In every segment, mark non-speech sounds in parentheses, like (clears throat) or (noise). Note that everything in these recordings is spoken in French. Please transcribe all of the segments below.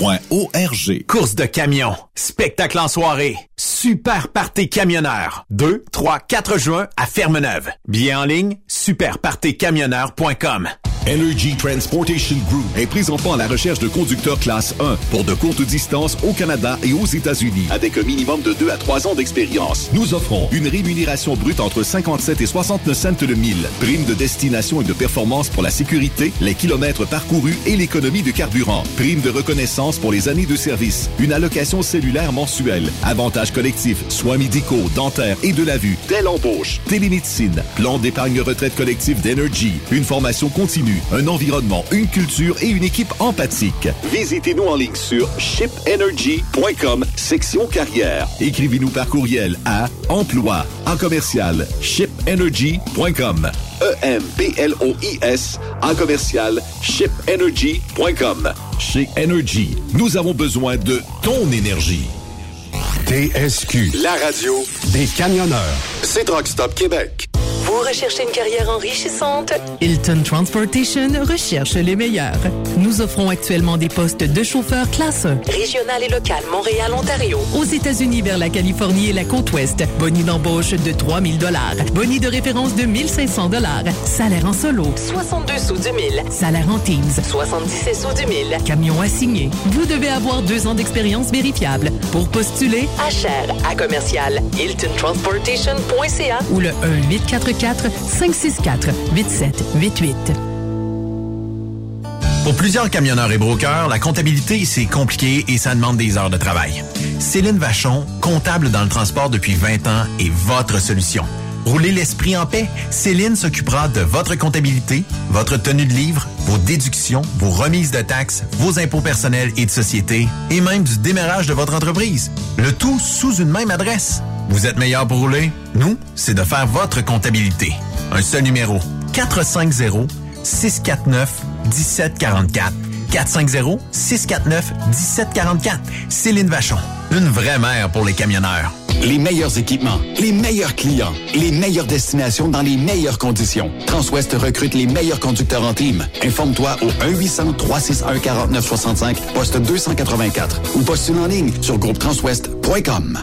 arpq.org. Course de camion, spectacle en soirée, super party camionneur. 2, 3, 4 juin à Fermeneuve. Bien en ligne, superpartycamionneur.com. Energy Transportation Group est présentement à la recherche de conducteurs classe 1 pour de courtes distances au Canada et aux États-Unis avec un minimum de 2 à 3 ans d'expérience. Nous offrons une rémunération brute entre 57 et 69 cents le mille, prime de destination et de performance pour la sécurité, les kilomètres parcourus et l'économie de carburant, prime de reconnaissance pour les années de service, une allocation cellulaire mensuelle, avantages collectifs, soins médicaux, dentaires et de la vue, telle embauche, télémédecine, plan d'épargne retraite collective d'Energy, une formation continue, un environnement, une culture et une équipe empathique. Visitez-nous en ligne sur shipenergy.com, section carrière. Écrivez-nous par courriel à emploi en commercial shipenergy.com. E-M-P-L-O-I-S en commercial shipenergy.com. Chez Energy, nous avons besoin de ton énergie. TSQ, la radio des camionneurs. C'est Rock Stop Québec. Vous recherchez une carrière enrichissante? Hilton Transportation recherche les meilleurs. Nous offrons actuellement des postes de chauffeur classe 1. Régional et local, Montréal, Ontario. Aux États-Unis vers la Californie et la côte ouest. Boni d'embauche de 3000 dollars. Boni de référence de 1500 dollars. Salaire en solo. 62 sous du mille. Salaire en teams. 77 sous du mille. Camion assigné. Vous devez avoir deux ans d'expérience vérifiable. Pour postuler, À cher, à commercial, hiltontransportation.ca ou le 1-844-564-8788. Pour plusieurs camionneurs et brokers, la comptabilité, c'est compliqué et ça demande des heures de travail. Céline Vachon, comptable dans le transport depuis 20 ans, est votre solution. Roulez l'esprit en paix. Céline s'occupera de votre comptabilité, votre tenue de livre, vos déductions, vos remises de taxes, vos impôts personnels et de société, et même du démarrage de votre entreprise. Le tout sous une même adresse. Vous êtes meilleur pour rouler? Nous, c'est de faire votre comptabilité. Un seul numéro. 450 649 1744. 450-649-1744. Céline Vachon. Une vraie mère pour les camionneurs. Les meilleurs équipements, les meilleurs clients, les meilleures destinations dans les meilleures conditions. Transwest recrute les meilleurs conducteurs en team. Informe-toi au 1-800-361-4965, poste 284 ou postule en ligne sur groupetranswest.com.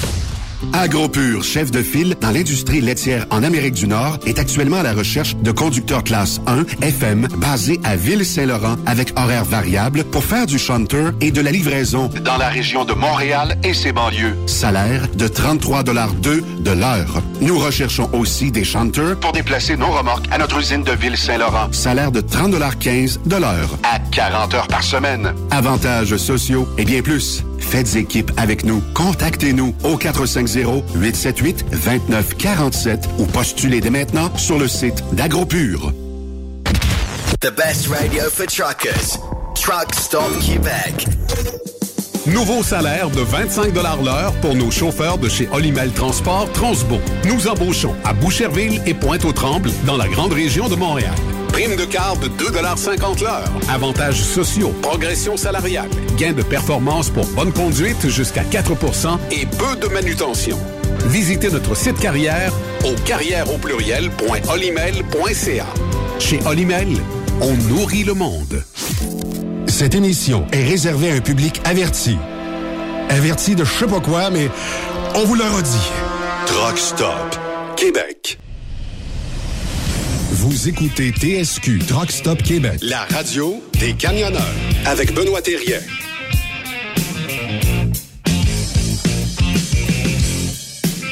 AgroPure, chef de file dans l'industrie laitière en Amérique du Nord, est actuellement à la recherche de conducteurs classe 1 FM basés à Ville-Saint-Laurent avec horaires variables pour faire du shunter et de la livraison dans la région de Montréal et ses banlieues. Salaire de 33,2 de l'heure. Nous recherchons aussi des shunters pour déplacer nos remorques à notre usine de Ville-Saint-Laurent. Salaire de 30,15 de l'heure à 40 heures par semaine. Avantages sociaux et bien plus. Faites équipe avec nous. Contactez-nous au 450-878-2947 ou postulez dès maintenant sur le site d'AgroPure. The best radio for truckers. Truck Stop Québec. Nouveau salaire de 25 l'heure pour nos chauffeurs de chez Olimel Transport Transbo. Nous embauchons à Boucherville et Pointe-aux-Trembles dans la grande région de Montréal. Prime de quart de 2,50 l'heure. Avantages sociaux, progression salariale, gains de performance pour bonne conduite jusqu'à 4% et peu de manutention. Visitez notre site carrière au carrière au pluriel.olimel.ca. Chez Olimel, on nourrit le monde. Cette émission est réservée à un public averti. Averti de je sais pas quoi, mais on vous le redit. Truck Stop Québec. Vous écoutez TSQ Truck Stop Québec, la radio des camionneurs avec Benoît Thérien.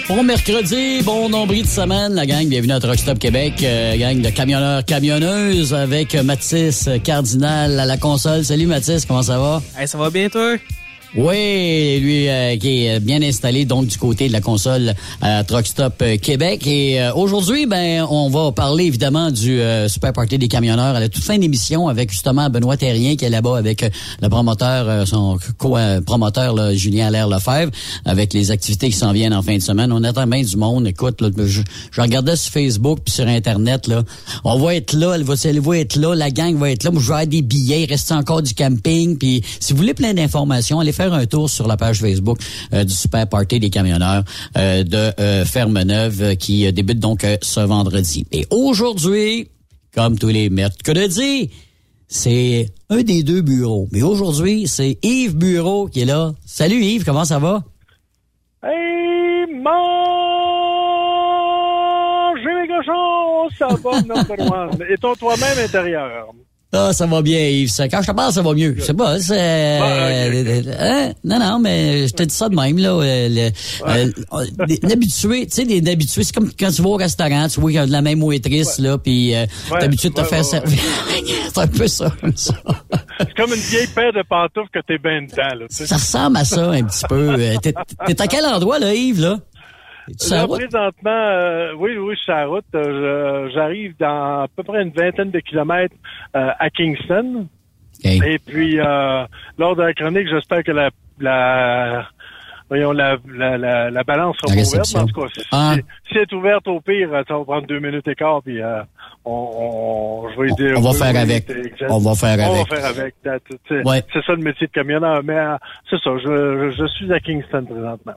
Bon mercredi, bon nombril de semaine, la gang. Bienvenue à Truck Stop Québec, euh, gang de camionneurs, camionneuses avec Mathis Cardinal à la console. Salut Mathis, comment ça va? Hey, ça va bien toi? Oui, lui euh, qui est bien installé donc du côté de la console à Truck Stop euh, Québec. Et euh, aujourd'hui, ben, on va parler évidemment du Super Party des camionneurs à la toute fin d'émission avec justement Benoît Terrien qui est là-bas avec le promoteur, son co-promoteur Julien Allaire Lefebvre, avec les activités qui s'en viennent en fin de semaine. On attend bien du monde. Écoute, là, je, je, regardais sur Facebook puis sur Internet, là, on va être là, elle va, elle va être là, la gang va être là. Moi, je vais avoir des billets, il reste encore du camping. Puis si vous voulez plein d'informations, allez faire un tour sur la page Facebook euh, du Super Party des camionneurs euh, de euh, Ferme-Neuve qui débute donc ce vendredi. Et aujourd'hui, comme tous les mercredis, c'est un des deux bureaux. Mais aujourd'hui, c'est Yves Bureau qui est là. Salut Yves, comment ça va? Hey, mangez les cochons, ça va, (laughs) number one. Et toi-même intérieur. Ah, ça va bien, Yves. Quand je te parle, ça va mieux. Je sais pas, c'est... Euh, hein? Non, non, mais je te dis ça de même, là. Euh, L'habitué, tu sais, habitués, c'est comme quand tu vas au restaurant, tu vois qu'il y a de la même waitress, là, puis euh, habitué de te faire servir. (laughs) c'est un peu ça, ça. C'est comme une vieille paire de pantoufles que t'es bien dedans, là. Ça ressemble à ça, un petit peu. T'es à quel endroit, là, Yves, là? Là, présentement, euh, oui, oui, je suis à la route. Euh, j'arrive dans à peu près une vingtaine de kilomètres euh, à Kingston. Et puis, lors de la chronique, j'espère que la, la voyons, la, la, la, balance sera ouverte. En tout cas, si, ah. si, elle est ouverte, au pire, ça va prendre deux minutes et quart, puis on, on, je vais dire... On va faire avec. On va faire avec. On va faire avec. C'est ça le métier de camionneur. Mais c'est ça, je, je suis à Kingston présentement.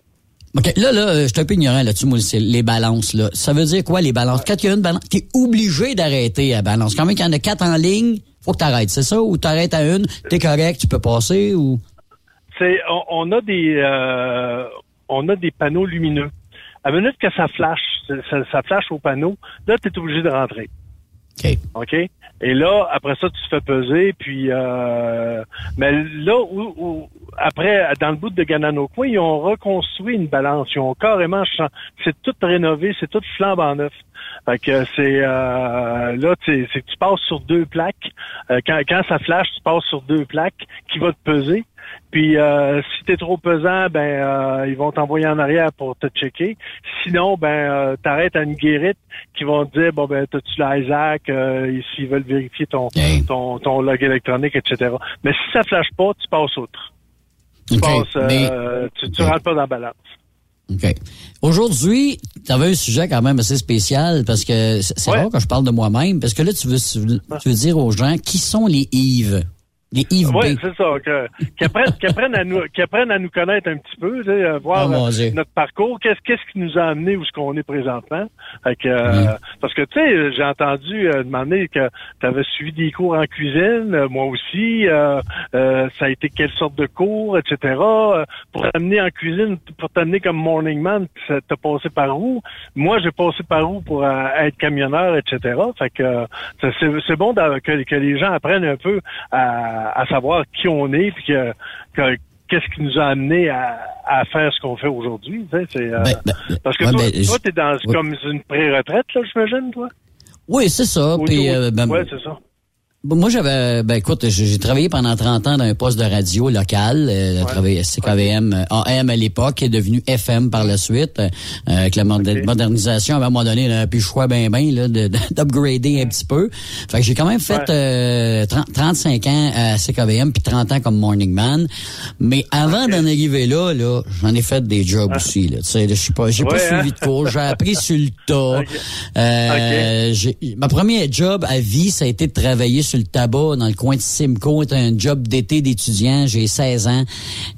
OK, là, là, je suis un peu ignorant là-dessus, moi, les balances, là. Ça veut dire quoi, les balances? Quand il y a une balance, t'es obligé d'arrêter à balance. Quand même, qu'il y en a quatre en ligne, faut que t'arrêtes, c'est ça? Ou t'arrêtes à une, t'es correct, tu peux passer, ou? C'est, on, a des, euh, on a des panneaux lumineux. À minute que ça flash, ça, ça flash au panneau, là, t'es obligé de rentrer. OK. OK? Et là, après ça, tu te fais peser, puis euh, mais là où, après, dans le bout de Gananoqua, ils ont reconstruit une balance. Ils ont carrément c'est tout rénové, c'est tout flambant neuf. Fait que c'est euh, là, c'est tu passes sur deux plaques. Euh, quand, quand ça flash, tu passes sur deux plaques qui vont te peser. Puis euh, si t'es trop pesant, ben euh, ils vont t'envoyer en arrière pour te checker. Sinon, ben euh, t'arrêtes à une guérite qui vont te dire bon ben t'as-tu l'Isaac, euh, s'ils veulent vérifier ton, ton ton log électronique, etc. Mais si ça flash pas, tu passes autre. Tu passes, euh, tu, tu rentres pas dans la balance. OK. Aujourd'hui, tu avais un sujet quand même assez spécial parce que c'est rare que je parle de moi-même parce que là, tu veux, tu veux dire aux gens qui sont les Yves. Oui, c'est ça. que- Qu'ils apprennent, qu'ils apprennent à nous, qu'ils apprennent à nous connaître un petit peu, tu sais, euh, voir Oh, mon euh, notre parcours. Qu'est-ce, qu'est-ce qui nous a amené où ce qu'on est présentement. Fait que, euh, Parce que, tu sais, j'ai entendu euh, demander que tu avais suivi des cours en cuisine, euh, moi aussi. euh, euh, ça a été quelle sorte de cours, etc. Euh, pour t'amener en cuisine, pour t'amener comme morning man, ça- t'as passé par où? Moi, j'ai passé par où pour être camionneur, etc. Fait que euh, c'est, c'est bon que, que les gens apprennent un peu à, à savoir qui on est, puis que, que- qu'est-ce qui nous a amené à, à faire ce qu'on fait aujourd'hui. tu sais, euh, Ben, ben, parce que ouais, toi, ben, toi, je- t'es dans oui. comme une pré-retraite, là, j'imagine, toi? Oui, c'est ça. Ou Puis, euh, ben, ouais, c'est ça. Moi, j'avais, ben écoute, j'ai travaillé pendant 30 ans dans un poste de radio local. Euh, J'ai travaillé à CKVM, euh, AM à l'époque, qui est devenu FM par la suite. euh, avec la moder- modernisation, à un moment donné, on a plus le choix ben ben là, de- de- d'upgrader un petit peu. Fait que j'ai quand même fait euh, 30 35 ans à CKVM, puis 30 ans comme morning man. Mais avant d'en arriver là, là, j'en ai fait des jobs aussi. Là, tu sais, je suis pas, j'ai pas Ouais, hein? suivi de cours, j'ai appris sur le (laughs) tas. Euh, j'ai- Ma première job à vie, ça a été de travailler sur le tabac dans le coin de Simcoe. C'était un job d'été d'étudiant. J'ai 16 ans.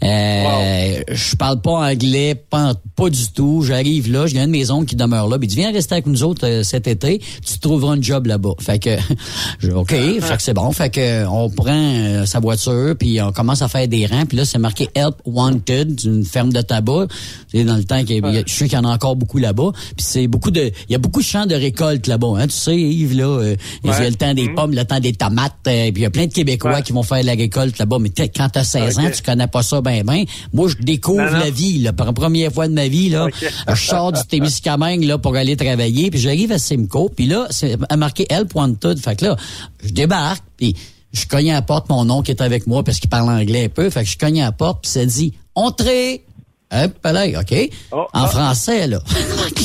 Euh, Je parle pas anglais, pas, pas du tout. J'arrive là, j'ai un de mes oncles qui demeure là. Puis il dit, viens rester avec nous autres euh, cet été. Tu trouveras un job là-bas. Fait que, (laughs) je OK, fait que c'est bon. Fait que on prend euh, sa voiture, puis on commence à faire des rangs. Puis là, c'est marqué Help Wanted, une ferme de tabac. C'est dans le temps qu'il y a- je sais qu'il y en a encore beaucoup là-bas. Puis c'est beaucoup de, il y a beaucoup de champs de récolte là-bas. Hein, tu sais, Yves là, euh, il y a le temps des Mhm. pommes, le temps des tomates. euh, puis il y a plein de Québécois qui vont faire de la récolte là-bas. Mais quand t'as 16 ans, tu connais pas ça ben ben. Moi, je découvre Non, non. la vie là, pour la première fois de ma vie là. (laughs) Je sors du Témiscamingue là pour aller travailler, puis j'arrive à Simcoe, puis là c'est marqué Help Wanted. Fait que là, je débarque, puis je cogne à la porte, mon oncle est avec moi parce qu'il parle anglais un peu. Fait que je cogne à la porte, puis ça dit Entrez! Hop là, OK? Oh, en ah. français, (laughs) là.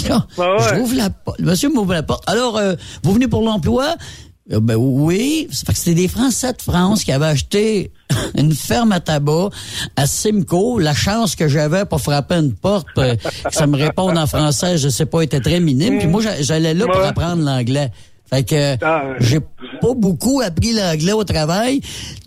Ah ouais. J'ouvre la porte. Le monsieur m'ouvre la porte. Alors, euh, vous venez pour l'emploi? Euh, Ben oui, c'était des Français de France qui avaient acheté (laughs) une ferme à tabac à Simcoe. La chance que j'avais pour frapper une porte, euh, que ça me réponde en français, je sais pas, était très minime. Puis moi, j'a- j'allais là pour apprendre l'anglais. Fait que Ah, j'ai pas beaucoup appris l'anglais au travail.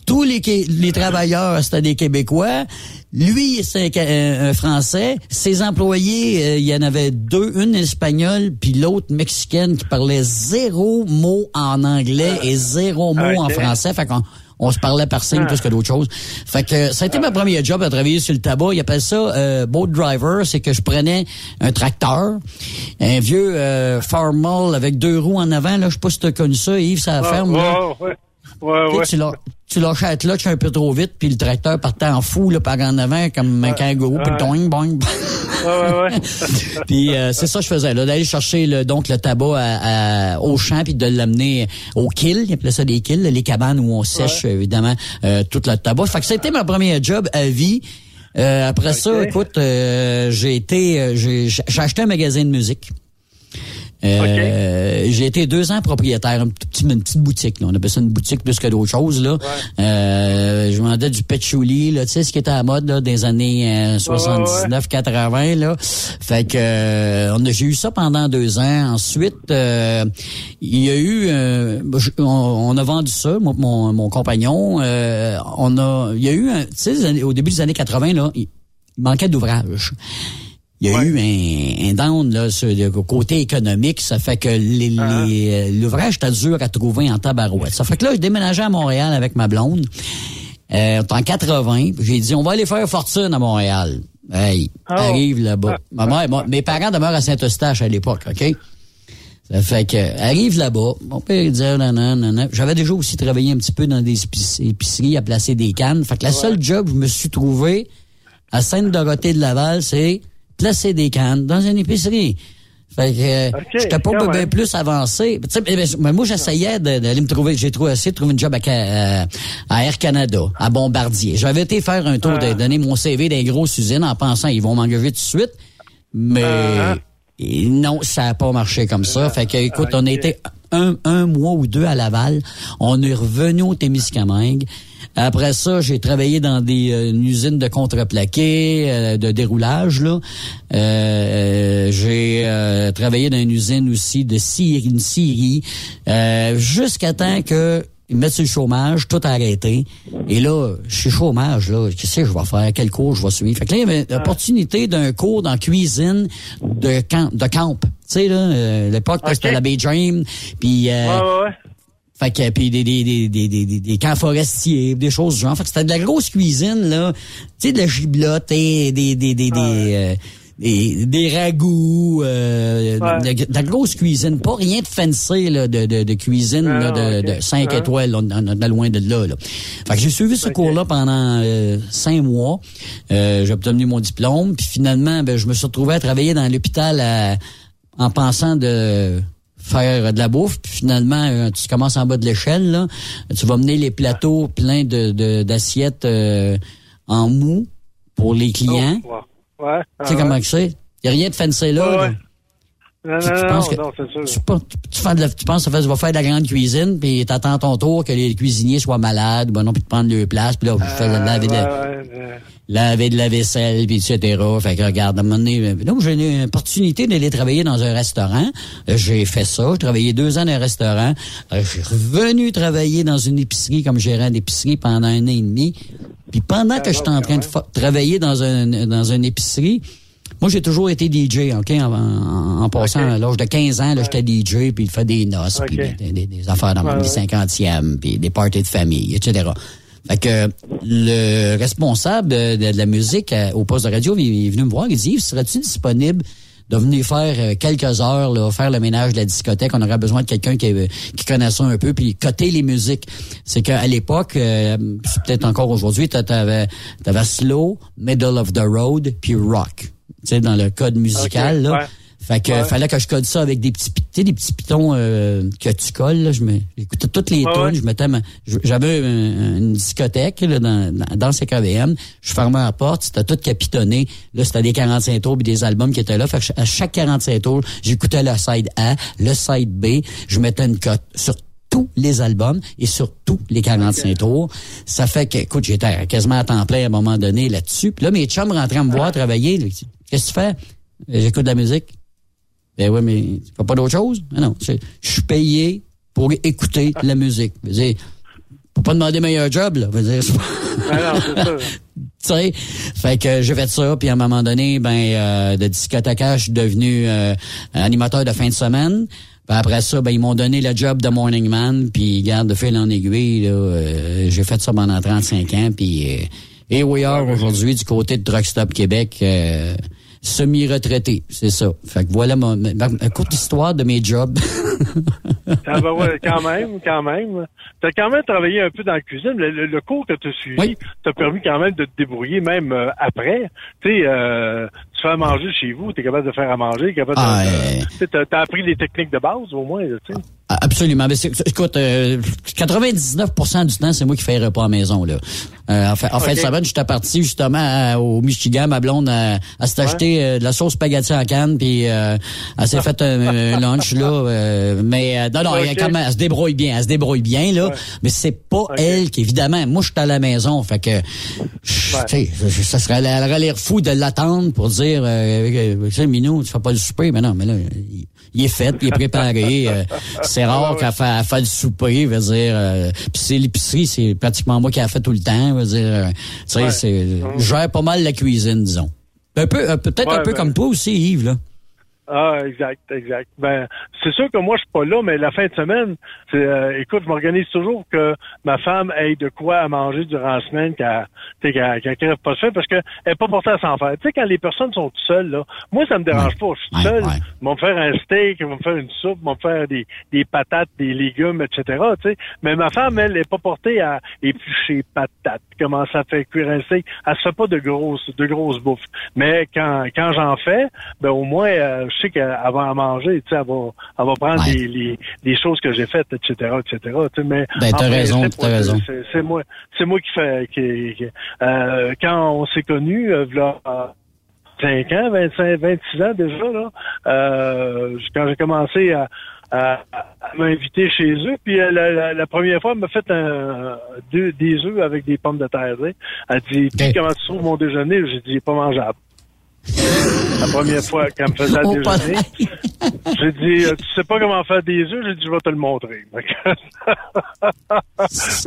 Tous les, les travailleurs, c'était des Québécois. Lui, c'est un, Français. Ses employés, euh, il y en avait deux, une espagnole, puis l'autre mexicaine qui parlait zéro mot en anglais et zéro mot en français. Fait qu'on on se parlait par signe plus que d'autres choses. Fait que ça a été ma première job à travailler sur le tabac. Ils appellent ça euh, boat driver. C'est que je prenais un tracteur, un vieux euh, Farmall avec deux roues en avant. Là, je sais pas si tu as connu ça, Yves, ça Ah, ferme. ouais, ouais, Tu sais, ouais. Tu lâ- tu la clutch un peu trop vite, puis le tracteur partait en fou là, par en avant comme un kangourou, puis doing, boing. Ouais, ouais, ouais. (laughs) puis euh, c'est ça que je faisais là, d'aller chercher le, donc le tabac à- à- au champ puis de l'amener au kill, ils appelaient ça des kills, les cabanes où on sèche évidemment euh, tout le tabac. Fait que c'était ma première job à vie. Euh, après ça, écoute, euh, j'ai été, euh, j'ai j'ai acheté un magasin de musique. Euh, J'ai été deux ans propriétaire, une petite boutique. Là. On appelle ça une boutique plus que d'autres choses. Là. Euh, je vendais du patchouli, là, tu sais, ce qui était à la mode là, des années euh, 79-80. Là. Fait que euh, on a- j'ai eu ça pendant deux ans. Ensuite, euh, il y a eu... euh, je- on, on a vendu ça, moi, mon, mon compagnon. euh, on a, il y a eu, tu sais, au début des années 80, là, il manquait d'ouvrage. Il y a eu un, un down là, sur le côté économique. Ça fait que les- les- euh, l'ouvrage était dur à trouver en tabarouette. Ça fait que là, je déménageais à Montréal avec ma blonde. Euh, en 80, j'ai dit, on va aller faire fortune à Montréal. Hey, Oh. arrive là-bas. Ma mère, moi, mes parents demeurent à Saint-Eustache à l'époque, OK? Ça fait que, arrive là-bas. Mon père, disait, non. J'avais déjà aussi travaillé un petit peu dans des épic- épiceries à placer des cannes. Fait que la seule job que je me suis trouvé à Sainte-Dorothée de Laval, c'est placer des cannes dans une épicerie. Fait que, euh, j'étais pas bien plus avancé. Mais- mais- mais moi, j'essayais d'aller me trouver, j'ai trouvé, essayé de trouver une job à, euh, à Air Canada, à Bombardier. J'avais été faire un tour, de donner mon CV dans les grosses usines en pensant ils vont m'engager tout de suite. Mais et non, ça a pas marché comme ça. Fait que, écoute, on a été un, un mois ou deux à Laval. On est revenu au Témiscamingue. Après ça, j'ai travaillé dans des euh, une usine de contreplaqué, euh, de déroulage là. Euh, j'ai euh, travaillé dans une usine aussi de scierie, une scierie, jusqu'à temps que ils me mettent sur le chômage, tout arrêté. Et là, je suis chômage, là. Qu'est-ce que je vais faire? Quel cours je vais suivre? Fait que là, il y avait l'opportunité d'un cours dans cuisine de camp. De camp. Tu sais, là, euh, l'époque, Ok. c'était la Bay Dream. Puis, euh, Ouais, ouais, ouais. fait que, puis des, des, des, des, des, des- des camps forestiers, des choses du genre. Fait que c'était de la grosse cuisine, là. Tu sais, de la giblotte et des, des, des, des, euh, des, des ragoûts, euh, Ouais. de, de la grosse cuisine. Pas rien de fancy, là, de, de, de cuisine, Ah, là, de, ok. de 5 Ah. étoiles, là, on est loin de là, là. Fait que j'ai suivi ce cours-là pendant euh, cinq mois. Euh, j'ai obtenu mon diplôme. Puis finalement, ben, je me suis retrouvé à travailler dans l'hôpital en pensant de faire de la bouffe. Puis finalement, euh, tu commences en bas de l'échelle, là. Tu vas mener les plateaux pleins de de- d'assiettes euh, en mou pour les clients. Oh, ouais. Ouais. Tu sais ah, comment que c'est? Il n'y a rien de fancy là. Ouais, là. ouais. Non, tu non, penses que- non, c'est sûr. Tu, penses- tu tu que tu vas faire de la grande cuisine, puis t'attends ton tour que les cuisiniers soient malades, ben non, puis de prendre leur place, puis là, tu fais Euh, laver, de, la- ouais, ouais. laver de la vaisselle, puis etc. Fait que regarde, à un moment donné, euh, là, j'ai eu une opportunité d'aller travailler dans un restaurant. Euh, J'ai fait ça. J'ai travaillé deux ans dans un restaurant. Euh, Je suis revenu travailler dans une épicerie comme gérant d'épicerie pendant un an et demi. Puis pendant que j'étais en train de travailler dans un dans une épicerie, moi, j'ai toujours été DJ, OK? En, en- en passant à l'âge de 15 ans, là, j'étais DJ, puis il fait des noces, puis Ok. des, des- des affaires dans les ouais. 50e, puis des parties de famille, etc. Fait que le responsable de, de la musique euh, au poste de radio, il, il est venu me voir, il dit, serais-tu disponible de venir faire euh, quelques heures, là, faire le ménage de la discothèque? On aurait besoin de quelqu'un qui, euh, qui connaisse ça un peu, puis coter les musiques. C'est qu'à l'époque, euh, peut-être encore aujourd'hui, t'avais avais slow, middle of the road, puis rock. Tu sais, dans le code musical, là. ouais. Fait que Ouais. fallait que je code ça avec des petits, pi- tu sais, des petits pitons euh, que tu colles. Là. Je me, j'écoutais toutes les ouais. Je mettais ma- j'avais un- une discothèque là, dans, dans, dans CKVM. Je fermais la porte, c'était tout capitonné. Là, c'était des 45 tours puis des albums qui étaient là. Fait que à chaque 45 tours, j'écoutais le side A, le side B. Je mettais une cote sur tous les albums et sur tous les 45 tours. Ça fait que, écoute, j'étais quasiment à temps plein à un moment donné là-dessus. Puis là, mes chums rentraient me voir travailler. là. Qu'est-ce que tu fais? Euh, J'écoute de la musique. Ben oui, mais tu fais pas d'autre chose? Ah non, je suis payé pour écouter (laughs) la musique. Je veux dire, faut pas demander meilleur job, là. Je veux dire, pas- Ah non, ça. (laughs) tu sais. Fait que j'ai fait ça, puis à un moment donné, ben euh, de discothèque, je suis devenu euh, animateur de fin de semaine. Puis après ça, ben ils m'ont donné le job de morning man, puis garde de fil en aiguille, là, euh, j'ai fait ça pendant 35 ans, puis euh, et we are aujourd'hui du côté de Truck Stop Québec. Semi-retraité, c'est ça. Fait que voilà ma, ma- ma courte histoire de mes jobs. (laughs) Ah ben ouais, quand même, quand même. Tu as quand même travaillé un peu dans la cuisine. Le, le- le cours que tu as suivi Oui. t'a permis quand même de te débrouiller, même euh, après. Tu sais, euh, tu fais à manger chez vous, tu es capable de faire à manger, capable Ah, euh, Tu as, appris les techniques de base, au moins, tu sais. Absolument. Mais écoute, euh, 99% du temps, c'est moi qui fais les repas à la maison. Là. Euh, en fait, en fin de semaine, j'étais parti justement à- au Michigan, ma blonde, à, à s'est acheté euh, de la sauce spaghetti en canne, puis euh, elle s'est fait un, un (laughs) lunch là. euh, mais euh, non, non, elle, quand même, elle se débrouille bien, elle se débrouille bien là. Ouais. Mais c'est pas elle qui, évidemment, moi, je suis à la maison, fait que, Ouais. tu sais, ça serait, elle aurait l'air fou de l'attendre pour dire, euh, euh, tu sais, Minou, tu fais pas le souper, mais non, mais là. il- il est fait, il est préparé. euh, c'est rare qu'elle elle fait le souper, veut dire. euh, Puis c'est l'épicerie, c'est pratiquement moi qui a fait tout le temps, veut dire. euh, tu sais, Ouais. c'est, je gère pas mal la cuisine, disons. Un peu, euh, peut-être Ouais, un peu ben- comme toi aussi, Yves là. Ah, exact, exact. Ben, c'est sûr que moi, je suis pas là, mais la fin de semaine, c'est, euh, écoute, je m'organise toujours que ma femme ait de quoi à manger durant la semaine, qu'elle, qu'elle, qu'elle crève pas de faim, parce qu'elle est pas portée à s'en faire. Tu sais, quand les personnes sont toutes seules, là, moi, ça me dérange pas. Je suis seul. ouais. Ils vont me faire un steak, ils vont me faire une soupe, ils vont me faire des, des patates, des légumes, etc., tu sais. Mais ma femme, elle, est pas portée à éplucher patates, comment ça fait cuire un steak. Elle se fait pas de grosses, de grosses bouffes. Mais quand, quand j'en fais, ben, au moins, euh, je sais qu'elle va en manger, tu sais, elle va, elle va prendre Ouais. des, les, choses que j'ai faites, etc., etc., tu sais. Mais, Ben, en t'as raison, t'as raison. c'est- moi, c'est moi qui fais, qui, qui- euh, quand on s'est connus, euh, v'là, euh, 5 ans, 25, 26 ans déjà, là, euh, quand j'ai commencé à, à, à m'inviter chez eux, puis euh, la, la- la première fois, elle m'a fait un, deux, des œufs avec des pommes de terre. sais. Elle dit, puis Ok. comment tu trouves mon déjeuner? J'ai dit, pas mangeable. La première fois qu'elle me faisait Oh, le déjeuner. J'ai dit, euh, tu sais pas comment faire des œufs? J'ai dit, je vais te le montrer. (laughs) je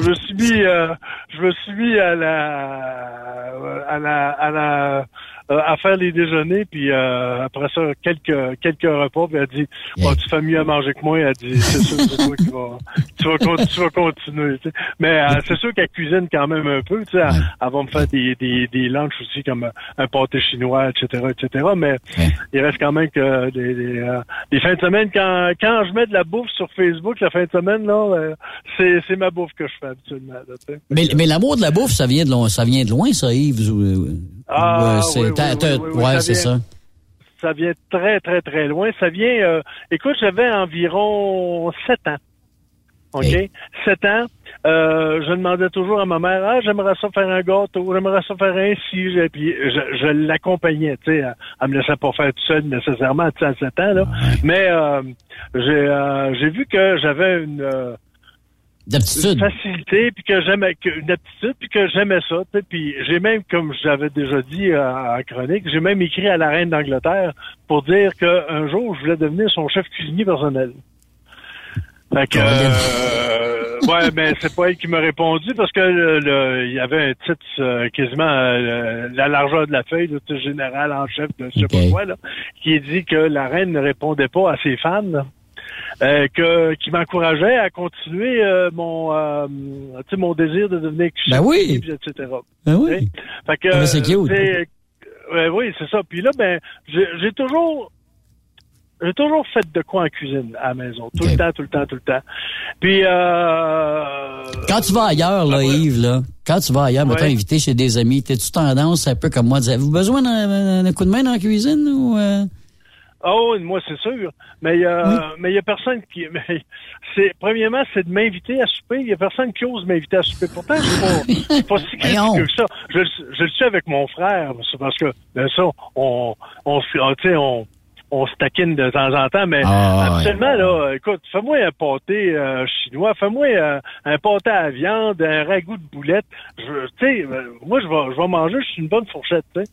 me suis mis, euh, je me suis mis à la, à la, à la, euh, à faire les déjeuners, puis euh, après ça, quelques quelques repas, puis elle dit, oh, tu fais mieux à manger que moi. Elle dit, c'est sûr, c'est toi qui vas, tu vas, con- tu vas continuer. Mais euh, c'est sûr qu'elle cuisine quand même un peu. Tu sais, elle, elle va me faire des des des lunchs aussi comme un pâté chinois, etc., etc. Mais il reste quand même que des, des, euh, des fins de semaine quand quand je mets de la bouffe sur Facebook la fin de semaine là, euh, c'est c'est ma bouffe que je fais habituellement. là. Mais, mais l'amour de la bouffe, ça vient de loin, ça vient de loin, ça, Yves. Ah, euh, c'est- oui, oui, oui, ouais, ça vient- ça. Ça vient très, très, très loin. Ça vient, euh, écoute, j'avais environ sept ans. OK? Sept ans. Euh, je demandais toujours à ma mère, ah, j'aimerais ça faire un gâteau, j'aimerais ça faire un. Je- Puis je, je l'accompagnais, tu sais. Elle, elle me laissait pas faire tout seul nécessairement, tu sais, à sept ans, là. Mais euh, j'ai euh, j'ai vu que j'avais une... D'aptitude. facilité, puis que j'aimais une aptitude, puis que j'aimais ça. Puis j'ai même, comme j'avais déjà dit euh, en chronique, j'ai même écrit à la reine d'Angleterre pour dire qu'un jour, je voulais devenir son chef cuisinier personnel. Fait que, euh, ouais, ben c'est pas elle qui m'a répondu parce que le- le- il y avait un titre euh, quasiment euh, la largeur de la feuille, le titre général en chef de je sais pas quoi, là, qui dit que la reine ne répondait pas à ses fans. Euh, que qui m'encourageait à continuer euh, mon euh, mon désir de devenir Ben oui. etc. Ben oui. Fait que ben c'est cute. ouais, oui, c'est ça. Puis là, ben, j'ai toujours j'ai toujours fait de quoi en cuisine à la maison. Tout le temps, tout le temps, tout le temps. Puis euh, Quand tu vas ailleurs, là, Yves, là, quand tu vas ailleurs, mettons, Ouais. invité chez des amis, t'as-tu tendance un peu comme moi, dire, avez-vous besoin d'un d'un coup de main dans la cuisine ou, euh? Oh, moi, c'est sûr. Mais euh, mais il y a personne qui. (laughs) mais c'est premièrement, c'est de m'inviter à souper. Il y a personne qui ose m'inviter à souper. Pourtant, je suis pas, pas si (laughs) critique que ça. Je, le- je le suis avec mon frère. C'est parce que ben ça, on on se- on, tu sais, on on se taquine de temps en temps, mais Ah, ouais. absolument là, écoute, fais-moi un pâté euh, chinois, fais-moi euh, un pâté à viande, un ragoût de boulette. Tu sais, euh, moi je vais je vais manger, je suis une bonne fourchette, tu sais.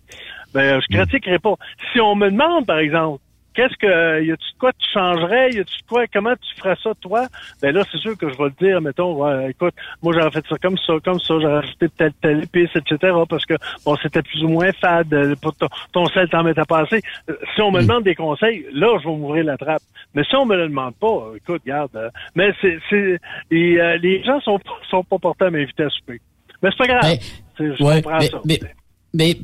Ben, je critiquerai pas. Si on me demande, par exemple, qu'est-ce que, y a-tu de quoi tu changerais, y a-tu de quoi, comment tu ferais ça, toi? Ben là, c'est sûr que je vais le dire, mettons, ouais, écoute, moi, j'aurais fait ça comme ça, comme ça, j'aurais rajouté telle, telle épice, etc., parce que, bon, c'était plus ou moins fade, euh, pour ton, ton sel t'en mettait pas assez. Euh, Si on me demande des conseils, là, je vais m'ouvrir la trappe. Mais si on me le demande pas, écoute, regarde, euh, mais c'est, c'est, et, euh, les gens sont, pas- sont pas portés à m'inviter à souper. Mais c'est pas grave. Ben, je Ouais, comprends mais, ça. mais, mais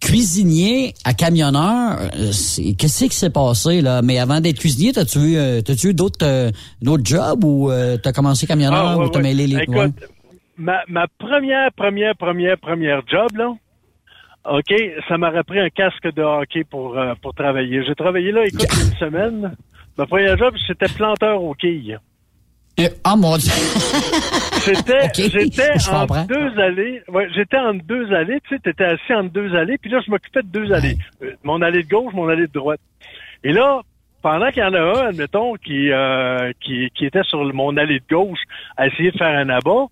cuisinier à camionneur, euh, c'est- qu'est-ce qui s'est passé là? Mais avant d'être cuisinier, t'as-tu eu, t'as-tu eu d'autres, euh, d'autres jobs ou euh, t'as commencé camionneur Ah, ouais, ou t'as ouais. mêlé les Écoute, ouais. ma, ma première, première, première, première job, là, OK, ça m'aurait pris un casque de hockey pour, euh, pour travailler. J'ai travaillé là, écoute, (laughs) une semaine. Ma première job, c'était planteur aux quilles. Euh, Ah mon Dieu. J'étais (laughs) je en deux allées. Ouais, j'étais en deux allées. Tu sais, t'étais assis en deux allées. Puis là, je m'occupais de deux allées. Euh, Mon allée de gauche, mon allée de droite. Et là, pendant qu'il y en a un, admettons, qui, euh, qui, qui était sur mon allée de gauche à essayer de faire un abat,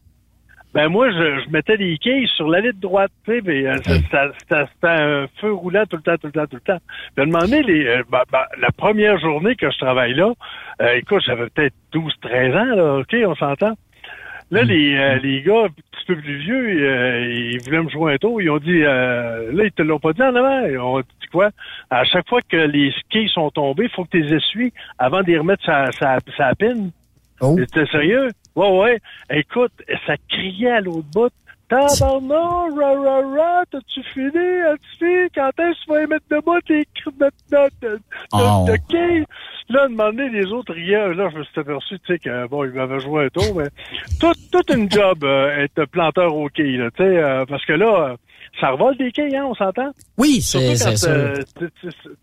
ben moi, je, je mettais des quilles sur l'allée de droite, tu sais, puis, euh, ça- ça- ça- c'était un feu roulant tout le temps, tout le temps, tout le temps. Puis à un moment donné, les, euh, ben, la première journée que je travaille là, euh, écoute, j'avais peut-être 12, 13 ans, là, OK, on s'entend? Là, les, euh, les gars un petit peu plus vieux, euh, ils voulaient me jouer un tour. Ils ont dit, euh, là, ils te l'ont pas dit en avant. Ils ont dit quoi? À chaque fois que les skis sont tombés, il faut que tu les essuies avant de les remettre sa, sa, sa pine. Oh. T'es sérieux? Ouais, ouais. Écoute, ça criait à l'autre bout. Tabarnak, ra, ra, ra, t'as-tu fini, as-tu Quand est-ce que tu vas les mettre debout, tes cris de, de, de, de, Oh. de? Là, donné, les autres riaient. Là, je me suis aperçu, tu sais, que, bon, ils m'avaient joué un tour, mais tout, toute une job, euh, être planteur au quilles, là, tu sais, euh, parce que là, euh, ça revole des quilles, hein, on s'entend? Oui, c'est ça. euh, tu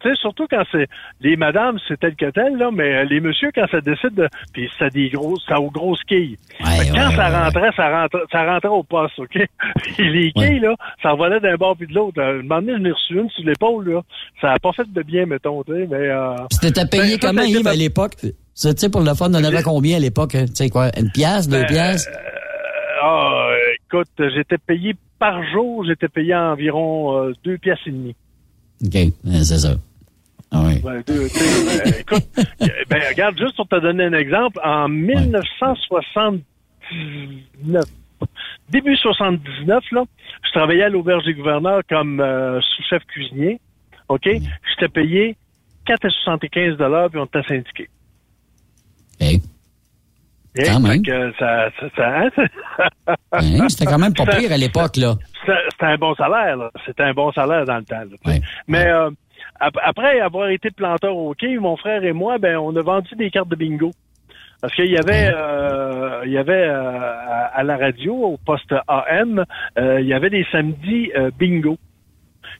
sais, surtout quand c'est les madames, c'est tel que tel, là, mais euh, les messieurs, quand ça décide de. Puis ça des grosses, ça aux grosses quilles. Que quand ouais, ça ouais, rentrait, ça rentrait, ça rentrait au poste, OK? (laughs) Les quilles, là, ça revolait d'un bord puis de l'autre. Euh, Un moment donné, j'en ai reçu une sur l'épaule, là. Ça a pas fait de bien, mettons, tu sais, mais. Euh, t'étais payé ben, comment, Yves, à l'époque? Tu sais, pour le fun, on avait combien à l'époque? Tu sais quoi, une pièce, deux Ben, pièces? Ah, euh, écoute, j'étais payé par jour, j'étais payé environ euh, deux pièces et demie. OK, euh, c'est ça. Ah oui. Ben, deux, ben, (laughs) écoute, ben, regarde, juste pour te donner un exemple, en 1979, début 79, là, je travaillais à l'auberge des gouverneurs comme euh, sous-chef cuisinier. OK? J'étais payé 4,75 puis on était syndiqué. OK. Quand même. fait que ça, ça, ça- hein, (laughs) Hein, C'était quand même pas pire à l'époque, là. C'était un bon salaire, là. C'était un bon salaire dans le temps. là. Mais euh, ap- après avoir été planteur au hockey, mon frère et moi, ben, on a vendu des cartes de bingo. Parce qu'il y avait, euh, il y avait euh, à, à la radio, au poste AM, il y avait des samedis bingo.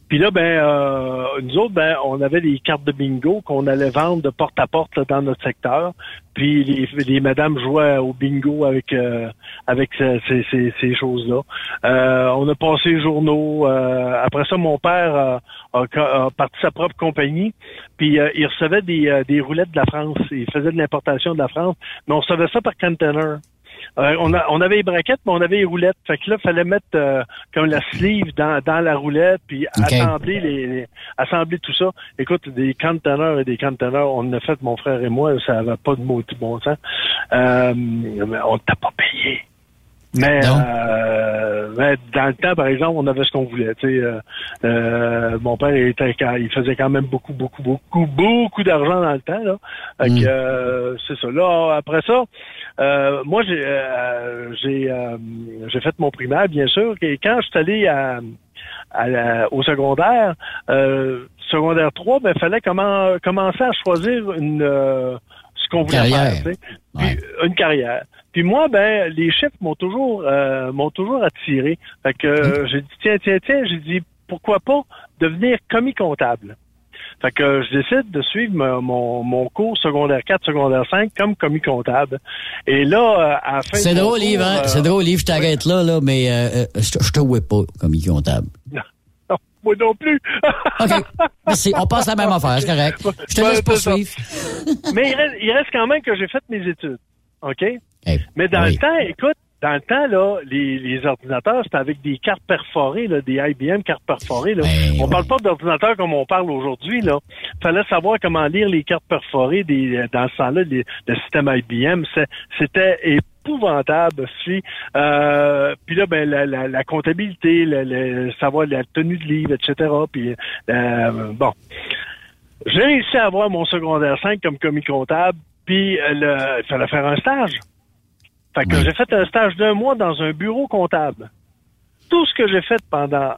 Puis là, ben, euh, nous autres, ben, on avait des cartes de bingo qu'on allait vendre de porte à porte là, dans notre secteur. Puis les, les madames jouaient au bingo avec euh, avec ce- ces, ces, ces choses-là. Euh, on a passé les journaux. euh, après ça, mon père a, a parti sa propre compagnie. Puis euh, il recevait des, euh, des roulettes de la France. Il faisait de l'importation de la France. Mais on recevait ça par container. Euh, on, a- on avait les braquettes, mais on avait les roulettes. Fait que là, il fallait mettre euh, comme la sleeve dans, dans la roulette, puis assembler les, les- assembler tout ça. Écoute, des conteneurs et des conteneurs, on en a fait, mon frère et moi, ça avait pas de maudit bon sens. Euh, mais on t'a pas payé. Mais, euh, mais dans le temps, par exemple, on avait ce qu'on voulait. Tu sais, euh, euh, mon père il était, quand- il faisait quand même beaucoup, beaucoup, beaucoup, beaucoup d'argent dans le temps. Là. Fait Mm. euh, c'est ça. Là, après ça, euh, moi j'ai euh, j'ai euh, j'ai fait mon primaire, bien sûr. Et quand je suis allé à, à la- au secondaire, euh, secondaire 3, ben fallait comment, commencer à choisir une euh, qu'on voulait Carrière. faire. Puis, une carrière. Puis moi, ben, les chiffres m'ont toujours euh, m'ont toujours attiré. Fait que euh, j'ai dit tiens, tiens, tiens, j'ai dit pourquoi pas devenir commis comptable? Fait que euh, je décide de suivre mon- mon, mon cours secondaire 4, secondaire 5 comme commis comptable. Et là, euh, à la fin C'est drôle, cours, Yves, hein? euh, C'est drôle, Yves, je t'arrête là, là, mais euh, euh, je te- je te vois pas comme comptable. Moi non plus. (laughs) OK. Merci. On passe la même affaire, c'est correct. Je te laisse poursuivre. (laughs) Mais il reste, il reste quand même que j'ai fait mes études. OK? Eh, Mais dans oui. le temps, écoute, dans le temps, là, les, les ordinateurs, c'était avec des cartes perforées, là, des IBM cartes perforées. Là. Ben, on ouais. parle pas d'ordinateurs comme on parle aujourd'hui. Là. fallait savoir comment lire les cartes perforées des, dans ce temps-là, les- le système IBM. C'était épouvantable aussi. Euh, puis là, ben, la, la, la comptabilité, le, le- savoir la tenue de livre, etc. Puis, euh, bon. J'ai réussi à avoir mon secondaire 5 comme commis comptable, puis euh, le- il fallait faire un stage. Fait que Oui. j'ai fait un stage d'un mois dans un bureau comptable. Tout ce que j'ai fait pendant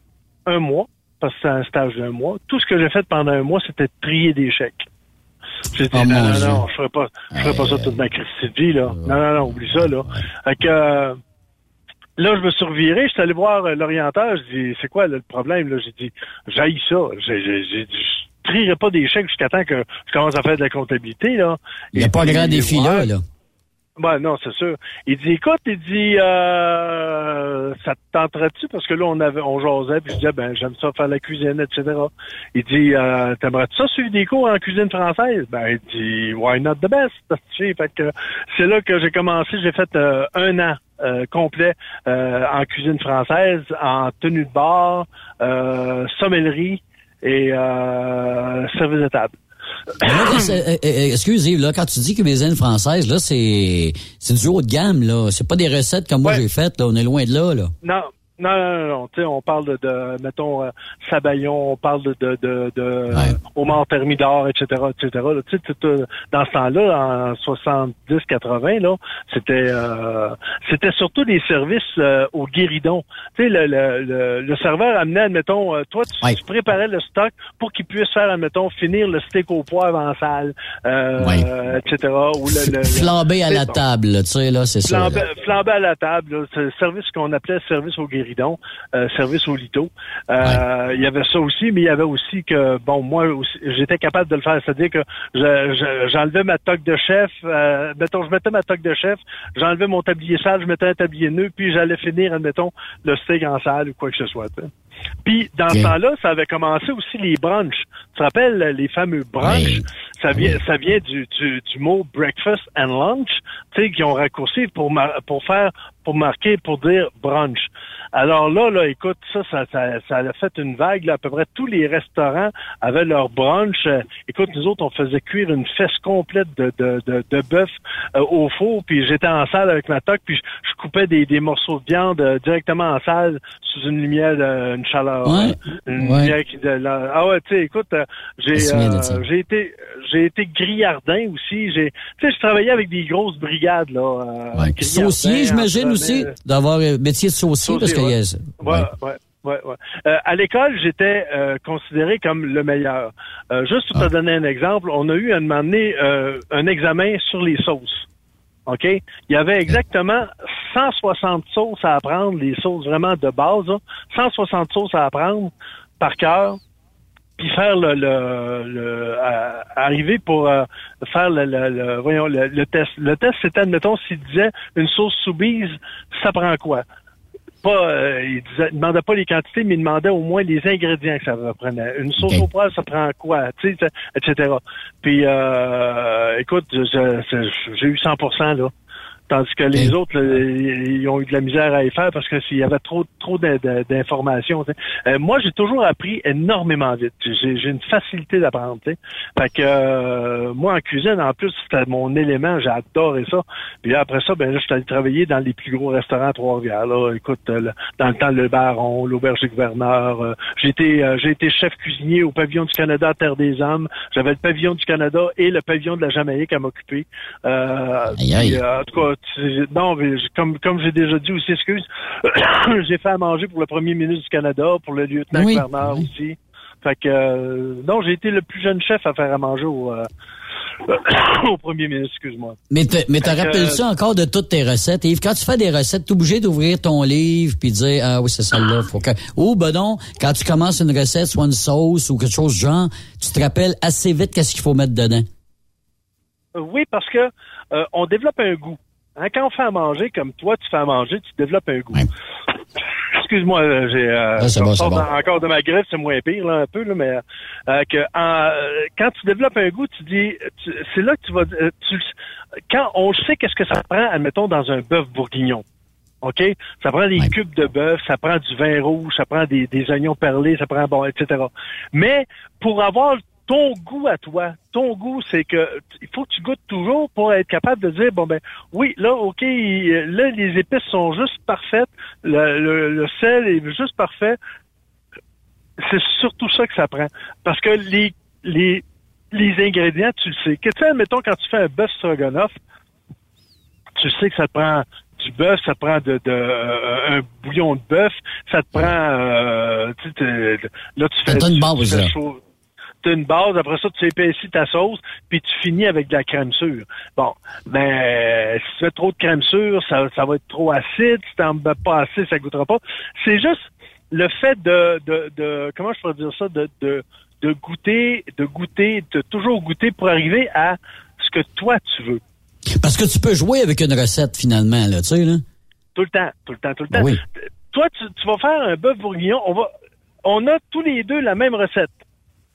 un mois, parce que c'est un stage d'un mois, tout ce que j'ai fait pendant un mois, c'était de trier des chèques. J'ai dit, Oh, non, non, non, je ferai pas, je ferai pas ça toute ma crise de vie, là. Non, non, non, oublie ça, là. Fait que, euh, là, je me suis reviré, je suis allé voir euh, l'orienteur, je dis, c'est quoi là, le problème, là? J'ai dit, j'haïs ça. J'ai, j'ai, j'ai dit, je trierai pas des chèques jusqu'à temps que je commence à faire de la comptabilité, là. Il n'y a Et pas de puis, grand défi là, là. Ben non, c'est sûr. Il dit, écoute, il dit, euh, ça te tenterait-tu? Parce que là, on avait, on jasait, puis je disais, ben, j'aime ça faire la cuisine, etc. Il dit, euh, t'aimerais-tu ça suivre des cours en cuisine française? Ben, il dit, why not the best? (laughs) Fait que c'est là que j'ai commencé, j'ai fait euh, un an euh, complet euh, en cuisine française, en tenue de bar, euh, sommellerie et service de table. Là, euh, euh, excuse Yves, là, quand tu dis cuisine française, là, c'est c'est du haut de gamme, là. C'est pas des recettes comme moi Ouais. j'ai faites, là. On est loin de là, là. Non, non, non, non, non. Tu sais, on parle de, de mettons, euh, sabayon, on parle de, de, de, de Ouais. thermidor, etc., etc. Tu sais, dans ce temps-là, en 70-80, là, c'était, euh, c'était surtout des services euh, au guéridon. Tu sais, le, le, le, le serveur amenait, admettons, euh, toi, tu, Ouais. tu préparais le stock pour qu'il puisse faire, admettons, finir le steak au poivre en salle, euh, Ouais. etc. Ou le, Flambé à la table, tu sais, là, c'est ça. Flambé à la table, là, c'est le service qu'on appelait service au guéridon, euh, service au lito. Euh, Il y avait ça aussi, mais il y avait aussi que, bon, moi aussi, j'étais capable de le faire, c'est-à-dire que je- je- j'enlevais ma toque de chef, euh, mettons, je mettais ma toque de chef, j'enlevais mon tablier sale, je mettais un tablier nœud, puis j'allais finir, admettons, le steak en salle ou quoi que ce soit. Puis, dans ce Ok. temps-là, ça avait commencé aussi les brunchs. Tu te rappelles les fameux brunchs? Oui. Ça vient, Oui. ça vient du, du, du mot breakfast and lunch, tu sais, qui ont raccourci pour mar- pour faire, pour marquer, pour dire brunch. Alors là, là, écoute, ça, ça, ça, ça a fait une vague. Là, à peu près tous les restaurants avaient leur brunch. Euh, écoute, nous autres, on faisait cuire une fesse complète de, de, de, de bœuf euh, au four, puis j'étais en salle avec ma toque, puis je, je coupais des, des morceaux de viande euh, directement en salle sous une lumière, de, une chaleur, Ouais. euh, une Ouais. lumière qui de la- Ah ouais, tu sais, écoute, euh, j'ai euh, j'ai été j'ai été grillardin aussi. J'ai, tu sais, je travaillais avec des grosses brigades là. Ouais. Saucier, j'imagine aussi, d'avoir euh, métier de saucier, Saucier, parce que ouais. Euh, à l'école, j'étais euh, considéré comme le meilleur. Euh, juste pour Ah. te donner un exemple, on a eu à un moment donné un examen sur les sauces. OK? Il y avait exactement 160 sauces à apprendre, les sauces vraiment de base, là. 160 sauces à apprendre par cœur, puis faire le, le, le- à- arriver pour euh, faire le, le, voyons, le, le test. Le test, c'était, admettons, s'il disait une sauce soubise, ça prend quoi? Pas, euh, il, disait, il demandait pas les quantités, mais il demandait au moins les ingrédients que ça prenait. Une sauce au poivre, ça prend quoi, tu sais, etc. Puis, euh, écoute, j'ai eu 100% là. Tandis que les autres, là, ils ont eu de la misère à y faire parce que s'il y avait trop trop d'in- d'in- d'informations. Euh, moi, j'ai toujours appris énormément vite. J'ai j'ai une facilité d'apprendre. Fait que euh, moi, en cuisine, en plus, c'était mon élément. J'ai adoré ça. Puis là, après ça, ben là, je suis allé travailler dans les plus gros restaurants à Trois-Rivières. Là, écoute, euh, dans le temps, le Baron, l'Auberge du Gouverneur. euh, j'ai été j'ai été chef cuisinier au pavillon du Canada à Terre des Hommes. J'avais le pavillon du Canada et le pavillon de la Jamaïque à m'occuper. En tout cas, non, mais comme comme j'ai déjà dit aussi, excuse, (coughs) j'ai fait à manger pour le premier ministre du Canada, pour le lieutenant Oui, gouverneur oui. aussi. Fait que euh, non, j'ai été le plus jeune chef à faire à manger au, euh, (coughs) au premier ministre, excuse-moi. Mais te, mais te Fait que- rappelles-tu encore de toutes tes recettes, Yves? Quand tu fais des recettes, t'es obligé d'ouvrir ton livre puis de dire, ah oui, c'est celle-là, faut que... Ou, ben non, quand tu commences une recette, soit une sauce ou quelque chose du genre, tu te rappelles assez vite qu'est-ce qu'il faut mettre dedans. Euh, Oui, parce que euh, on développe un goût. Hein, quand on fait à manger, comme toi, tu fais à manger, tu développes un goût. Ouais. (laughs) Excuse-moi, là, j'ai euh, Ah, bon, bon. encore de ma greffe, c'est moins pire là, un peu là, mais euh, que en, euh, quand tu développes un goût, tu dis, c'est là que tu vas, euh, tu, quand on sait qu'est-ce que ça prend, admettons dans un bœuf bourguignon. OK? Ça prend des Ouais. cubes de bœuf, ça prend du vin rouge, ça prend des, des oignons perlés, ça prend, bon, etc. Mais pour avoir ton goût à toi, ton goût, c'est que il faut que tu goûtes toujours pour être capable de dire, bon ben, oui, là, OK, là, les épices sont juste parfaites, le, le, le sel est juste parfait. C'est surtout ça que ça prend. Parce que les, les, les ingrédients, tu le sais. Que tu sais, admettons, quand tu fais un bœuf stroganoff, tu sais que ça te prend du bœuf, ça te prend de, de euh, un bouillon de bœuf, ça te prend euh, tu là tu fais une tu- base, tu fais chaud- Une base, après ça, tu épaissis ta sauce, puis tu finis avec de la crème sûre. Bon, ben, si tu fais trop de crème sûre, ça, ça va être trop acide. Si t'en mets pas assez, ça goûtera pas. C'est juste le fait de, de, de comment je pourrais dire ça, de, de, de goûter, de goûter, de toujours goûter pour arriver à ce que toi tu veux. Parce que tu peux jouer avec une recette, finalement, là, tu sais, là. Tout le temps, tout le temps, tout le temps. Oui. Toi, tu, tu vas faire un bœuf bourguignon. On va, on a tous les deux la même recette.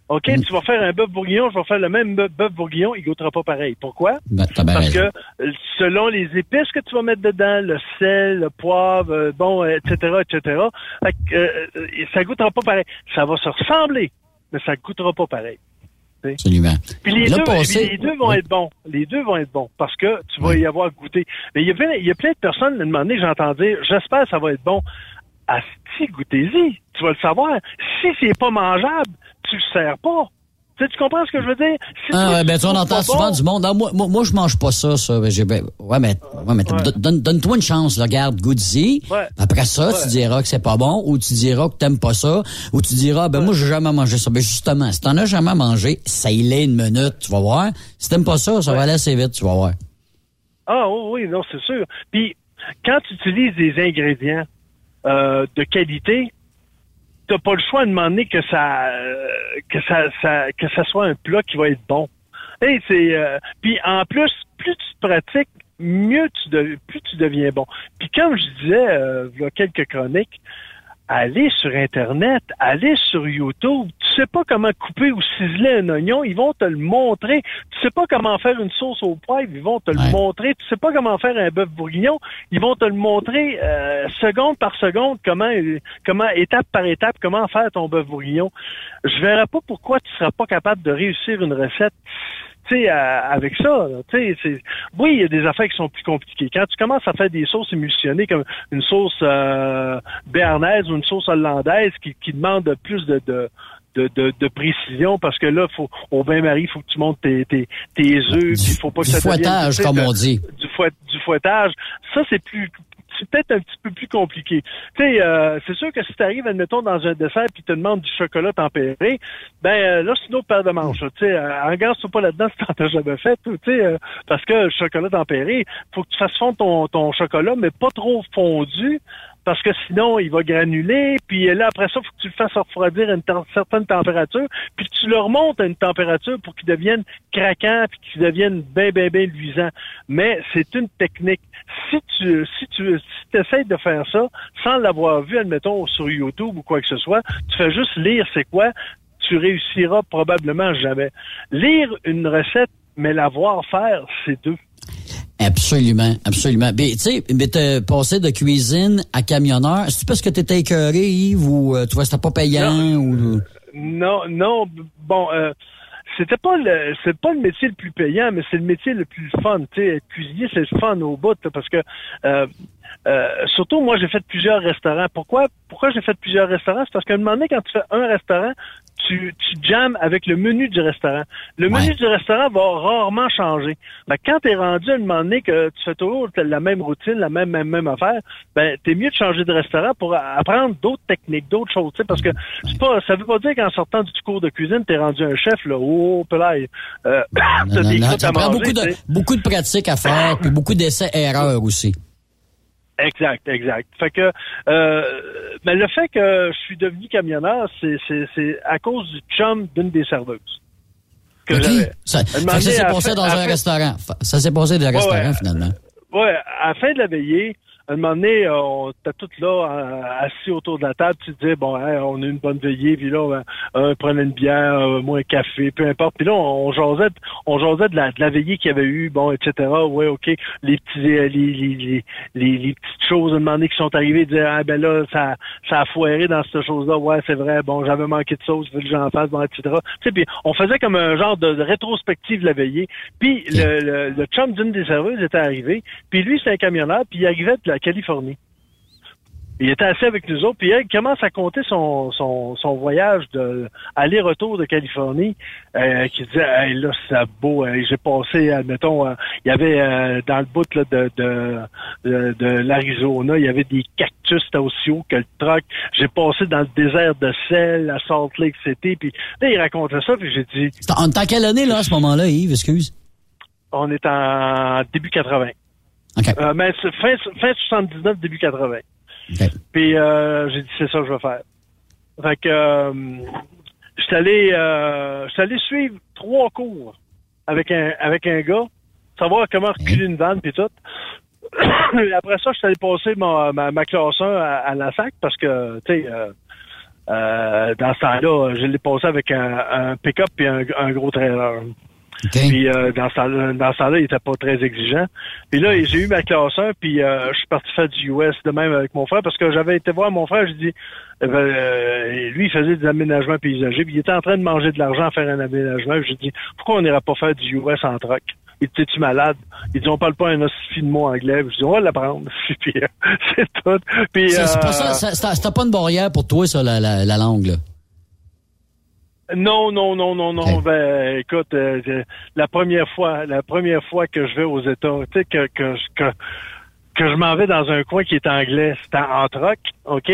OK? Mm. Tu vas faire un bœuf bourguignon, je vais faire le même bœuf bourguignon, il goûtera pas pareil. Pourquoi? Ben, Parce que euh, selon les épices que tu vas mettre dedans, le sel, le poivre, euh, bon, euh, etc., etc., fait que, euh, euh, ça goûtera pas pareil. Ça va se ressembler, mais ça goûtera pas pareil. Absolument. Puis les, deux, passé- les deux vont Oui. être bons. Les deux vont être bons parce que tu vas Oui. y avoir goûté. Mais il y a plein, il y a plein de personnes, à moment donné, j'entends dire, j'espère que ça va être bon. Asti, goûtez-y. Tu vas le savoir. Si c'est pas mangeable, tu le sers pas. Tu, sais, tu comprends ce que je veux dire? Si Ah, ouais, ben, tu, on entend souvent bon, du monde. Ah, moi, moi, moi, je mange pas ça, ça. Ben, j'ai, ben, ouais, mais, ouais, mais Ouais. donne, donne-toi une chance, là. Regarde, goûte-y. Ouais. Après ça, tu diras que c'est pas bon, ou tu diras que t'aimes pas ça, ou tu diras, ben, moi, j'ai jamais mangé ça. Ben, justement, si t'en as jamais mangé, ça y est une minute, tu vas voir. Si t'aimes pas ça, ça va aller assez vite, tu vas voir. Ah oui, oui, non, c'est sûr. Puis quand tu utilises des ingrédients euh, de qualité, t'as pas le choix de demander que ça que ça, que ça soit un plat qui va être bon. Et c'est euh, puis en plus, plus tu pratiques, mieux tu de- plus tu deviens bon. Puis comme je disais euh, il y a quelques chroniques, allez sur Internet, allez sur YouTube. Tu sais pas comment couper ou ciseler un oignon, ils vont te le montrer. Tu sais pas comment faire une sauce au poivre, ils vont te le montrer. Tu sais pas comment faire un bœuf bourguignon, ils vont te le montrer euh, seconde par seconde, comment, comment étape par étape, comment faire ton bœuf bourguignon. Je verrai pas pourquoi tu seras pas capable de réussir une recette sais, avec ça, tu sais, oui, il y a des affaires qui sont plus compliquées. Quand tu commences à faire des sauces émulsionnées comme une sauce euh, béarnaise ou une sauce hollandaise qui, qui demande plus de, de de, de, de, précision parce que là, faut, au bain-marie, il faut que tu montes tes, tes, tes œufs, il faut pas que du ça fouettage, comme on dit. Du, fouet, du fouettage. Ça, c'est plus c'est peut-être un petit peu plus compliqué. Tu sais, euh, c'est sûr que si tu arrives, admettons, dans un dessert puis te demandes du chocolat tempéré, ben euh, là, c'est une autre de manches. Tu sais, euh, engage-toi pas là-dedans si t'en as jamais fait, tu sais, euh, parce que le chocolat tempéré, faut que tu fasses fondre ton, ton chocolat, mais pas trop fondu, parce que sinon, il va granuler, puis là, après ça, il faut que tu le fasses refroidir à une certaine température, puis tu le remontes à une température pour qu'il devienne craquant, puis qu'il devienne bien, bien, bien luisant. Mais c'est une technique. Si tu si tu si essaies de faire ça sans l'avoir vu, admettons, sur YouTube ou quoi que ce soit, tu fais juste lire c'est quoi, tu réussiras probablement jamais. Lire une recette, mais la voir faire, c'est deux. Absolument, absolument. Mais tu sais, mais t'es passé de cuisine à camionneur. C'est parce que t'étais écœuré, Yves, ou euh, tu vois, c'était pas payant non, ou non, non. Bon, euh, c'était pas le c'est pas le métier le plus payant, mais c'est le métier le plus fun. Tu sais, cuisinier, c'est le fun au bout, parce que euh, euh, surtout, moi, j'ai fait plusieurs restaurants. Pourquoi? Pourquoi j'ai fait plusieurs restaurants? C'est parce qu'à un moment donné, quand tu fais un restaurant, tu, tu jammes avec le menu du restaurant. Le menu du restaurant va rarement changer. Ben, quand tu es rendu à un moment donné que tu fais toujours la même routine, la même, même, même affaire, ben, t'es mieux de changer de restaurant pour apprendre d'autres techniques, d'autres choses, tu sais, parce que c'est pas, ça veut pas dire qu'en sortant du cours de cuisine, t'es rendu un chef, là, oh, pelaille. Euh, (coughs) non, non, non, ça prend beaucoup de, beaucoup de pratiques à faire, puis beaucoup d'essais-erreurs aussi. Exact, exact. Fait que, euh, mais le fait que je suis devenu camionneur, c'est, c'est, c'est à cause du chum d'une des serveuses. Que okay. Ça, ça s'est passé dans un restaurant. Ça s'est passé dans un restaurant, finalement. Ouais, à la fin de la veillée, à un moment donné, on était tous là, euh, assis autour de la table, tu te disais, bon, on a une bonne veillée, puis là, on prenait une bière, moi un café, peu importe. Puis là, on, jasait, on jasait de la, de la veillée qu'il y avait eu, bon, etc. Ouais, OK. Les petits les, les, les, les, petites choses, à un moment donné, qui sont arrivées, dire, ah ben là, ça, ça a foiré dans cette chose-là. Ouais, c'est vrai, bon, j'avais manqué de sauce, veux que j'en fasse, bon, etc. Tu sais, puis on faisait comme un genre de, rétrospective de la veillée. Puis le, le, le chum d'une des serveuses était arrivé, puis lui, c'est un camionneur, puis il arrivait de la Californie. Il était assis avec nous autres, puis il commence à compter son, son, son voyage de aller-retour de Californie, euh, qui disait hey, là, c'est beau, j'ai passé, admettons, euh, il y avait euh, dans le bout là, de, de, de, de l'Arizona, il y avait des cactus, c'était aussi haut que le truck. J'ai passé dans le désert de sel à Salt Lake City, puis là, il racontait ça, puis j'ai dit. En tant quelle année, là, à ce moment-là, Yves, excuse? On est en début 80. Okay. Euh, mais fin, fin 79, début 80. Okay. Puis euh, j'ai dit c'est ça que je vais faire. Fait que euh, je suis allé, euh, allé suivre trois cours avec un avec un gars, savoir comment reculer une vanne puis tout. (coughs) Après ça, je suis allé passer ma, ma, ma classe 1 à, à, la SAC parce que, tu sais, euh, euh, dans ce temps-là, je l'ai passé avec un, un pick-up et un, un gros trailer. Okay. Puis euh, dans ce dans ce temps-là, il était pas très exigeant. Puis là, j'ai eu ma classe 1, puis euh, je suis parti faire du US de même avec mon frère, parce que j'avais été voir mon frère, je dis eh ben, euh, lui, il faisait des aménagements paysagers, puis il était en train de manger de l'argent à faire un aménagement. Je dis pourquoi on n'irait pas faire du US en troc? Il dit, tu malade? Il dit, on parle pas un aussi de mot anglais. Je dis, on va l'apprendre. (laughs) puis, c'est tout. Puis, c'est pas ça, c'était pas une barrière pour toi, ça, la, la, la langue, là? Non, non, non, non, non. Ben, écoute, euh, la première fois, la première fois que je vais aux États, tu sais que que que, que je m'en vais dans un coin qui est anglais, c'est en troc, ok?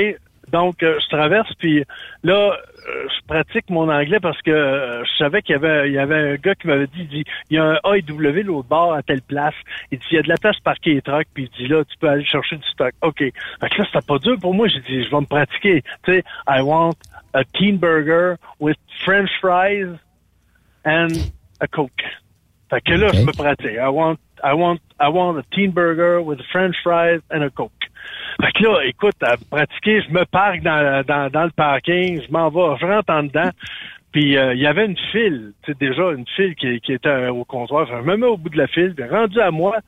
Donc, euh, je traverse, puis là, euh, je pratique mon anglais parce que euh, je savais qu'il y avait il y avait un gars qui m'avait dit, il dit, il y a un A et W l'autre bord à telle place. Il dit, il y a de la place parquée et truck, puis il dit, là, tu peux aller chercher du stock. OK. Fait que là, c'était pas dur pour moi. J'ai dit, je vais me pratiquer. Tu sais, I want a teen burger with french fries and a coke. Fait que là, je me pratique. I want, I want, I want a teen burger with french fries and a coke. Fait que là, écoute, à pratiquer, je me parque dans, dans, dans le parking, je m'en vais, je rentre en dedans. Puis euh, il y avait une file, tu sais, déjà une file qui, qui était euh, au comptoir. Je me mets au bout de la file, puis rendu à moi,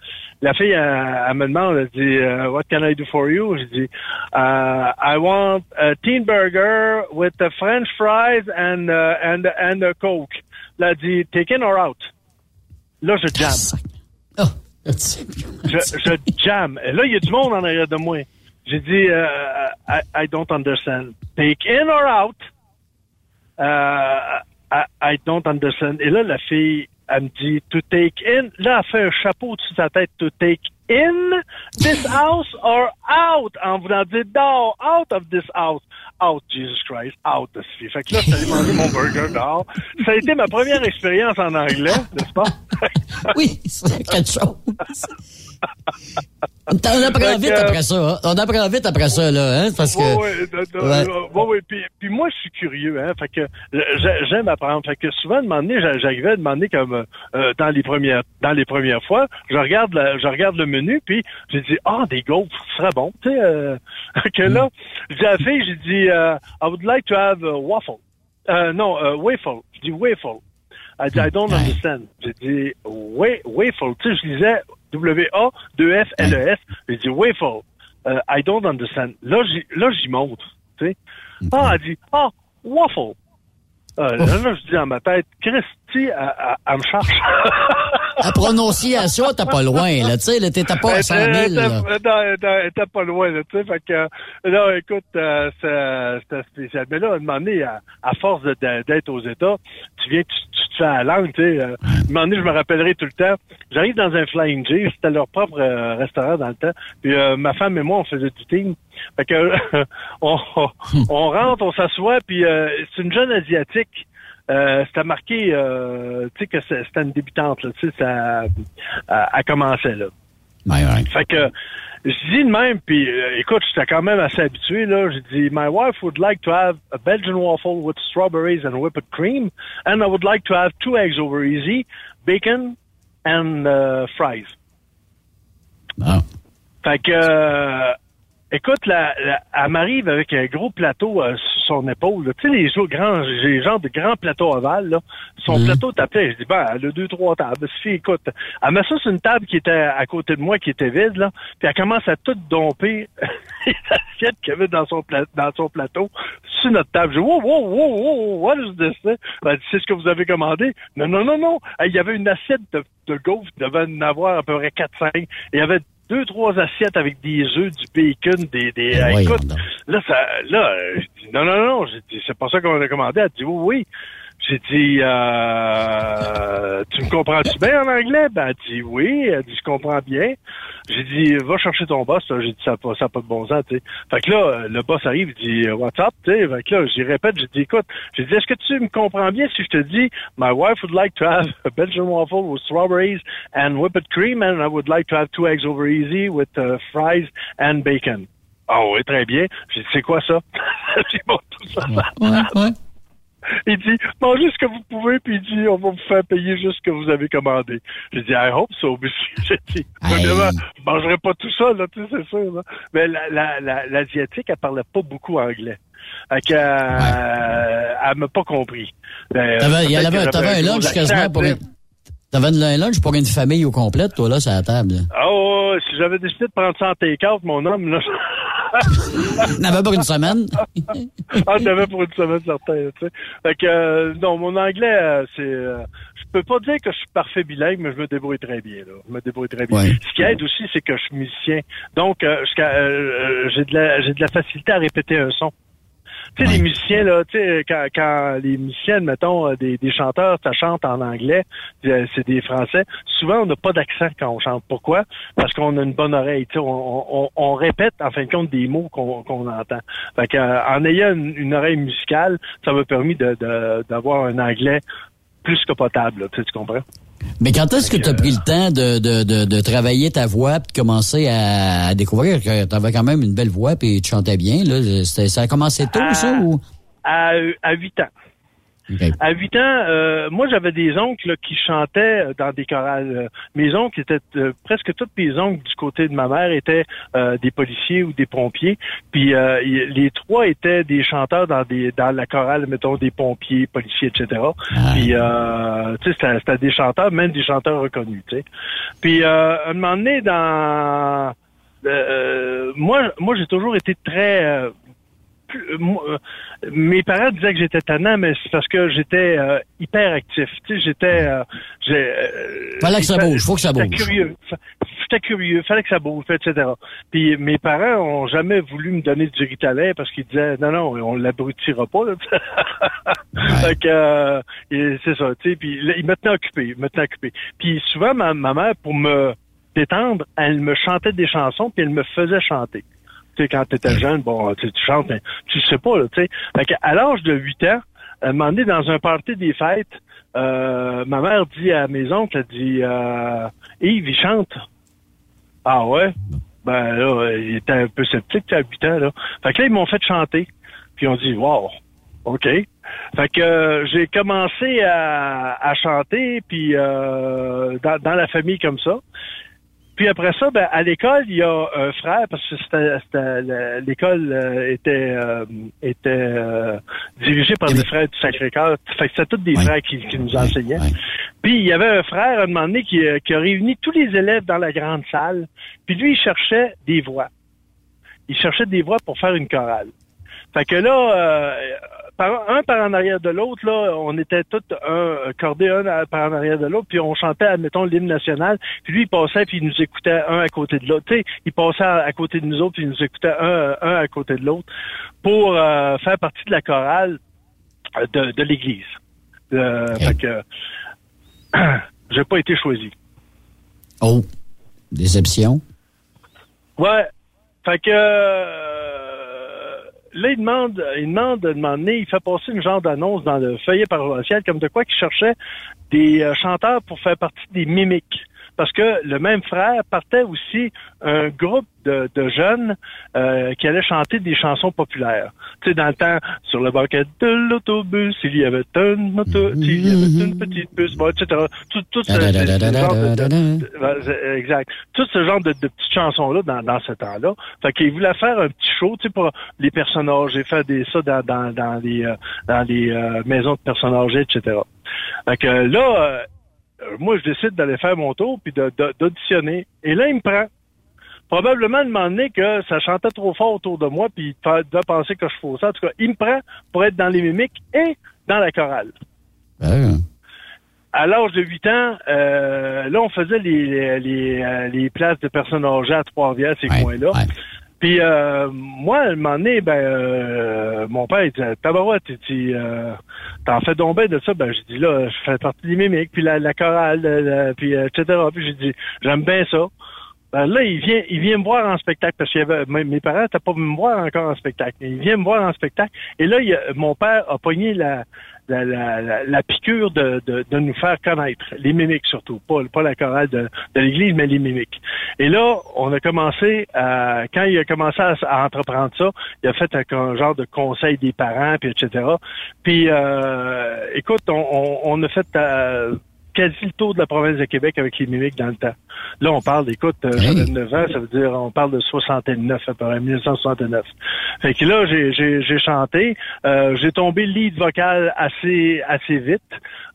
la fille, elle, elle me demande, elle dit, euh, What can I do for you? Je dis, uh, I want a teen burger with the French fries and, uh, and, and a Coke. Là, elle dit, take in or out? Là, je jam. Je, je jam. Et là, il y a du monde en arrière de moi. J'ai dit, euh, I, I don't understand. Take in or out? Euh, I, don't understand. Et là, la fille, elle me dit, to take in. Là, elle fait un chapeau au-dessus de sa tête. To take in this house or out? En voulant dire, no, out of this house. Out, Jesus Christ, out de ce. Fait que là, allé manger mon burger dehors. Ça a été ma première expérience en anglais, n'est-ce pas? (laughs) oui, c'est quelque chose. On apprend vite après ça. Hein? On apprend vite après ça, là, hein? Parce que. Oui, oui, ouais. Puis, puis, moi, je suis curieux, hein? Fait que j'aime apprendre. Fait que souvent, de demander, j'arrivais à demander comme euh, dans les premières dans les premières fois, je regarde la, je regarde le menu, puis j'ai dit Ah, oh, des gaufres, ce serait bon. Tu sais, euh, (laughs) que là, j'ai dit à la fille, j'ai dit uh, I would like to have a waffle. Uh, non, uh, waffle. Je dis waffle. Elle dit I don't understand. J'ai dit waffle. Tu sais, je disais W-A-2-F-L-E-S. J'ai dit, waffle. Uh, I don't understand. Là, j'y, monte, tu sais. Ah, elle dit, ah, waffle. Euh, là, là, je dis dans ma tête, Christy, elle, elle, elle me cherche. La prononciation, t'es pas loin, là, tu sais, là, t'étais pas à 100 000, là. Non, t'es pas loin, là, tu sais, fait que, là, écoute, euh, c'était spécial. Mais là, à un moment donné, à, à force d'être aux États, tu viens, tu, tu te fais à la langue, tu sais. Euh, à un moment donné, je me rappellerai tout le temps. J'arrive dans un Flying J, c'était leur propre euh, restaurant dans le temps, puis euh, ma femme et moi, on faisait du team. Fait que, (laughs) on, on rentre, on s'assoit, puis euh, c'est une jeune Asiatique. Euh, c'était marqué, euh, tu sais, que c'était une débutante, tu sais, ça, elle commençait, là. Ouais, ouais. Fait que, je dis de même, puis euh, écoute, j'étais quand même assez habitué, là. J'ai dit, my wife would like to have a Belgian waffle with strawberries and whipped cream, and I would like to have two eggs over easy, bacon and uh, fries. Ah. Fait que, euh, écoute, la, la, elle m'arrive avec un gros plateau euh, sur son épaule. là. Tu sais, les gens, grands, les gens de grands plateaux ovales, là. Son Mhm. plateau tapait. Je dis, ben, elle a deux, trois tables. Si, écoute, elle met ça sur une table qui était à côté de moi, qui était vide, là. Puis elle commence à tout domper (laughs) les assiettes qu'il y avait dans son, pla- dans son plateau sur notre table. Je dis, wow, wow, wow, wow, what is this? hein? Dit, c'est ce que vous avez commandé? Non, non, non, non. Il y avait une assiette de, de gaufres, devait en avoir à peu près 4-5. Il y avait deux, trois assiettes avec des œufs, du bacon, des... des Ben euh, écoute, là, ça, là, euh, je dis, non, non, non, c'est pas ça qu'on a commandé. Elle dit, oui, oui. J'ai dit, euh, tu me comprends-tu bien en anglais? Ben, elle dit, oui. Elle dit, je comprends bien. J'ai dit, va chercher ton boss. J'ai dit, ça n'a pas, de bon sens, tu sais. Fait que là, le boss arrive, il dit, what's up, tu sais. Fait que là, j'y répète, j'ai dit, écoute, j'ai dit, est-ce que tu me comprends bien si je te dis, my wife would like to have a Belgian waffle with strawberries and whipped cream, and I would like to have two eggs over easy with uh, fries and bacon? Ah oui, très bien. J'ai dit, c'est quoi ça? (laughs) J'ai bon, tout ça. Ouais, ouais. Il dit, mangez ce que vous pouvez, puis il dit, on va vous faire payer juste ce que vous avez commandé. J'ai dit, I hope so, mais j'ai dit, premièrement, je mangerai pas tout ça, là, tu sais, c'est sûr, là. Mais la, la, la, l'asiatique, elle parlait pas beaucoup anglais. Fait que, euh, elle m'a pas compris. Ben, T'avais, que t'avais un lunch quasiment pour une, t'avais un lunch pour une famille au complète, toi, là, sur la table. Ouais, si j'avais décidé de prendre ça en take-out, mon homme, là, (laughs) (laughs) T'en avais pour une semaine. (laughs) ah, j'avais pour une semaine certain, tu sais. Fait que, euh, non, mon anglais, euh, c'est, euh, je peux pas dire que je suis parfait bilingue, mais je me débrouille très bien, là. Je me débrouille très bien. Ouais. Ce qui aide aussi, c'est que je suis musicien. Donc, euh, jusqu'à, j'ai de la, j'ai de la facilité à répéter un son. Tu sais, Ouais. les musiciens, là, tu sais, quand, quand les musiciens, mettons, euh, des, des chanteurs, ça chante en anglais, euh, c'est des Français, souvent, on n'a pas d'accent quand on chante. Pourquoi? Parce qu'on a une bonne oreille, tu sais, on, on, on répète, en fin de compte, des mots qu'on qu'on entend. Fait que, euh, en ayant une, une oreille musicale, ça m'a permis de- de- d'avoir un anglais plus que potable, là, tu comprends? Mais quand est-ce que tu as pris le temps de, de, de, de travailler ta voix puis de commencer à, à découvrir que tu avais quand même une belle voix puis tu chantais bien? Là, ça a commencé tôt, ça? Ou? À, à 8 ans. À 8 ans, euh, moi j'avais des oncles là, qui chantaient dans des chorales. Euh, Mes oncles étaient euh, presque tous mes oncles du côté de ma mère étaient euh, des policiers ou des pompiers. Puis euh, les trois étaient des chanteurs dans des dans la chorale, mettons des pompiers, policiers, etc. Puis euh, tu sais, c'était des chanteurs, même des chanteurs reconnus. Tu sais. Puis euh, un moment donné dans euh, moi, moi j'ai toujours été très euh, plus- euh, euh, mes parents disaient que j'étais tannant, mais c'est parce que j'étais euh, hyper actif. Tu sais, j'étais. Euh, euh, Fallait que ça bouge, faut que ça bouge. curieux. J'étais curieux, fallait que ça bouge, etc. Puis mes parents ont jamais voulu me donner du ritalin parce qu'ils disaient non, non, on l'abrutira pas. Là. (laughs) fait que euh, c'est ça, tu sais. Puis là, ils me tenaient occupé, tenaient occupé. Puis souvent, ma, ma mère, pour me détendre, elle me chantait des chansons, puis elle me faisait chanter. Tu sais, quand t'étais jeune, bon, tu tu chantes, mais tu sais pas, là, tu sais. Fait qu'à à l'âge de 8 ans, à un donné, dans un party des fêtes, euh, ma mère dit à mes oncles, elle dit, euh, Yves, il chante. Ah ouais? Ben là, il était un peu sceptique, tu à 8 ans, là. Fait que là, ils m'ont fait chanter. Puis on dit, wow, OK. Fait que euh, j'ai commencé à, à chanter, puis euh, dans, dans la famille comme ça. Puis après ça, ben, à l'école, il y a un frère, parce que c'était, c'était- le- l'école euh, était, euh, était euh, dirigée par des frères du Sacré-Cœur. Fait que c'était tous des frères qui, qui nous enseignaient. Puis il y avait un frère, à un moment donné, qui, euh, qui a réuni tous les élèves dans la grande salle. Puis lui, il cherchait des voix. Il cherchait des voix pour faire une chorale. Fait que là, euh, par, un par en arrière de l'autre, là, on était tous un cordés un par en arrière de l'autre, puis on chantait, admettons, l'hymne national. Puis lui, il passait, puis il nous écoutait un à côté de l'autre. Tu sais, il passait à, à côté de nous autres, puis il nous écoutait un, un à côté de l'autre pour euh, faire partie de la chorale euh, de, de l'Église. Euh, Fait que (clears throat) j'ai pas été choisi. Oh, déception? Ouais. Fait que euh, là, il demande, il demande de demander, il fait passer une genre d'annonce dans le feuillet paroissial comme de quoi qu'il cherchait des euh, chanteurs pour faire partie des mimiques. Parce que le même frère partait aussi un groupe de, de jeunes euh, qui allaient chanter des chansons populaires. Tu sais, dans le temps, sur le banquet de l'autobus, il y avait un auto, il y avait une petite puce, bon, etc. Tout, tout ce, genre de- Exact. Tout ce genre de, de petites chansons-là dans, dans ce temps-là. Fait qu'il voulait faire un petit show, tu sais, pour les personnes âgées, faire des, ça dans, dans, dans les, euh, dans les euh, maisons de personnes âgées, etc. Fait que là, euh, moi, je décide d'aller faire mon tour puis de- de- d'auditionner. Et là, il me prend. Probablement de moment donné que ça chantait trop fort autour de moi, puis devait penser que je faussais. En tout cas, il me prend pour être dans les mimiques et dans la chorale à l'âge de 8 ans, euh, là, on faisait les, les, les, euh, les places de personnes âgées à Trois-Rivières, ces coins-là. Puis euh, moi, à un moment donné, ben, euh, mon père, il disait, Tabarouette, euh, t'en fais donc bien de ça. Ben, je dis, là, je fais partie des mimiques, puis la, chorale, la- puis euh, etc. Puis j'ai dit, j'aime bien ça. Ben là, il vient, il vient me voir en spectacle parce avait mes, parents n'étaient pas venus me voir encore en spectacle. Il vient me voir en spectacle. Et là, il mon père a pogné la, la, la, la, piqûre de, de, de nous faire connaître, les mimiques surtout, pas, pas la chorale de, de l'Église, mais les mimiques. Et là, on a commencé à, quand il a commencé à, à entreprendre ça, il a fait un, un genre de conseil des parents, puis etc. Puis, euh, écoute, on, on, on a fait euh, quasi le tour de la province de Québec avec les mimiques dans le temps. Là, on parle, écoute, euh, j'avais 9 ans, ça veut dire, on parle de 69, à peu près, 1969. Fait que là, j'ai, j'ai, j'ai chanté, euh, j'ai tombé lead vocal assez, assez vite.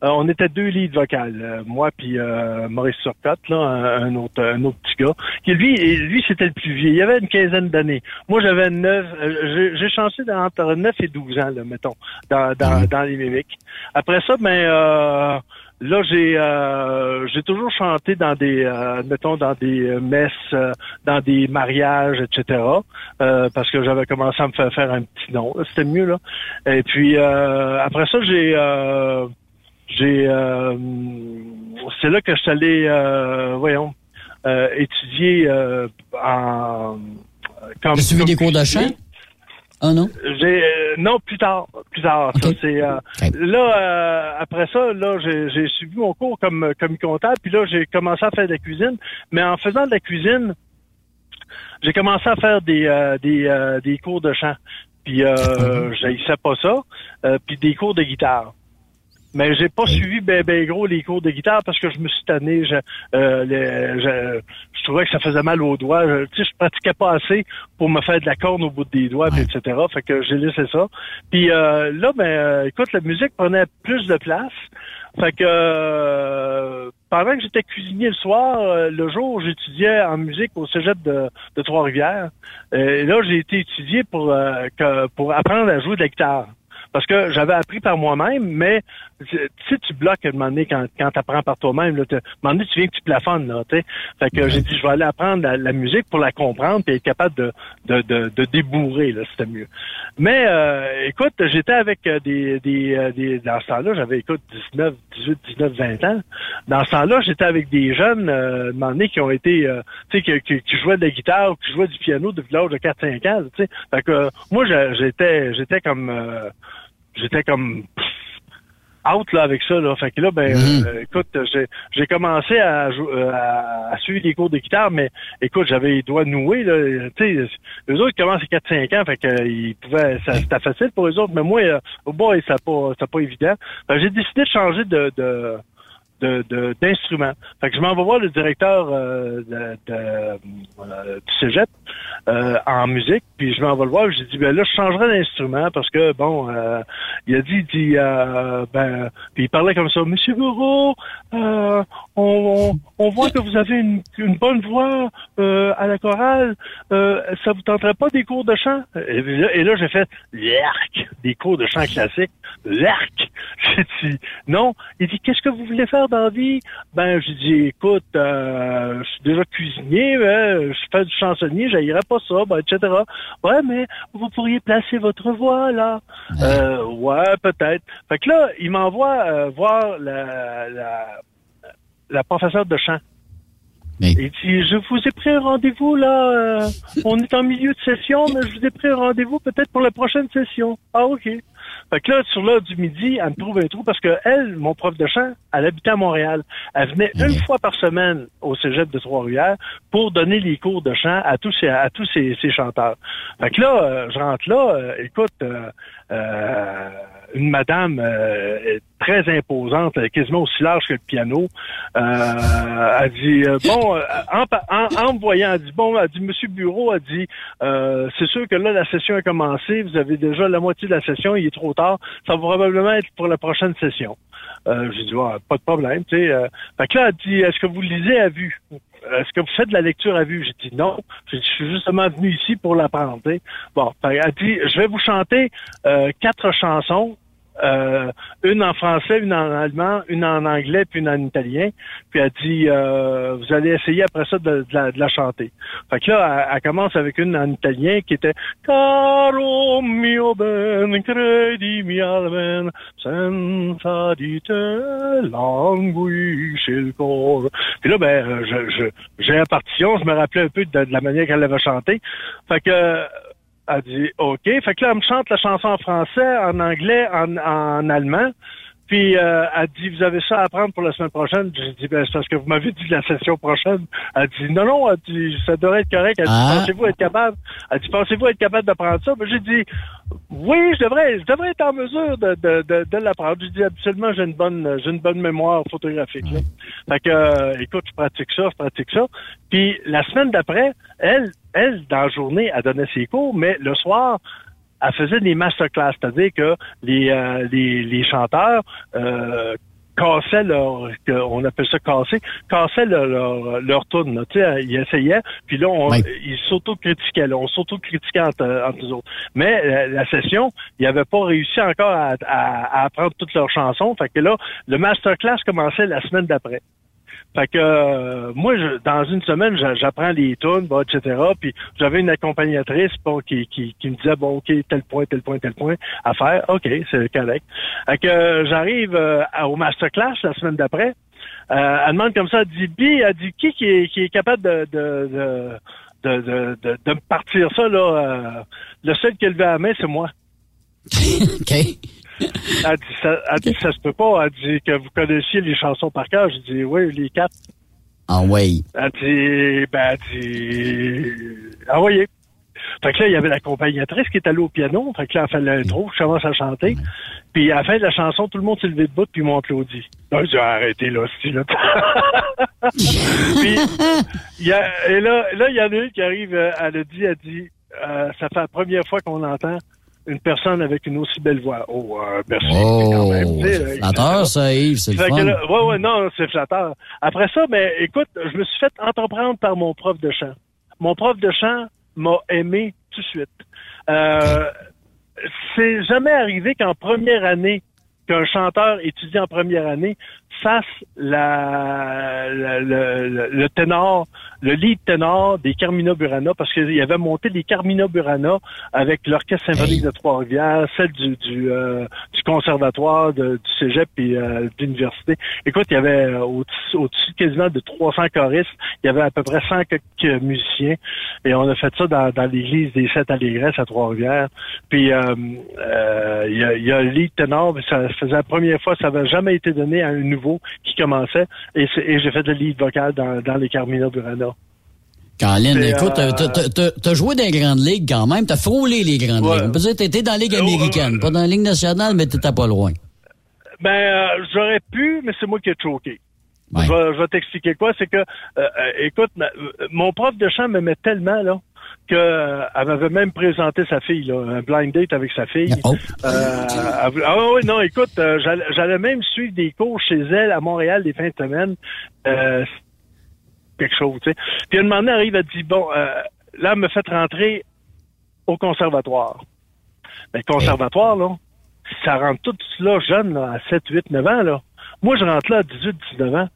Euh, on était deux leads vocales, euh, moi puis euh, Maurice Surcotte, là, un, un autre, un autre petit gars. Qui, lui, lui, c'était le plus vieux. Il avait une quinzaine d'années. Moi, j'avais 9, euh, j'ai, j'ai chanté dans- entre 9 et 12 ans, là, mettons, dans, dans, dans les mimiques. Après ça, ben, euh, Là, j'ai euh, j'ai toujours chanté dans des, euh, mettons, dans des euh, messes, euh, dans des mariages, etc. euh, parce que j'avais commencé à me faire faire un petit nom. C'était mieux là. Et puis euh, après ça, j'ai euh, j'ai euh, c'est là que je suis allé, euh, voyons, euh, étudier euh, en comme. Suivi comme des cours de chant? Ah non? J'ai euh, non plus tard, plus tard. Ça c'est euh, là euh, après ça là j'ai j'ai suivi mon cours comme comme comptable puis là j'ai commencé à faire de la cuisine, mais en faisant de la cuisine, j'ai commencé à faire des euh, des euh, des cours de chant. Puis euh, j'haïssais pas ça, euh, puis des cours de guitare. Mais j'ai pas suivi ben, ben gros les cours de guitare parce que je me suis tanné. Je, euh, les- je, je trouvais que ça faisait mal aux doigts. Je, tu sais, je pratiquais pas assez pour me faire de la corne au bout des doigts, puis etc. Fait que j'ai laissé ça. Puis euh, là, ben, euh, écoute, la musique prenait plus de place. Fait que euh, pendant que j'étais cuisinier le soir, euh, le jour, j'étudiais en musique au cégep de, de Trois-Rivières. Et là, j'ai été étudié pour euh, que, pour apprendre à jouer de la guitare. Parce que j'avais appris par moi-même, mais tu sais, tu bloques à un moment donné quand, quand tu apprends par toi-même. Là, à un moment donné, tu viens que tu plafonnes. Là, tu sais. fait que j'ai dit, je vais aller apprendre la, la musique pour la comprendre et être capable de, de, de, de débourrer. Là, c'était mieux. Mais euh, écoute, j'étais avec euh, des, des, euh, des dans ce temps-là, j'avais écoute 19, 18, 19, 20 ans. Dans ce temps-là, j'étais avec des jeunes euh, à un moment donné qui ont été euh, tu sais qui, qui, qui jouaient de la guitare, qui jouaient du piano depuis l'âge de 4-5 ans. Tu sais. Fait que euh, moi j'étais j'étais comme euh, j'étais comme pff, out là avec ça là. Fait que là ben euh, écoute, j'ai j'ai commencé à, euh, à, à suivre des cours de guitare, mais écoute, j'avais les doigts noués là. Tu sais, les autres commencent à 4-5 ans, fait que euh, ils pouvaient, c'était facile pour les autres, mais moi, au boy, ça pas, c'est pas évident. J'ai décidé de changer de, de de- fait que je m'en vais voir le directeur euh, de, de, euh, du cégep euh, en musique, puis je m'en vais le voir, j'ai dit ben là je changerai d'instrument parce que bon euh, il a dit il dit euh, ben puis il parlait comme ça Monsieur Bureau, euh, on, on, voit que vous avez une, bonne voix à la chorale, ça vous tenterait pas des cours de chant? Et, là- et là j'ai fait Yark, des cours de chant classique, Yark. (laughs) J'ai dit non. Il dit qu'est-ce que vous voulez faire dans la vie? Ben j'ai dit écoute, je suis déjà cuisinier, mais je fais du chansonnier, j'aillerais pas ça, ben, etc. Ouais, mais vous pourriez placer votre voix là. Euh, ouais, peut-être. Fait que là, il m'envoie euh, voir la, la, la professeure de chant. Il dit, je vous ai pris un rendez-vous là, euh, on est en milieu de session, mais je vous ai pris un rendez-vous peut-être pour la prochaine session. Ah, ok. Fait que là, sur l'heure du midi, elle me trouve un trou parce que elle, mon prof de chant, elle habitait à Montréal. Elle venait une fois par semaine au cégep de Trois-Rivières pour donner les cours de chant à tous ses, à tous ses, ses chanteurs. Fait que là, euh, je rentre là, euh, écoute, euh, euh, une madame euh, très imposante, quasiment aussi large que le piano. Euh, elle dit euh, bon, euh, en, en, en me voyant, elle dit bon, elle dit Monsieur Bureau, elle dit euh, c'est sûr que là la session a commencé, vous avez déjà la moitié de la session, il est trop tard, ça va probablement être pour la prochaine session. J'ai dit ouais, pas de problème, tu sais. Fait que là, elle dit est-ce que vous lisez à vue? Est-ce que vous faites de la lecture à vue? J'ai dit non. Je suis justement venu ici pour l'apprendre. Bon, fait, elle dit, je vais vous chanter euh, quatre chansons. Euh, une en français, une en allemand, une en anglais, puis une en italien. Puis elle dit, euh, vous allez essayer après ça de, de la, de la chanter. Fait que là, elle, commence avec une en italien qui était Caro mio ben, credimi al ben, senza di te languisce il. Puis là, ben, euh, je, je, j'ai la partition, je me rappelais un peu de, de la manière qu'elle avait chanté. Fait que elle dit OK. Fait que là, elle me chante la chanson en français, en anglais, en, en allemand. Puis euh, elle dit Vous avez ça à apprendre pour la semaine prochaine? J'ai dit ben c'est parce que vous m'avez dit la session prochaine. Elle dit Non, non, elle dit ça devrait être correct. Elle dit Ah. Pensez-vous être capable? Elle dit Pensez-vous être capable d'apprendre ça? Ben, j'ai dit Oui, je devrais, je devrais être en mesure de, de, de, de l'apprendre. J'ai dit absolument j'ai une bonne j'ai une bonne mémoire photographique. là. Fait que euh, écoute, je pratique ça, je pratique ça. Puis la semaine d'après, elle, elle, dans la journée, elle donnait ses cours, mais le soir, elle faisait des masterclass, c'est-à-dire que les, euh, les, les chanteurs euh, cassaient leur, on appelle ça casser, cassaient leur, leur, leur tourne. là. Tu sais, ils essayaient, puis là, on, ils s'auto-critiquaient. là. On s'auto-critiquait entre, entre nous autres. Mais la, la session, ils n'avaient pas réussi encore à, à, à apprendre toutes leurs chansons. Fait que là, le masterclass commençait la semaine d'après. Fait que euh, moi, je, dans une semaine, j'a- j'apprends les tunes, bon, etc. Puis j'avais une accompagnatrice bon, qui, qui, qui me disait bon, ok, tel point, tel point, tel point à faire. Ok, c'est correct. Fait que euh, j'arrive euh, à- au masterclass la semaine d'après. Euh, elle demande comme ça, elle dit Bi, elle dit qui qui est, qui est capable de de, de, de, de, de- partir ça là. euh, le seul qui a levé la main, c'est moi. (laughs) OK. Elle dit, ça, elle dit, ça se peut pas. Elle dit que vous connaissiez les chansons par cœur. Je dis, oui, les quatre. Ah, ouais. Elle dit, ben, elle dit, envoyez. Fait que là, il y avait l'accompagnatrice qui est allée au piano. Fait que là, elle fait l'intro, je commence à chanter. Puis à la fin de la chanson, tout le monde s'est levé de bout puis m'ont applaudi. Là, j'ai dit, arrêtez là, c'est là. (laughs) puis, il y a, et là, là, il y en a une qui arrive, euh, elle a dit, elle dit, euh, ça fait la première fois qu'on entend une personne avec une aussi belle voix. Oh, euh, merci. Oh, euh, flatteur, ça, Yves, c'est le fun. là, ouais, ouais, non, c'est flatteur. Après ça, ben, écoute, je me suis fait entreprendre par mon prof de chant. Mon prof de chant m'a aimé tout de suite. Euh, c'est jamais arrivé qu'en première année, qu'un chanteur étudie en première année fasse la, la- le, le- le ténor, le lead ténor des Carmina Burana, parce qu'il avait monté des Carmina Burana avec l'Orchestre symphonique de Trois-Rivières, celle du, du, euh, du conservatoire, de- du cégep et euh, d'université. Écoute, il y avait euh, au-dessus au-dessus quasiment de 300 choristes, il y avait à peu près 100 quelques musiciens, et on a fait ça dans, dans l'église des Sept Allégresses à Trois-Rivières. Puis euh, euh, il y, a, il y a le lead ténor, mais ça faisait la première fois, ça n'avait jamais été donné à un nouveau qui commençait, et, j'ai fait le lead vocal dans, dans les Carmina Burana. Caroline, écoute, euh, t'as- joué dans les grandes ligues quand même, t'as frôlé les grandes Ouais. ligues. On peut dire t'étais dans la Ligue Euh, américaine, pas dans la Ligue nationale, mais t'étais pas loin. Ben, euh, j'aurais pu, mais c'est moi qui ai choqué. Je vais, t'expliquer quoi. C'est que, euh, euh, écoute, ma- mon prof de chant m'aimait tellement, là, que euh, m'avait même présenté sa fille, là, un blind date avec sa fille. Oh. Euh, elle ah oui, non, écoute, euh, j'allais même suivre des cours chez elle à Montréal les fins de semaine. Euh, quelque chose, tu sais. Puis un moment donné, elle arrive, elle dit, bon, euh, là, elle me fait rentrer au conservatoire. Mais le conservatoire, là, ça rentre tout là jeune, là, à 7, 8, 9 ans, là. Moi, je rentre là à 18, 19 ans.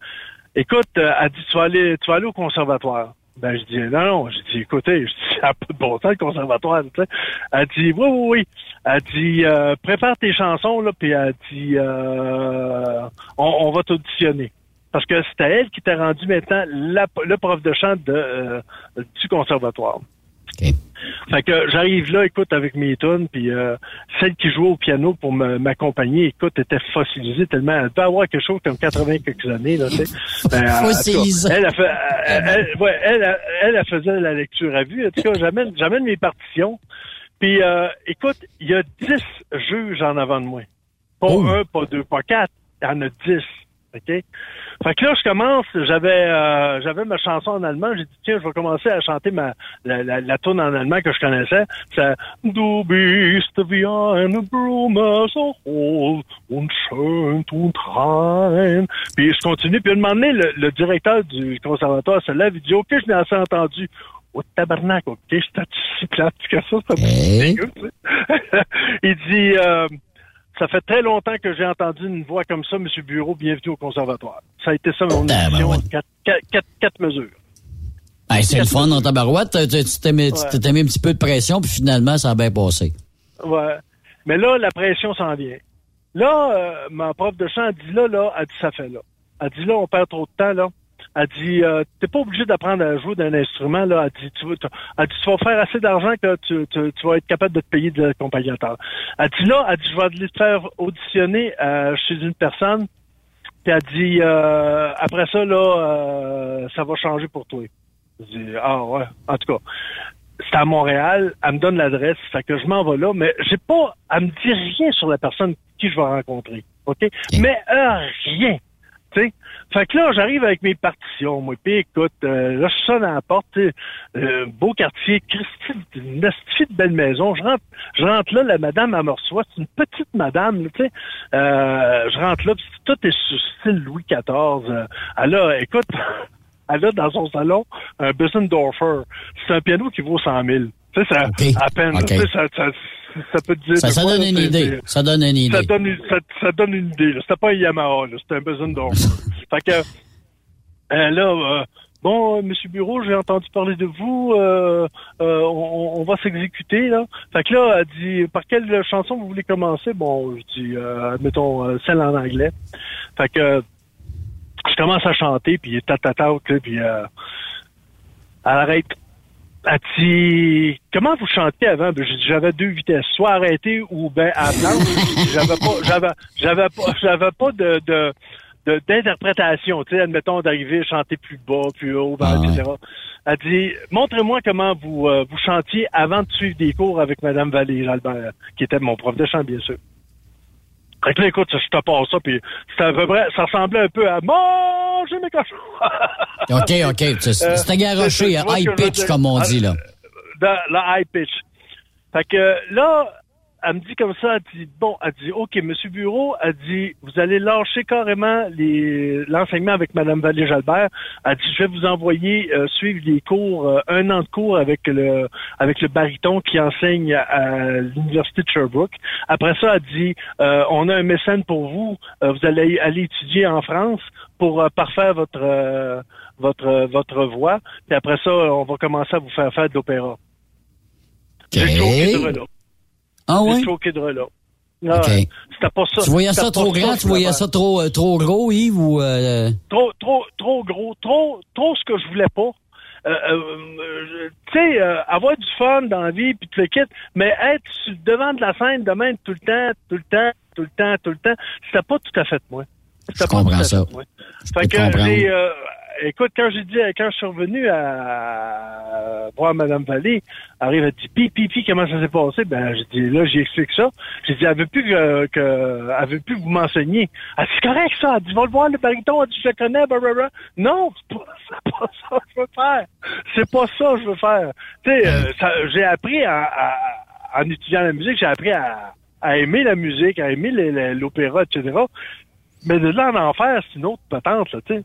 Écoute, elle dit, tu vas aller, tu vas aller au conservatoire. Ben, je dis, non, non. Je dis, écoutez, je dis, ça n'a pas de bon temps, le conservatoire, tu sais. Elle dit, oui, oui, oui. Elle dit, euh, prépare tes chansons, là, puis elle dit, euh, on, on va t'auditionner. Parce que c'était elle qui t'a rendu maintenant la- le prof de chant de, euh, du conservatoire. Fait que j'arrive là, écoute, avec mes tunes, puis euh, celle qui jouait au piano pour m'accompagner, écoute, était fossilisée tellement. Elle devait avoir quelque chose comme 80 quelques années, là, tu sais. (laughs) Ben, Fossilisée. Elle, elle, elle- ouais, elle, faisait la lecture à vue. En tout cas, j'amène, j'amène mes partitions. Puis, euh, écoute, il y a 10 juges en avant de moi. Pas un, pas deux, pas quatre. Il y en a 10. OK? Fait que là, je commence, j'avais euh, j'avais ma chanson en allemand, j'ai dit tiens, je vais commencer à chanter ma la, la, la tune en allemand que je connaissais. C'est Du bist wie eine Blume so hohl und schön und rein. Puis je continue, puis à un moment donné, le, le directeur du conservatoire se lève, il dit OK, je l'ai assez entendu. Oh tabarnak, OK, j'étais si plate que ça, c'est dégueu, tu sais. (laughs) Il dit euh, ça fait très longtemps que j'ai entendu une voix comme ça, Monsieur Bureau, bienvenue au conservatoire. Ça a été ça mon émission, quatre, quatre, quatre, quatre mesures. C'est le fun dans ta barouette. Tu mis, Ouais. t'es mis un petit peu de pression, puis finalement, ça a bien passé. Ouais. Mais là, la pression s'en vient. Là, euh, ma prof de chant a dit là, là, elle dit ça fait là. Elle dit là, on perd trop de temps, là. Elle dit, euh, t'es pas obligé d'apprendre à jouer d'un instrument, là. Elle dit, tu, elle dit, tu vas faire assez d'argent que tu, tu, tu vas être capable de te payer de l'accompagnateur. Elle dit là, elle dit, je vais aller te faire auditionner euh, chez une personne. Puis elle dit, euh, après ça, là, euh, ça va changer pour toi. Je dis, ah ouais, en tout cas. C'est à Montréal, elle me donne l'adresse, fait que je m'en vais là, mais j'ai pas, elle me dit rien sur la personne qui je vais rencontrer, ok? Mais euh, rien. Fait que là, j'arrive avec mes partitions, moi, puis écoute, euh, là, je sonne à la porte, euh, beau quartier, Christine, une de belle maison, je rentre, je rentre là, la madame, elle me reçoit, c'est une petite madame, tu sais, euh, je rentre là, puis tout est sur style Louis XIV, euh, elle a, écoute, (laughs) elle a dans son salon un Bissendorfer. C'est un piano qui vaut 100 000. Tu sais, ça, à peine. OK. Tu sais, ça, ça, ça peut te dire. Ça, de ça quoi, donne là, idée. Ça donne une idée. Ça donne, une- ça, ça donne une idée. C'était pas un Yamaha. C'était un Bissendorfer. (laughs) fait que, euh, là, euh, bon, euh, Monsieur Bureau, j'ai entendu parler de vous. euh, on, on va s'exécuter, là. Fait que là, elle dit, par quelle chanson vous voulez commencer? Bon, je dis, euh, mettons, celle en anglais. Fait que, je commence à chanter, puis tatata, puis euh, elle arrête. Elle dit, comment vous chantiez avant? Ben, j'ai dit, j'avais deux vitesses, soit arrêté ou ben à blanc. (laughs) j'avais pas, j'avais, j'avais pas, j'avais pas de, de, d'interprétation, tu sais, admettons d'arriver, chanter plus bas, plus haut, ben, Ah, etc. Elle dit, montrez-moi comment vous euh, vous chantiez avant de suivre des cours avec Madame Valérie Albert, qui était mon prof de chant, bien sûr. Fait que là, écoute, je te passe ça, puis c'était à peu près, ça ressemblait un peu à manger mes cochons. (laughs) OK, OK. C'est- Euh, C'était garoché high pitch, comme on dit, là. dans la high pitch. Fait que là, elle me dit comme ça, elle dit, bon, elle dit, OK, Monsieur Bureau, elle dit, vous allez lâcher carrément l'enseignement avec Madame Valérie Jalbert. Elle dit, je vais vous envoyer euh, suivre les cours, euh, un an de cours avec le avec le baryton qui enseigne à l'Université de Sherbrooke. Après ça, elle dit, euh, on a un mécène pour vous, Euh, vous allez aller étudier en France pour euh, parfaire votre euh, votre votre voix. Puis après ça, on va commencer à vous faire faire de l'opéra. Ah choqué de là. Ah, OK. C'était pas ça. Tu voyais ça trop grand? Tu je voyais ça trop, euh, trop gros, Yves, ou... euh, trop, trop, trop gros, trop, trop ce que je voulais pas. Euh, euh, euh, tu sais, euh, avoir du fun dans la vie, puis tu le quittes, mais être sur devant de la scène demain tout le temps, tout le temps, tout le temps, tout le temps, c'était pas tout à fait moi. C'était Je pas comprends tout à ça. fait moi. peux Fait que euh, écoute, quand j'ai dit, quand je suis revenu à voir Madame Vallée, arrive, elle dit, pi, pi, pi, comment ça s'est passé? Ben, j'ai dit, là, j'explique ça. J'ai dit, elle veut plus que, elle veut plus vous m'enseigniez. Elle c'est correct, ça. Elle dit, va le voir, le baryton. Elle dit, je le connais, blablabla. Non, c'est pas, (laughs) pas ça que je veux faire. C'est pas ça que je veux faire. Tu sais, euh, j'ai appris à, en étudiant la musique, j'ai appris à, aimer la musique, à aimer l'opéra, etc. Mais de là en enfer, c'est une autre patente, là, tu sais.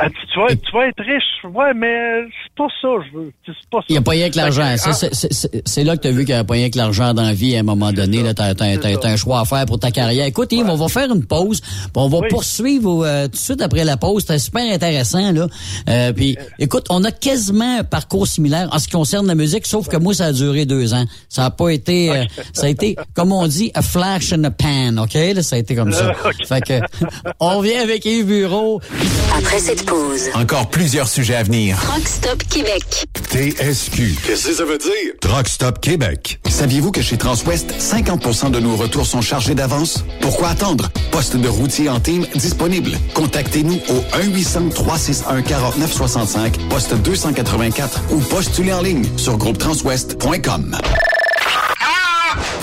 Elle dit, tu vas, tu vas être riche. Ouais, mais c'est pas ça, je veux. C'est pas ça. Il n'y a pas rien que l'argent. C'est- ah, c'est- C'est c'est- c'est là que tu as vu qu'il n'y a pas rien que l'argent dans la vie à un moment donné. Tu as, un choix à faire pour ta carrière. Écoute, Yves, on va faire une pause. puis On va Oui. poursuivre euh, tout de suite après la pause. C'était super intéressant. là. Euh, puis, écoute, on a quasiment un parcours similaire en ce qui concerne la musique, sauf que moi, ça a duré deux ans. Ça n'a pas été... euh, (laughs) ça a été, comme on dit, a flash in a pan, OK? Là, ça a été comme ça. (laughs) Fait que, on revient avec Yves Bureau. Après cette pause, Encore plusieurs sujets à venir. Rock Stop Québec. TSQ. Qu'est-ce que ça veut dire? Truck Stop Québec. Saviez-vous que chez Transwest, 50% de nos retours sont chargés d'avance? Pourquoi attendre? Poste de routier en team disponible. Contactez-nous au 1-800-361-4965, poste 284 ou postulez en ligne sur groupetranswest.com.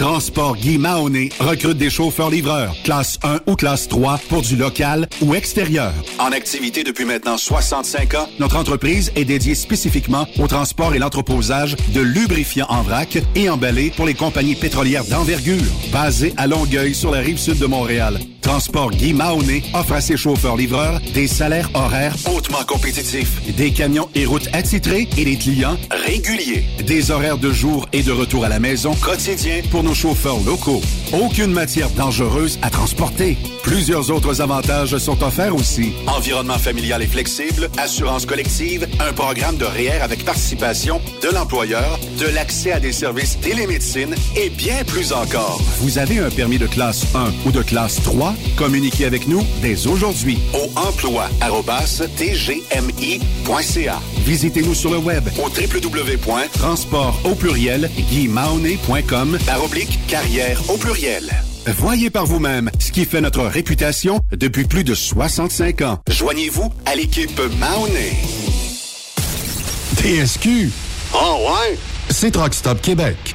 Transport Guy Mahoney recrute des chauffeurs-livreurs, classe 1 ou classe 3 pour du local ou extérieur. En activité depuis maintenant 65 ans, Notre entreprise est dédiée spécifiquement au transport et l'entreposage de lubrifiants en vrac et emballés pour les compagnies pétrolières d'envergure. Basée à Longueuil sur la rive sud de Montréal, Transport Guy Mahoney offre à ses chauffeurs-livreurs des salaires horaires hautement compétitif, des camions et routes attitrés et des clients régulier, des horaires de jour et de retour à la maison quotidien pour nos chauffeurs locaux. Aucune matière dangereuse à transporter. Plusieurs autres avantages sont offerts aussi. environnement familial et flexible, assurance collective, un programme de REER avec participation de l'employeur, de l'accès à des services télémédecine et bien plus encore. Vous avez un permis de classe 1 ou de classe 3? Communiquez avec nous dès aujourd'hui. Au emploi@tgmi.ca. Visitez-nous sur le web Au www. transport au pluriel guimaoney.com. par oblique carrière au pluriel. Voyez par vous-même ce qui fait notre réputation depuis plus de 65 ans. Joignez-vous à l'équipe Mahoney. TSQ, Oh ouais? c'est Truck Stop Québec.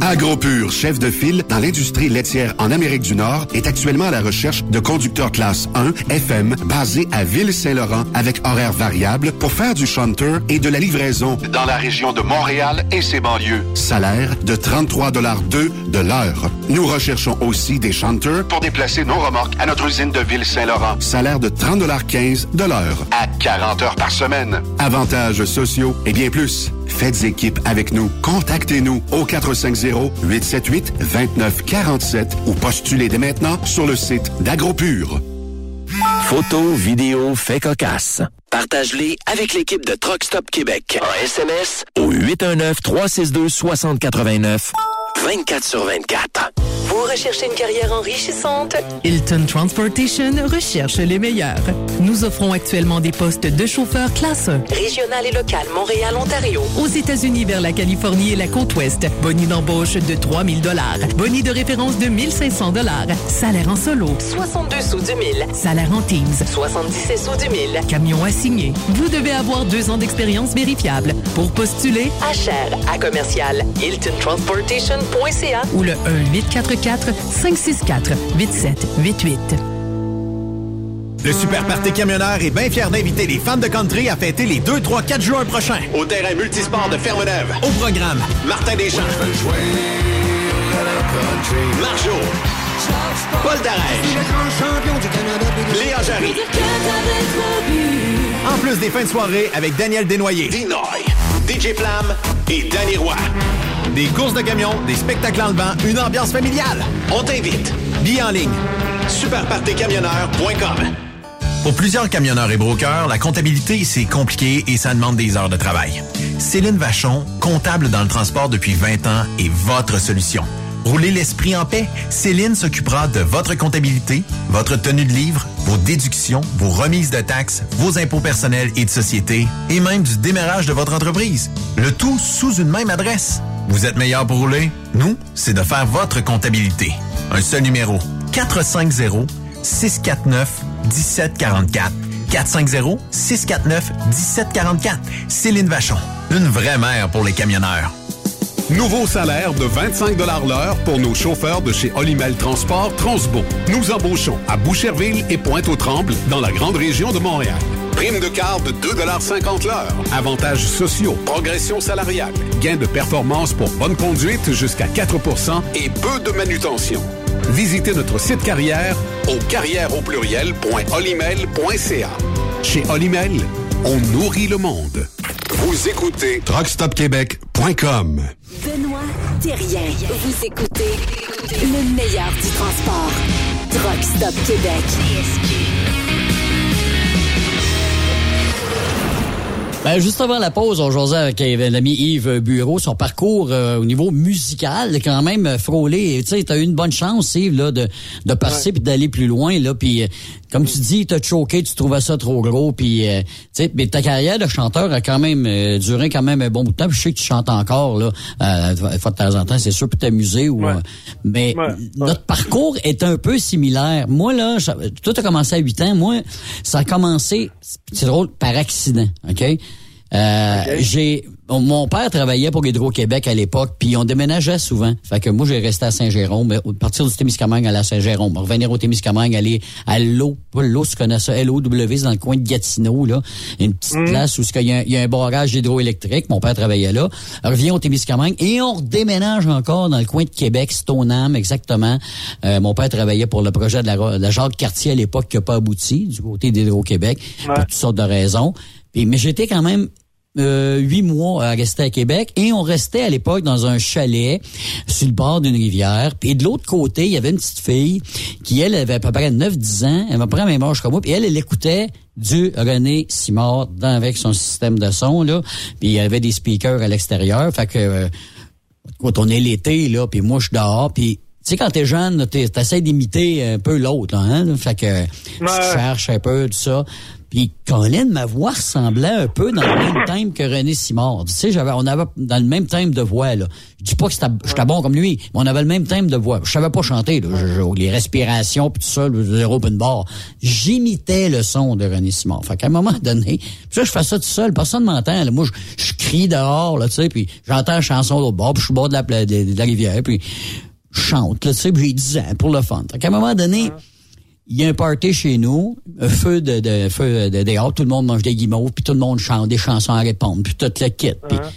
AgroPure, chef de file dans l'industrie laitière en Amérique du Nord, est actuellement à la recherche de conducteurs classe 1 FM basés à Ville-Saint-Laurent avec horaires variables pour faire du shunter et de la livraison dans la région de Montréal et ses banlieues. Salaire de 33,2 de l'heure. Nous recherchons aussi des shunters pour déplacer nos remorques à notre usine de Ville-Saint-Laurent. Salaire de 30,15 de l'heure à 40 heures par semaine. Avantages sociaux et bien plus. Faites équipe avec nous. Contactez-nous au 450-878-2947 ou postulez dès maintenant sur le site d'AgroPure. Photos, vidéos, faits cocasse. Partage-les avec l'équipe de Truck Stop Québec. En SMS au 819-362-6089. 24 sur 24. Vous recherchez une carrière enrichissante? Hilton Transportation recherche les meilleurs. Nous offrons actuellement des postes de chauffeur classe 1. Régional et local, Montréal, Ontario. Aux États-Unis vers la Californie et la côte ouest. Boni d'embauche de 3000 dollars. Boni de référence de 1500 dollars. Salaire en solo. 62 sous du mille. Salaire en Teams. 77 sous du mille. Camion assigné. Vous devez avoir deux ans d'expérience vérifiable. Pour postuler, Achère à commercial hiltontransportation.ca ou le 1-844-564-8788. Le Super Party Camionneur est bien fier d'inviter les fans de country à fêter les 2, 3, 4 juin prochains. Au terrain multisport de Ferme-Neuve. Au programme, Martin Deschamps. Marjo. Paul Darèche. Léa Jarry. En plus des fins de soirée avec Daniel Desnoyers. Dinoy. DJ Flamme et Danny Roy. Des courses de camions, des spectacles en levant, une ambiance familiale. On t'invite. Billets en ligne. Superpartycamionneur.com Pour plusieurs camionneurs et brokers, la comptabilité, c'est compliqué et ça demande des heures de travail. Céline Vachon, comptable dans le transport depuis 20 ans, est votre solution. Roulez l'esprit en paix. Céline s'occupera de votre comptabilité, votre tenue de livre, vos déductions, vos remises de taxes, vos impôts personnels et de société, et même du démarrage de votre entreprise. Le tout sous une même adresse. Vous êtes meilleur pour rouler? Nous, c'est de faire votre comptabilité. Un seul numéro. 450 649 1744. 450 649 1744. Céline Vachon. Une vraie mère pour les camionneurs. Nouveau salaire de 25 l'heure pour nos chauffeurs de chez Olimel Transport Transbo. Nous embauchons à Boucherville et Pointe-aux-Trembles dans la grande région de Montréal. Prime de quart de 2,50 l'heure. Avantages sociaux, progression salariale, gains de performance pour bonne conduite jusqu'à 4% et peu de manutention. Visitez notre site carrière au carrière au. Chez Olimel, on nourrit le monde. Vous écoutez truckstopquebec.com. Benoît Thérien. Vous écoutez le meilleur du transport. Truck Stop Québec. Ben, juste avant la pause, on jasait avec euh, l'ami Yves Bureau, son parcours euh, au niveau musical, quand même euh, frôlé. Tu sais, t'as eu une bonne chance, Yves, là, de, de passer puis d'aller plus loin, là. Puis, euh, comme tu dis, t'as choqué, tu trouvais ça trop gros, puis, euh, tu sais, mais ta carrière de chanteur a quand même euh, duré quand même un bon bout de temps. Puis je sais que tu chantes encore, là, euh, fois de temps en temps, c'est sûr, pour t'amuser ou. euh, mais Ouais. notre parcours est un peu similaire. Moi, là, ça- toi, t'as commencé à 8 ans. Moi, ça a commencé, c'est drôle, par accident, OK? Euh, J'ai mon père travaillait pour Hydro-Québec à l'époque, puis on déménageait souvent. Fait que moi, j'ai resté à Saint-Jérôme, partir du Témiscamingue, à Saint-Jérôme, revenir au Témiscamingue, aller à l'eau, pas l'eau, tu connais ça, L-O-W, c'est dans le coin de Gatineau, là, une petite place où il y, a y a un barrage hydroélectrique, mon père travaillait là, revient au Témiscamingue, et on redéménage encore dans le coin de Québec, Stoneham, exactement. Euh, mon père travaillait pour le projet de la, de la Jacques Cartier à l'époque qui n'a pas abouti, du côté d'Hydro-Québec, pour toutes sortes de raisons. Puis, mais j'étais quand même euh, huit mois à rester à Québec et on restait à l'époque dans un chalet sur le bord d'une rivière. Puis de l'autre côté, il y avait une petite fille qui, elle, avait à peu près 9-10 ans. Elle peu près la même âge que moi. Puis elle, elle écoutait du René Simard dans, avec son système de son. là. Puis il y avait des speakers à l'extérieur. Fait que... euh, quand on est l'été, là, puis moi, je suis dehors, puis sais, quand t'es jeune, t'essaies d'imiter un peu l'autre, là, hein? Fait que tu cherches un peu, tout ça. Puis Colin, ma voix ressemblait un peu dans le même thème que René Simard. Tu sais, j'avais, on avait dans le même thème de voix, là. Je dis pas que j'étais bon comme lui, mais on avait le même thème de voix. Je savais pas chanter, là. Les respirations, puis tout ça, le zéro open bar. J'imitais le son de René Simard. Fait qu'à un moment donné, puis ça, je fais ça tout seul, personne m'entend. Moi, je, je crie dehors, là, tu sais, puis j'entends la chanson l'autre bord, puis je suis au bord de la, de, de la rivière, puis je chante, là, tu sais, puis j'ai 10 ans pour le fun. Fait qu'à un moment donné, il y a un party chez nous, un feu de, de feu de dehors, tout le monde mange des guimauves, puis tout le monde chante des chansons à répondre, puis tout le kit. Puis, un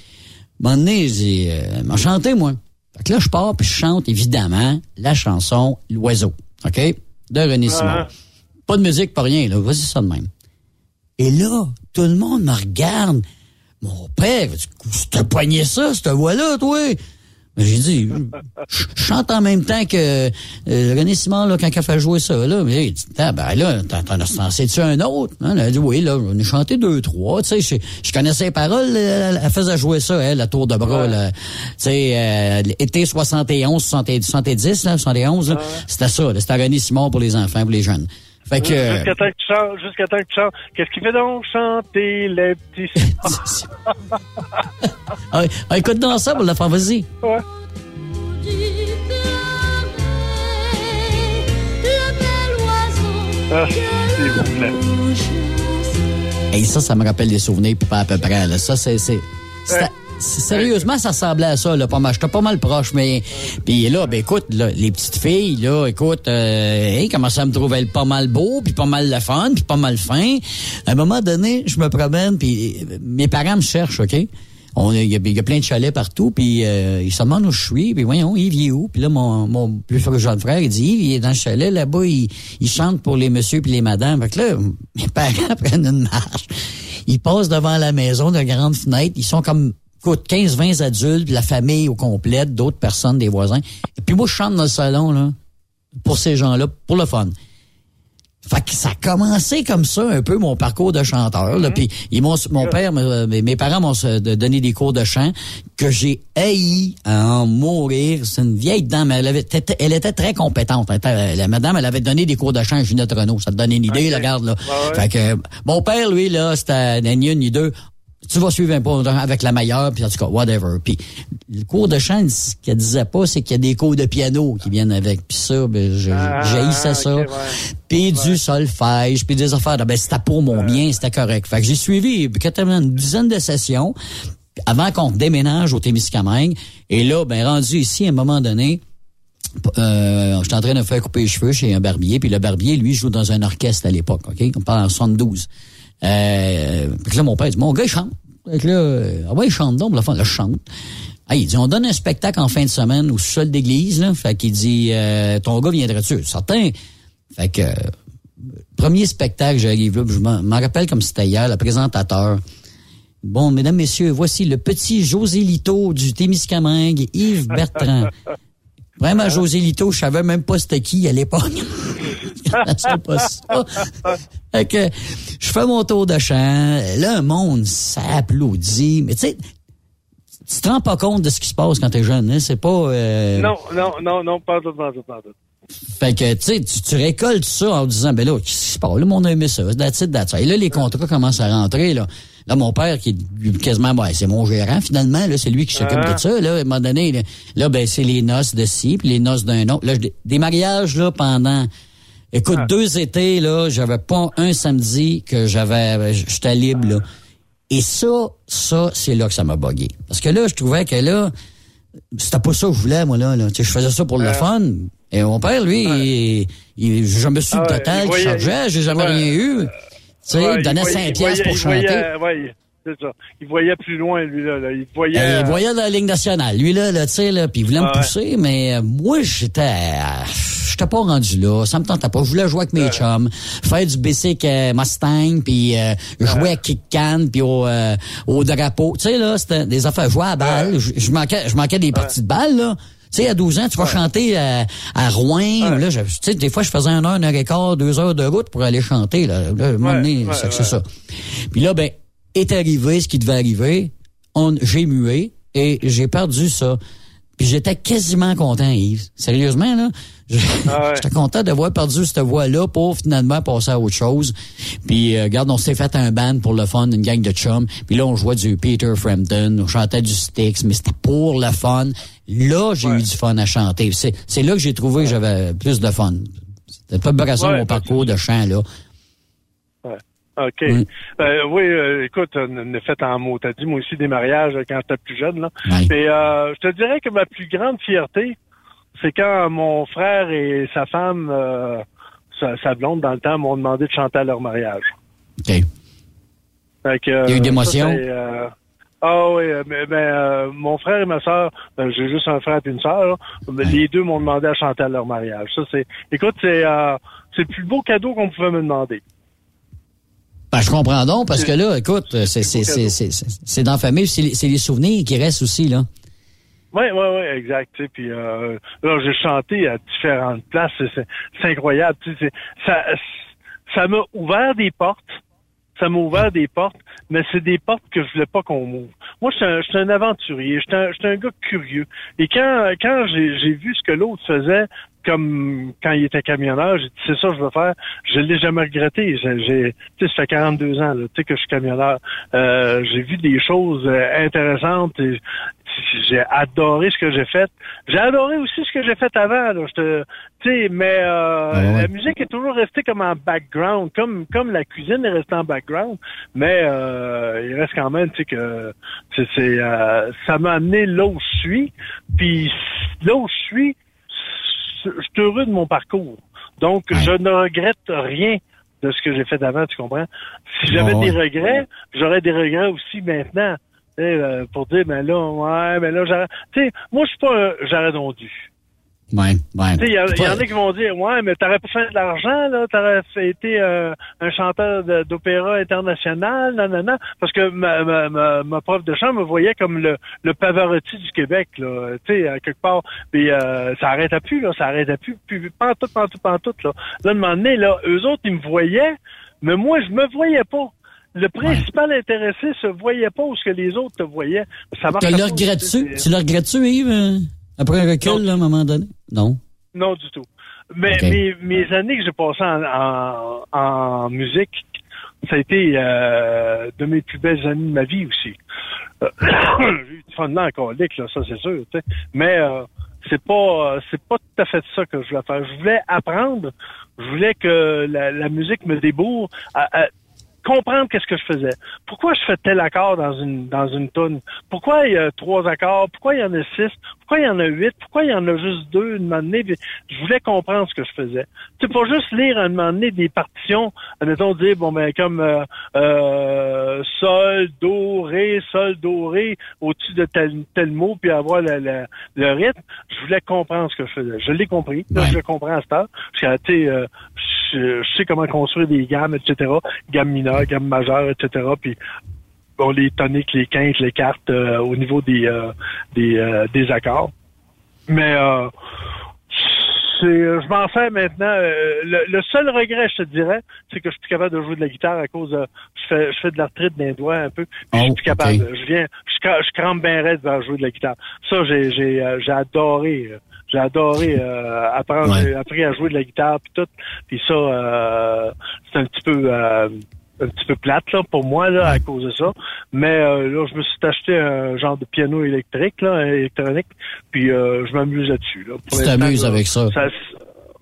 moment donné, j'ai euh, m'a chanté, moi. Fait que là, je pars, puis je chante, évidemment, la chanson L'Oiseau, OK? De René Simon. Pas de musique, pas rien, là. Vas-y, ça de même. Et là, tout le monde me regarde. Mon père, tu t'as poigné ça, cette voix-là, toi? Mais J'ai dit, je chante en même temps que euh, René Simon, là, quand il a fait jouer ça, là. Mais il dit, ah, ben là, t'en as t'en sais-tu un autre? Hein? Elle a dit, oui, là, on a chanté deux, trois. Tu sais, je, je connaissais les paroles, elle, elle faisait jouer ça, elle, la tour de bras, là. Tu sais, euh, été 71, 70, 70, là, 71, là, c'était ça, là, c'était René Simon pour les enfants, pour les jeunes. Fait que... euh, Jusqu'à temps que tu chantes, jusqu'à temps que tu chantes. Qu'est-ce qui fait donc chanter les petits... (laughs) ah, ah, écoute dans ça pour la faire, vas-y. Ouais. Ah, s'il vous plaît. Et ça, ça me rappelle des souvenirs, puis pas à peu près. Là. Ça, c'est... c'est, c'est- Ouais. Sérieusement, ça ressemblait à ça, là, pas mal. J'étais pas mal proche, mais... Puis là, ben écoute, là, les petites filles, là, écoute, euh, hey, commençaient à me trouver pas mal beau, puis pas mal le fun, puis pas mal fin. À un moment donné, je me promène, puis euh, mes parents me cherchent, OK? Il y, y a plein de chalets partout, puis euh, ils se demandent où je suis, puis voyons, Yves, il est où? Puis là, mon, mon plus jeune frère, il dit, Yves, il est dans le chalet, là-bas, il, il chante pour les messieurs puis les madames. Fait que là, mes parents (laughs) prennent une marche. Ils passent devant la maison, de grande fenêtre, ils sont comme, écoute, 15-20 adultes, la famille au complet, d'autres personnes, des voisins. Et puis moi, je chante dans le salon, là, pour ces gens-là, pour le fun. Fait que ça a commencé comme ça un peu mon parcours de chanteur. Là. Puis ils m'ont, mon père, me- mes mes parents m'ont donné des cours de chant que j'ai haï à en mourir. C'est une vieille dame, elle, avait, elle était très compétente. Elle La madame, elle avait donné des cours de chant à Ginette Renault. Ça te donne une idée, là, regarde là. Fait que mon père, lui là, c'était ni une ni deux. Tu vas suivre un peu avec la meilleure, puis en tout cas, whatever. Puis le cours de chant, ce qu'elle disait pas, c'est qu'il y a des cours de piano qui viennent avec. Puis ça, ben, je, Ah, ça. ouais. Puis du solfège, puis des affaires. Ben, c'était pour mon bien, c'était correct. Fait que j'ai suivi quasiment une dizaine de sessions avant qu'on déménage au Témiscamingue. Et là, ben, rendu ici, à un moment donné, euh, j'étais en train de me faire couper les cheveux chez un barbier, puis le barbier, lui, joue dans un orchestre à l'époque, OK? On parle en 72. Euh, puis là, mon père dit, mon gars, il chante. Fait que là, euh, ah ouais, il chante donc, la fin, là, je chante. Ah, il dit, on donne un spectacle en fin de semaine au sol d'église, là. Fait qu'il dit, euh, ton gars viendrait-tu? Certain. Fait que, euh, premier spectacle, j'arrive là, je m'en rappelle comme c'était hier, le présentateur. Bon, mesdames, messieurs, voici le petit José Lito du Témiscamingue, Yves Bertrand. (laughs) Vraiment, José Lito, je savais même pas c'était qui à l'époque. (laughs) je pas ça. Fait que, je fais mon tour de chant. Là, un monde s'applaudit. Mais tu sais, tu te rends pas compte de ce qui se passe quand t'es jeune, hein? C'est pas... euh, Non, non, non, non, pas tout, pas tout, pas tout. fait que, tu sais, tu, récoltes ça en disant, ben là, qu'est-ce qui se passe? Là, mon a aimé ça. That's it, that's it. Et là, les contrats commencent à rentrer, là. Là, mon père, qui est quasiment, ouais, c'est mon gérant, finalement, là, c'est lui qui s'occupe Ah. de ça, là. À un moment donné, là, là, ben, c'est les noces de ci, puis les noces d'un autre. Là, des mariages, là, pendant, écoute, deux étés, là, j'avais pas un samedi que j'avais, j'étais libre, là. Et ça, ça, c'est là que ça m'a bugué. Parce que là, je trouvais que là, c'était pas ça que je voulais, moi, là. là. Tu sais, je faisais ça pour le fun. Et mon père, lui, il, il- je me suis Ah le total, il qui chargeait, j'ai jamais rien eu. Tu sais, Ouais, il donnait voyait- 5 il piastres pour chanter. Il voyait, ouais, c'est ça. Il voyait plus loin, lui, là. là. Il voyait... Euh, il voyait la Ligue nationale. Lui, là, là tu sais, là, puis il voulait me ouais. pousser, mais euh, moi, j'étais... euh, J'étais pas rendu là. Ça me tentait pas. Je voulais jouer avec mes chums, faire du basic euh, Mustang, puis euh, jouer à kick-can, puis au, euh, au drapeau. Tu sais, là, c'était des affaires. Jouer à balle. Je, je manquais, je manquais des parties de balle, là. Tu sais, à 12 ans, tu vas chanter à, à Rouen. Là, je- tu sais, des fois, je faisais une heure, une heure et quart, deux heures de route pour aller chanter. Là, là à un moment donné, ouais, c'est ça. Puis là, ben, est arrivé ce qui devait arriver. On, j'ai mué et j'ai perdu ça. Puis j'étais quasiment content, Yves. Sérieusement, là. Ah (laughs) J'étais content d'avoir perdu cette voix-là pour finalement passer à autre chose. Puis, euh, regarde, on s'est fait un band pour le fun, une gang de chums. Puis là, on jouait du Peter Frampton, on chantait du Styx, mais c'était pour le fun. Là, j'ai eu du fun à chanter. C'est là que j'ai trouvé que j'avais plus de fun. C'était pas de raison mon parcours de chant, là. OK. Mm. Euh, oui, euh, écoute, on a fait en mot. T'as dit, moi aussi, des mariages euh, quand j'étais plus jeune. Là. Et euh, je te dirais que ma plus grande fierté, c'est quand mon frère et sa femme, euh, sa, sa blonde, dans le temps, m'ont demandé de chanter à leur mariage. OK. Fait que, Il y a eu euh, d'émotion? euh, Ah oui, euh, mais, mais, euh, mon frère et ma sœur, ben, j'ai juste un frère et une sœur, là, mais les deux m'ont demandé à chanter à leur mariage. Ça, c'est, écoute, c'est, euh, c'est le plus beau cadeau qu'on pouvait me demander. Ben, je comprends donc, parce que là, écoute, c'est dans la famille, c'est les, souvenirs qui restent aussi, là. Oui, oui, oui, exact. tu sais, Puis euh, là, j'ai chanté à différentes places. C'est- incroyable. tu sais, c'est- Ça ça m'a ouvert des portes. Ça m'a ouvert des portes, mais c'est des portes que je voulais pas qu'on m'ouvre. Moi, je suis un, aventurier, je suis un, gars curieux. Et quand, j'ai vu ce que l'autre faisait, comme quand il était camionneur, j'ai dit c'est ça que je veux faire. Je l'ai jamais regretté. J'ai, tu sais, ça fait 42 ans, là, tu sais que je suis camionneur. Euh, j'ai vu des choses euh, intéressantes. Et j'ai adoré ce que j'ai fait. J'ai adoré aussi ce que j'ai fait avant. Là. Je te- Tu sais, mais euh, Ah ouais. la musique est toujours restée comme en background, comme comme la cuisine est restée en background. Mais euh, il reste quand même, tu sais que c'est, c'est, euh, ça m'a amené là où je suis. Puis là où je suis, je suis heureux de mon parcours. Donc, je ne regrette rien de ce que j'ai fait avant, tu comprends? Si j'avais des ouais. regrets, j'aurais des regrets aussi maintenant. Euh, pour dire, ben là, ouais, ben là, j'arrête. Tu sais, moi, je suis pas un dû. Ouais, ouais. Il y, en a qui vont dire, ouais, mais t'aurais pas fait de l'argent, là, t'aurais été euh, un chanteur d'opéra international, non, non, non, parce que ma, ma, ma, ma prof de chant me voyait comme le, le Pavarotti du Québec, là, tu sais, à quelque part. Puis euh, ça arrêtait plus, là, ça arrêtait plus, puis pantoute, pantoute, pantoute, là. Là, de un moment donné, là, eux autres, ils me voyaient, mais moi, je me voyais pas. Le principal intéressé se voyait pas où ce que les autres te voyaient. Ça marche le regrettes-tu? c'est- Tu le regrettes-tu, Yves? Après un recul, là, à un moment donné? Non. Non, du tout. Mais mes, mes années que j'ai passées en, en, en musique, ça a été euh, de mes plus belles années de ma vie aussi. Euh, (coughs) j'ai eu du fun là encore, là, ça c'est sûr. Mais euh, c'est pas euh, c'est pas tout à fait ça que je voulais faire. Je voulais apprendre. Je voulais que la, la musique me débourre à, à comprendre qu'est-ce que je faisais. Pourquoi je fais tel accord dans une dans une tonne? Pourquoi il y a trois accords? Pourquoi il y en a six? Pourquoi il y en a huit? Pourquoi il y en a juste deux une moment donné? Je voulais comprendre ce que je faisais. Tu sais, pas juste lire à un moment donné des partitions, admettons dire, bon ben comme euh, euh, sol, do, ré, sol, do, ré, au-dessus de tel, tel mot, puis avoir le, le, le rythme. Je voulais comprendre ce que je faisais. Je l'ai compris. Là, Ouais. je le comprends à tu sais, euh, je, je sais comment construire des gammes, etc. Gammes mineures, gammes majeures, etc. Puis bon, les toniques, les quintes, les cartes euh, au niveau des euh, des, euh, des accords. Mais je m'en fais maintenant. le, le seul regret, je te dirais, c'est que je suis plus capable de jouer de la guitare à cause de je fais je fais de l'arthrite d'un doigt un peu. Puis je suis Oh, plus capable. Je viens, je, je crampe bien raide vers jouer de la guitare. Ça, j'ai j'ai adoré. J'ai adoré apprendre, Ouais. appris à jouer de la guitare puis tout. Puis ça, c'est un petit peu un petit peu plate là pour moi là à cause de ça. Mais euh, là, je me suis acheté un genre de piano électrique là, électronique. Puis euh, je m'amuse là-dessus. Là. Tu t'amuses avec ça?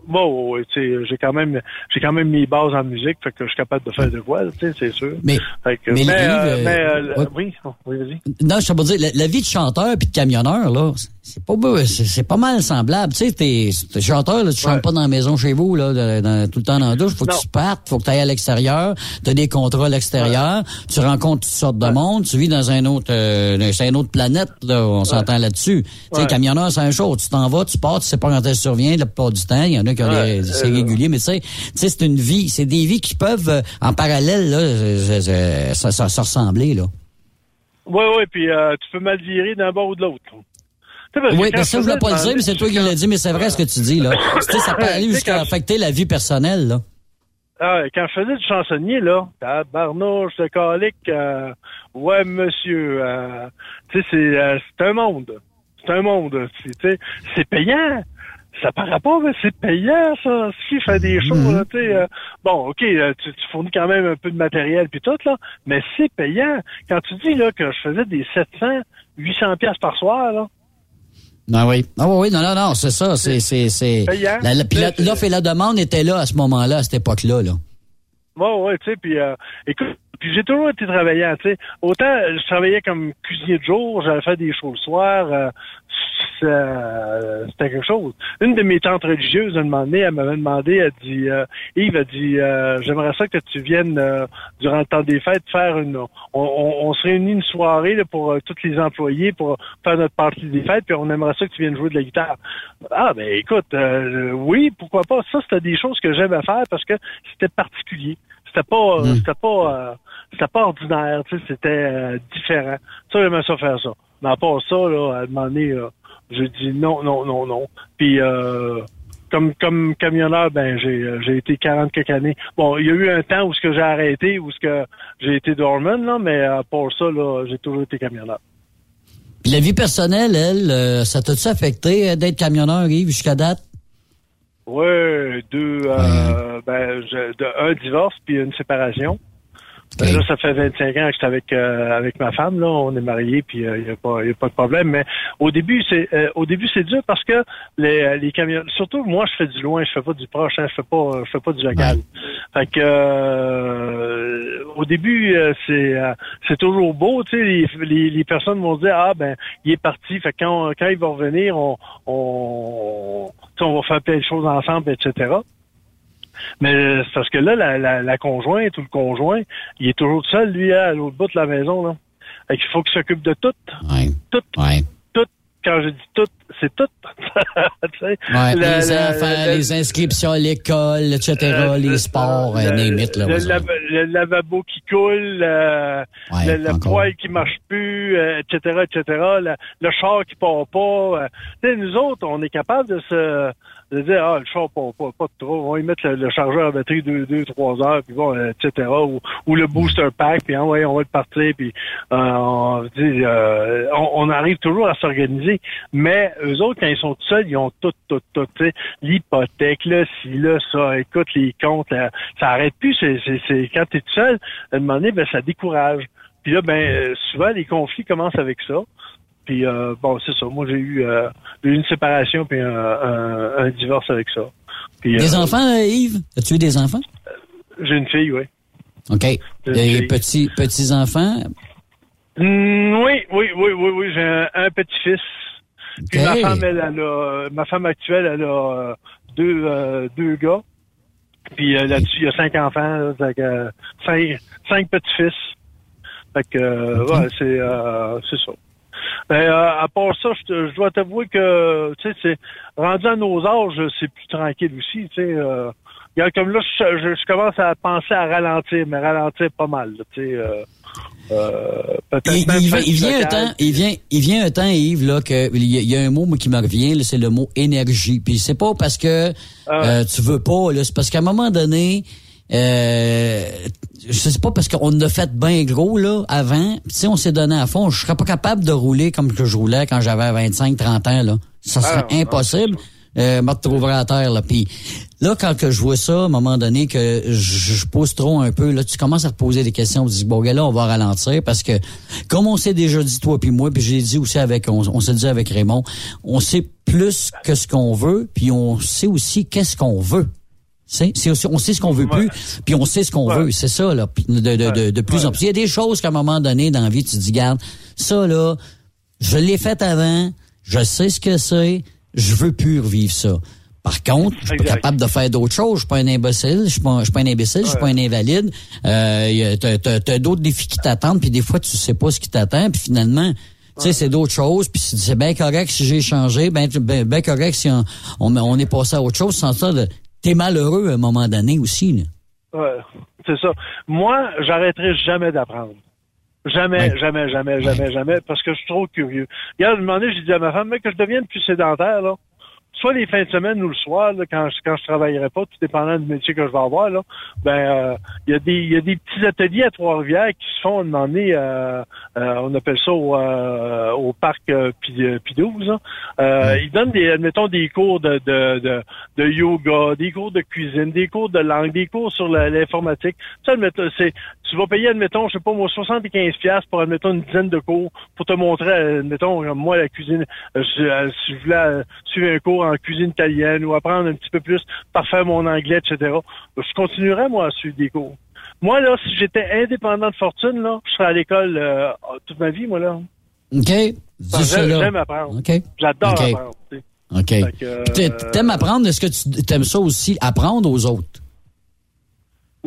Bon, ouais, tu sais, j'ai quand même, j'ai quand même mes bases en musique, fait que je suis capable de faire de voix, tu sais, c'est sûr. Mais, Fait que- mais mais, euh, euh, mais, euh, ouais. oui, oh, oui, vas-y. Non, je pas dire, la, la vie de chanteur puis de camionneur, là, c'est pas beau, c'est pas mal semblable. Tu sais, t'es t'es chanteur, là, tu chantes pas dans la maison chez vous, là, de- tout le temps dans la douche. Faut que tu partes, faut que tu ailles à l'extérieur, t'as des contrats à l'extérieur, tu rencontres toutes sortes de monde, tu vis dans un autre, euh, c'est une autre planète, là, on s'entend là-dessus. Tu sais, camionneur, c'est un chose. Tu t'en vas, tu pars, tu sais pas quand elle survient, la plupart du temps. Il y en a qui ont des, c'est euh, régulier, mais tu sais, c'est une vie, c'est des vies qui peuvent, euh, en parallèle, là, ça, ça, ça ressembler, là. Oui, oui, puis euh, tu peux mal virer d'un bord ou de l'autre. Tu sais, parce que Oui, mais ça, je voulais pas le dire, mais c'est toi qui l'as dit, mais c'est vrai ce que tu dis, là. (laughs) Tu ça peut aller jusqu'à affecter la vie personnelle, là. Ah, quand je faisais du chansonnier, là, tabarnouche de calique, euh, ouais, monsieur, euh, tu sais, c'est, euh, c'est un monde. c'est un monde. Tu sais, c'est payant. Ça paraît pas, mais c'est payant, ça. Ce qui fait des shows, Mhm. là, tu sais. bon, OK, tu, tu fournis quand même un peu de matériel puis tout, là, mais c'est payant. Quand tu dis, là, que je faisais des 700, 800 pièces par soir, là, Ah oui. Ah oui, oui, non, non, non, c'est ça. C'est, c'est, c'est. Payant. La- la- puis la- l'offre et la demande étaient là à ce moment-là, à cette époque-là, là. Ouais, ouais, tu sais, puis euh, écoute, puis j'ai toujours été travaillant, tu sais. Autant je travaillais comme cuisinier de jour, j'avais fait des shows le soir, euh, euh, c'était quelque chose. Une de mes tantes religieuses, un donné, elle m'avait demandé, elle dit, euh, Yves, elle dit, euh, j'aimerais ça que tu viennes euh, durant le temps des fêtes faire une, on, on, on se réunit une soirée là, pour euh, tous les employés pour faire notre partie des fêtes, puis on aimerait ça que tu viennes jouer de la guitare. Ah ben écoute, euh, oui, pourquoi pas. Ça, c'était des choses que j'aimais faire parce que c'était particulier. C'était pas, euh, c'était pas, euh, c'était pas ordinaire. Tu sais, c'était euh, différent. Ça, j'aimais ça faire ça. Mais à part ça, là, à un moment donné, là, j'ai dit non, non, non, non. Puis euh, comme comme camionneur, ben j'ai j'ai été 40 quelques années. Bon, il y a eu un temps où ce que j'ai arrêté, où ce que j'ai été doorman, là, mais à part ça, là, j'ai toujours été camionneur. Puis la vie personnelle, elle, euh, ça t'a-tu affecté d'être camionneur, Yves, jusqu'à date? Ouais, deux, euh, ben, je- de, un divorce puis une séparation. Ben, Là, ça fait 25 ans que j'étais avec euh, avec ma femme là, on est mariés puis il y a pas y a pas de problème. Mais au début c'est euh, au début c'est dur parce que les les camions, surtout moi je fais du loin, je fais pas du proche, hein, je fais pas je fais pas du local. Fait que euh, au début euh, c'est euh, c'est toujours beau, tu sais les, les les personnes vont se dire ah ben il est parti, fait que quand quand il va revenir on on on va faire plein de choses ensemble etc. Mais c'est parce que là, la, la, la conjointe ou le conjoint, il est toujours seul, lui, à l'autre bout de la maison. Là. Fait qu'il faut qu'il s'occupe de tout. Tout. Tout. Quand je dis tout, c'est tout. (laughs) Ouais, la- les enfants, les inscriptions à l'école, etc., Euh, les le- sports, le, euh, name it, là. le, lava- le lavabo qui coule, euh, le, le poêle qui marche plus, euh, etc., etc., le, le char qui part pas. euh. Nous autres, on est capable de se ah le pas, pas trop, on va y mettre le, chargeur à batterie deux, deux, trois heures, puis bon, etc. Ou, le booster pack, puis ah, ouais, on va le partir, puis euh, euh, on, on arrive toujours à s'organiser. Mais eux autres, quand ils sont tout seuls, ils ont tout, tout, tout, l'hypothèque, là, si là, ça, écoute, les comptes, là, ça arrête plus. C'est, c'est, c'est quand t'es tout seul, à un moment donné, ben, ça décourage. Puis là, ben, euh, souvent, les conflits commencent avec ça. Puis euh, bon, c'est ça. Moi, j'ai eu, euh, eu une séparation puis un, un, un divorce avec ça. Puis, Des euh, enfants, euh, Yves? As-tu eu des enfants? J'ai une fille, oui. OK. Des petits, petits enfants? Mm, oui, oui, oui, oui, oui. J'ai un, un petit-fils. Puis ma femme, elle, elle a, ma femme actuelle, elle a euh, deux, euh, deux gars. Puis euh, là-dessus, il y a cinq enfants, là, euh, cinq, cinq petits-fils. Fait que, euh, ouais, c'est, euh, c'est ça. Ben, euh, à part ça, je, dois t'avouer que, tu sais, rendu à nos âges, c'est plus tranquille aussi, tu sais. Euh, comme là, je, je- je commence à penser à ralentir, mais ralentir pas mal, tu sais. Euh, Il, vient un temps, il vient, il vient un temps, Yves, là, que il y, a- il y a un mot qui me revient, c'est le mot énergie. Puis c'est pas parce que euh, tu veux pas, là, c'est parce qu'à un moment donné, euh, je sais pas parce qu'on a fait bien gros là avant. Sais, on s'est donné à fond. Je serais pas capable de rouler comme que je roulais quand j'avais 25, 30 ans là. Ça serait Ah, impossible. Euh, me retrouver à terre là. Puis là, quand que je vois ça, à un moment donné que je, je pose trop un peu, là, tu commences à te poser des questions. Tu dis bon, gars, là, on va ralentir parce que comme on s'est déjà dit toi puis moi, puis j'ai dit aussi avec, on, on s'est dit avec Raymond, on sait plus que ce qu'on veut, puis on sait aussi qu'est-ce qu'on veut. Aussi- on sait ce qu'on veut plus, puis on sait ce qu'on veut. C'est ça, là. De, de, de, de plus en plus. Il y a des choses qu'à un moment donné dans la vie, tu te dis, garde, ça, là, je l'ai fait avant, je sais ce que c'est, je veux plus revivre ça. Par contre, je suis pas capable de faire d'autres choses. Je suis pas un imbécile, je suis pas, je suis pas un imbécile, je suis pas un invalide. Euh, t'as, t'as- t'as d'autres défis qui t'attendent, puis des fois tu sais pas ce qui t'attend, puis finalement, tu sais, c'est d'autres choses, puis c'est c'est bien correct si j'ai changé, ben, ben, ben correct si on, on, on est passé à autre chose, sans ça, de- t'es malheureux à un moment donné aussi. Là. Ouais, c'est ça. Moi, j'arrêterai jamais d'apprendre. Jamais, jamais, jamais, jamais, jamais, parce que je suis trop curieux. Regarde, à un moment donné, j'ai dit à ma femme, mais que je devienne plus sédentaire, là. Soit les fins de semaine ou le soir, là, quand je quand je travaillerai pas, tout dépendant du métier que je vais avoir, là, ben euh, il y a des il y a des petits ateliers à Trois-Rivières qui se font demander euh, euh, on appelle ça au, euh, au parc euh, Pi- euh, Pidouze. là. Euh, Ils donnent des admettons des cours de, de, de, de yoga, des cours de cuisine, des cours de langue, des cours sur l'informatique. Ça, admettons, c'est tu vas payer, admettons, je sais pas moi, 75 pièces pour, admettons, une dizaine de cours pour te montrer, admettons, moi, la cuisine, euh, si, je voulais suivre un cours en cuisine italienne ou apprendre un petit peu plus, parfaire mon anglais, etc., je continuerais, moi, à suivre des cours. Moi, là, si j'étais indépendant de fortune, là, je serais à l'école euh, toute ma vie, moi, là. OK? J'aime apprendre. J'adore apprendre. tu sais. OK. Que, euh, T'aimes apprendre, est-ce que tu aimes ça aussi, apprendre aux autres?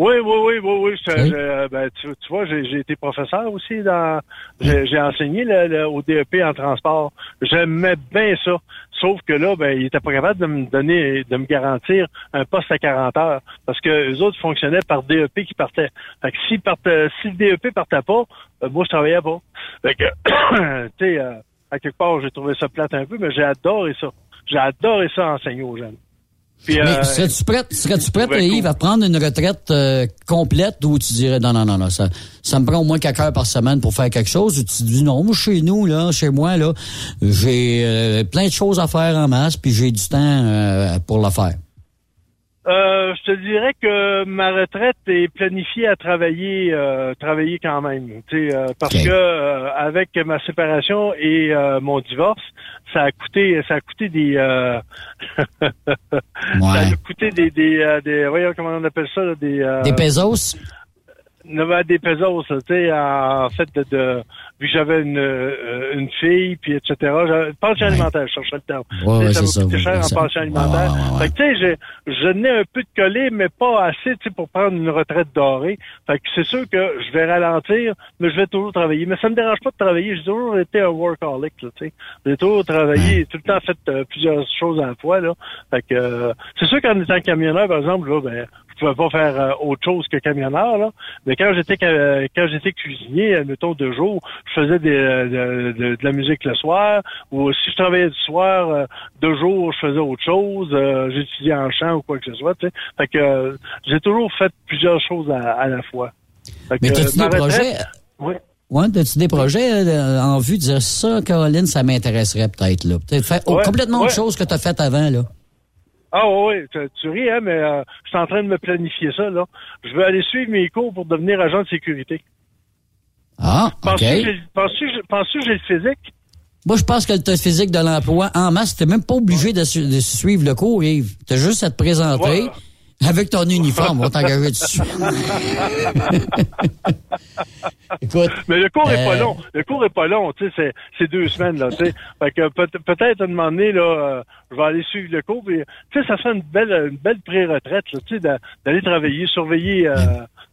Oui, oui, oui, oui, oui. je- Oui. je- ben, tu, tu vois, j'ai j'ai été professeur aussi dans. J'ai j'ai enseigné le- le- au DEP en transport. J'aimais bien ça. Sauf que là, ben, il était pas capable de me donner, de me garantir un poste à 40 heures. Parce que les autres fonctionnaient par DEP qui partaient. Fait que s'ils partaient, si le DEP partait pas, euh, moi je travaillais pas. Fait que (coughs) tu sais, euh, à quelque part, j'ai trouvé ça plate un peu, mais j'ai adoré ça. J'ai adoré ça enseigner aux jeunes. Puis, Mais euh, serais-tu prête, serais-tu prête, Yves, à prendre une retraite euh, complète ou tu dirais non, non, non, non, ça, ça me prend au moins quelques heures par semaine pour faire quelque chose ou tu dis non, moi, chez nous, là, chez moi, là, j'ai euh, plein de choses à faire en masse puis j'ai du temps euh, pour le faire? Euh, je te dirais que ma retraite est planifiée à travailler, euh, travailler quand même. Tu sais, euh, parce Ok. que euh, avec ma séparation et euh, mon divorce, ça a coûté, ça a coûté des, euh, (laughs) ça a coûté des, des, des, voyons comment on appelle ça, là, des, euh, Des pesos? non, des pesos, tu sais, en fait, de, de que j'avais une, euh, une fille, puis etc. J'avais- Pension alimentaire, je cherchais le terme. Ouais, ouais, ça c'est m'a coûté cher en pension alimentaire. Ouais, Fait que, tu sais, j'ai- je n'ai un peu de collé, mais pas assez, tu sais, pour prendre une retraite dorée. Fait que c'est sûr que je vais ralentir, mais je vais toujours travailler. Mais ça me dérange pas de travailler. J'ai toujours été un workaholic, tu sais. J'ai toujours travaillé, tout le temps fait euh, plusieurs choses à la fois, là. Fait que, euh, c'est sûr qu'en étant camionneur, par exemple, là, ben, je pouvais pas faire euh, autre chose que camionneur, là. Mais quand j'étais ca- quand j'étais cuisinier, mettons deux jours, faisais des, euh, de, de- de la musique le soir, ou si je travaillais du soir, euh, deux jours, je faisais autre chose, euh, j'étudiais en chant ou quoi que ce soit. Fait que euh, j'ai toujours fait plusieurs choses à, à la fois. Fait Mais t'as-tu des projets? Oui. Ouais, as-tu des projets en vue de dire ça, Caroline, ça m'intéresserait peut-être, là? Peut-être faire oh, Ouais, complètement ouais. autre chose que tu as fait avant, là. Ah oui, tu, tu ris, hein, mais euh, je suis en train de me planifier ça, là. Je veux aller suivre mes cours pour devenir agent de sécurité. Ah, OK. Penses-tu que j'ai- le physique? Moi, je pense que le test physique de l'emploi, en masse, t'es même pas obligé de, su- de suivre le cours, Yves. T'as juste à te présenter avec ton uniforme. On va t'engager dessus. (laughs) Écoute. Mais le cours est pas euh, long. Le cours est pas long, tu sais, c'est, deux semaines, là, tu sais. Fait que peut- peut-être à un moment donné, là, euh, je vais aller suivre le cours, tu sais, ça fait une belle, une belle pré-retraite, là, tu sais, d'a- d'aller travailler, surveiller, euh,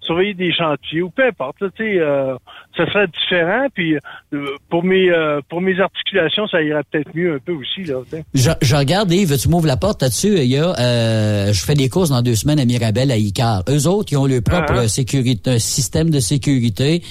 surveiller des chantiers, ou peu importe, là, euh, ça serait différent, puis euh, pour mes, euh, pour mes articulations, ça irait peut-être mieux un peu aussi, là. Je, je regarde, Yves, tu m'ouvres la porte là-dessus. Il y a, euh, je fais des courses dans deux semaines à Mirabel, à Icar. Eux autres, ils ont leur propre Ah, ah. sécurité, un système de sécurité.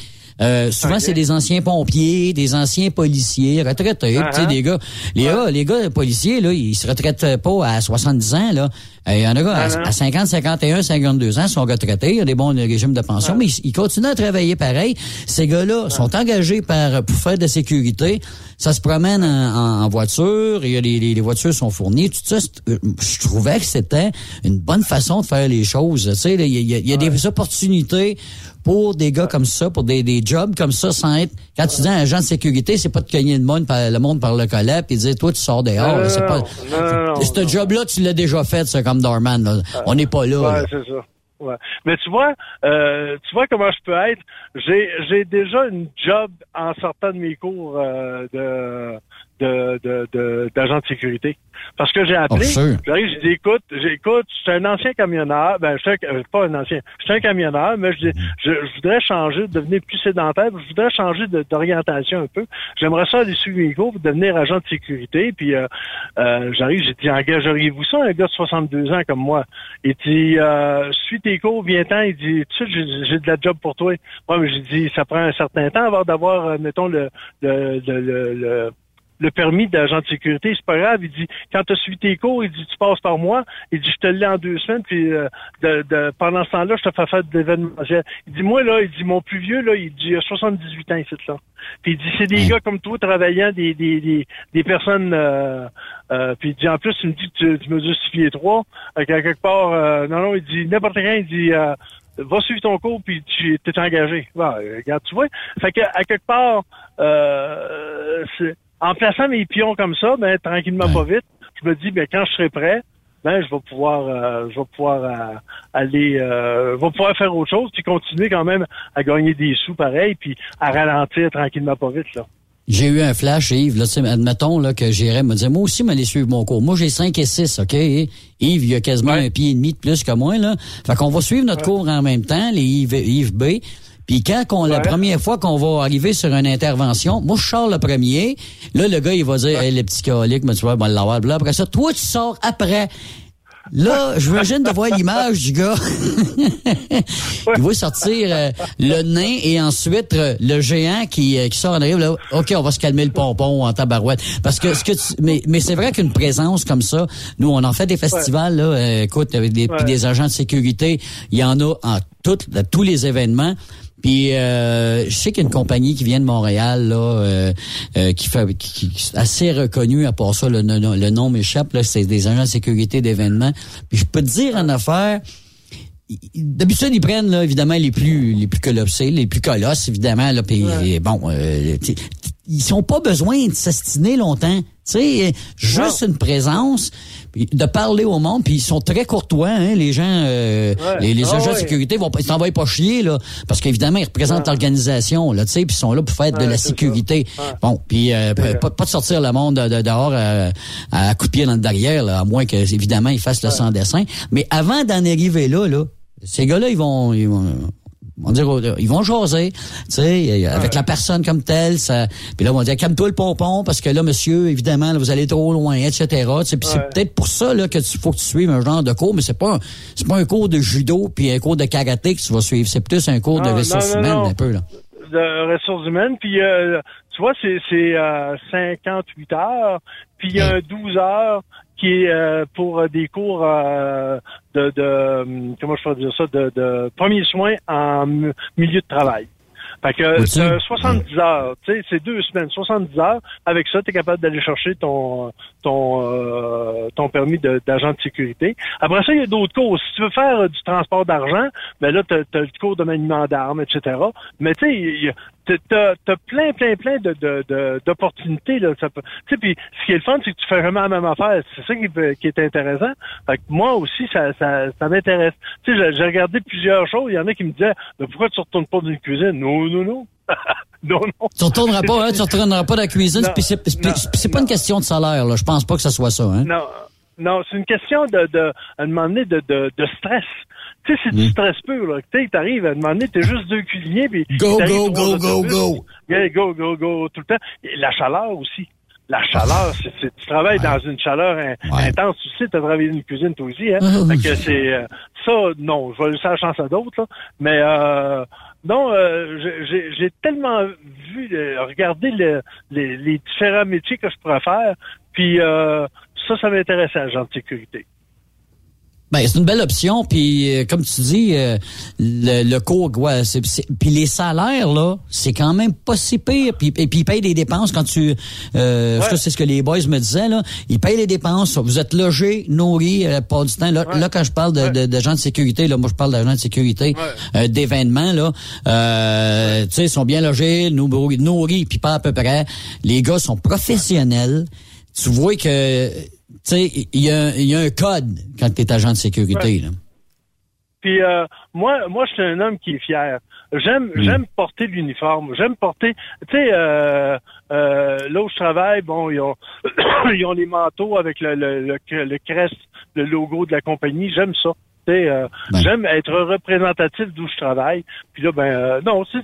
Euh, souvent, c'est des anciens pompiers, des anciens policiers, retraités, Ah, tu sais, ah. des gars. Les gars, les gars policiers, là, ils se retraitent pas à 70 ans, là. Euh, Il y en a à, Ah, ah. à 50, 51, 52 ans, sont retraités. Il y a des bons régimes de pension, mais ils, ils continuent à travailler pareil. Ces gars-là sont engagés par, pour faire de la sécurité. Ça se promène en, voiture. Il y a les, les- les voitures sont fournies. Tout ça, euh, je trouvais que c'était une bonne façon de faire les choses. Tu sais, là, il y a, il y a des opportunités pour des gars comme ça, pour des, des jobs comme ça, sans être. Quand tu dis un agent de sécurité, c'est pas de cogner le monde par, le monde par le collet puis dire toi tu sors dehors. c'est pas. non, non, Ce job-là, tu l'as déjà fait, ça, comme Dorman. là. On n'est pas là. Ouais, là. c'est ça. Ouais. Mais tu vois, euh, tu vois comment je peux être. J'ai j'ai déjà une job en sortant de mes cours euh, de de de de- d'agent de, sécurité. Parce que j'ai appelé, Oh, j'arrive, j'ai dit écoute, j'écoute, je suis un ancien camionneur, ben je suis un- euh, pas un ancien, je suis un camionneur, mais je, dis, je, je voudrais changer, devenir plus sédentaire, je voudrais changer de- d'orientation un peu. J'aimerais ça aller suivre mes cours pour devenir agent de sécurité. Puis euh, euh, j'arrive, j'ai dit engageriez-vous ça, un gars de 62 ans comme moi? Il dit euh, suis tes cours, viens-t'en, il dit de suite j'ai j'ai de la job pour toi. Moi, mais j'ai dit ça prend un certain temps avant d'avoir, euh, mettons, le le, le, le, le- le permis d'agent de sécurité, c'est pas grave. Il dit, quand tu as suivi tes cours, il dit, tu passes par moi. Il dit, je te l'ai en deux semaines, puis euh, de, de- pendant ce temps-là, je te fais faire de l'événementiel. Il dit, moi, là, il dit, mon plus vieux, là, il dit, il a 78 ans, c'est ça. Puis il dit, c'est des gars comme toi, travaillant, des, des, des, des personnes... Euh, euh, puis il dit, en plus, il me dit, que tu, tu mesures 6 pieds 3. à quelque part, euh, non, non, il dit, n'importe quand, il dit... Euh, va suivre ton cours puis tu t'es engagé. Bon, euh, regarde, tu vois. Fait que à quelque part, euh, c'est- en plaçant mes pions comme ça, ben tranquillement pas vite, je me dis ben quand je serai prêt, ben je vais pouvoir euh, je vais pouvoir euh, aller euh, je vais pouvoir faire autre chose puis continuer quand même à gagner des sous pareil puis à ralentir tranquillement pas vite là. J'ai eu un flash, Yves. Là, tu sais, admettons là, que j'irais me dire, moi aussi, m'aller suivre mon cours. Moi, j'ai 5 et 6, OK? Yves, il a quasiment un pied et demi de plus que moi. Là. Fait qu'on va suivre notre cours en même temps, les Yves, Yves B. Puis quand qu'on, la première fois qu'on va arriver sur une intervention, moi, je sors le premier. Là, le gars, il va dire, hey, le petit colique, mais tu vois, bon, l'avoir. Là, après ça, toi, tu sors après. Là, je j'imagine de voir l'image du gars. (laughs) il va sortir euh, le nain et ensuite euh, le géant qui, euh, qui sort en arrière. Là, OK, on va se calmer le pompon en tabarouette. Parce que ce que tu- mais, mais c'est vrai qu'une présence comme ça, nous, on en fait des festivals, là, euh, écoute, avec des, Ouais. des agents de sécurité, il y en a en toutes, dans tous les événements. Puis euh, je sais qu'il y a une compagnie qui vient de Montréal là, euh, euh, qui fait qui, qui est assez reconnue à part ça le, le, le nom m'échappe là, c'est des agents de sécurité d'événements. Puis je peux te dire en affaire D'habitude, ils prennent là, évidemment les plus les plus colossés, les plus colosses, évidemment. Là, puis et bon, euh, ils n'ont pas besoin de s'astiner longtemps. Tu sais, juste une présence, de parler au monde, puis ils sont très courtois, hein, les gens, euh, Ouais. les, les Ah agents de sécurité vont pas, ils t'envoient pas chier là, parce qu'évidemment ils représentent l'organisation là, tu sais, puis ils sont là pour faire de la sécurité. Bon, puis euh, pas, pas de sortir le monde de, de- dehors à, à coup de pied dans le derrière, là, à moins que évidemment ils fassent le sans dessin. Mais avant d'en arriver là, là, ces gars-là ils vont, ils vont on dire, euh, ils vont jaser, tu sais, avec la personne comme telle. Ça, puis là, on va dire, calme-toi le pompon, parce que là, monsieur, évidemment, là, vous allez trop loin, etc. Tu sais, Puis c'est peut-être pour ça là que tu faut que tu suives un genre de cours, mais c'est pas un, c'est pas un cours de judo puis un cours de karaté que tu vas suivre. C'est plus un cours de ressources non, non, humaines, un peu là. de ressources humaines. Puis, euh, tu vois, c'est, c'est euh, 58 heures. Puis, il y a un 12 heures qui est euh, pour des cours euh, de, de, hum, comment je peux dire ça, de, de premiers soins en milieu de travail. Fait que euh, 70 heures, tu sais, c'est deux semaines, 70 heures. Avec ça, tu es capable d'aller chercher ton ton euh, ton permis de- d'agent de, sécurité. Après ça, il y a d'autres cours. Si tu veux faire euh, du transport d'argent, ben là, tu as, le cours de maniement d'armes, etc. Mais tu sais, t'as as plein, plein, plein de de- de- d'opportunités. là. Tu sais, puis ce qui est le fun, c'est que tu fais vraiment la même affaire. C'est ça qui, qui est intéressant. Fait que moi aussi, ça, ça, ça m'intéresse. Tu sais, j'ai- j'ai regardé plusieurs choses. Il y en a qui me disaient, mais pourquoi tu retournes pas dans une cuisine? Non, non, (laughs) non. non. Tu retourneras pas, hein, tu (laughs) retourneras pas dans la cuisine. C'est non, pas une question de salaire, là. Je pense pas que ce soit ça, hein. Non, non, c'est une question de, de à donné, de, de, de stress. Tu sais, c'est du stress pur, là. Tu sais, t'arrives, à un moment donné, t'es juste deux cuisiniers, puis... Go, go, go, go, go. Yeah, go, go, go, tout le temps. Et la chaleur aussi. La chaleur, c'est, c'est- tu travailles dans une chaleur in- intense. Tu sais, t'as travaillé dans une cuisine, toi aussi, hein? Ouais, Fait que c'est... euh, ça, non, je vais laisser la chance à d'autres, là. Mais, euh, non, euh, j'ai- tellement vu, euh, regarder le- les, les différents métiers que je pourrais faire, puis euh, ça, ça m'intéressait, de sécurité. Ben, c'est une belle option. Puis, euh, comme tu dis, euh, le, le cours, ouais, c'est, c'est- puis les salaires, là, c'est quand même pas si pire. Puis, et puis, ils payent des dépenses quand tu... Euh, Ça, c'est ce que les boys me disaient, là. Ils payent les dépenses. Vous êtes logé, nourri, euh, pas du temps. Là, là, quand je parle de, de, d'agents de sécurité, là, moi, je parle d'agents de sécurité, euh, d'événements, là. Euh, tu sais, ils sont bien logés, nourris, nourris, puis pas à peu près. Les gars sont professionnels. Tu vois que... Tu sais, il y a, y a un code quand tu es agent de sécurité. Là. Puis euh, moi, moi, je suis un homme qui est fier. J'aime, j'aime porter l'uniforme. J'aime porter. Tu sais, euh, euh, là où je travaille, bon, ils ont, (coughs) ils ont les manteaux avec le, le, le, le crest, le logo de la compagnie. J'aime ça. Euh, J'aime être représentatif d'où je travaille. Puis là, ben euh, non, c'est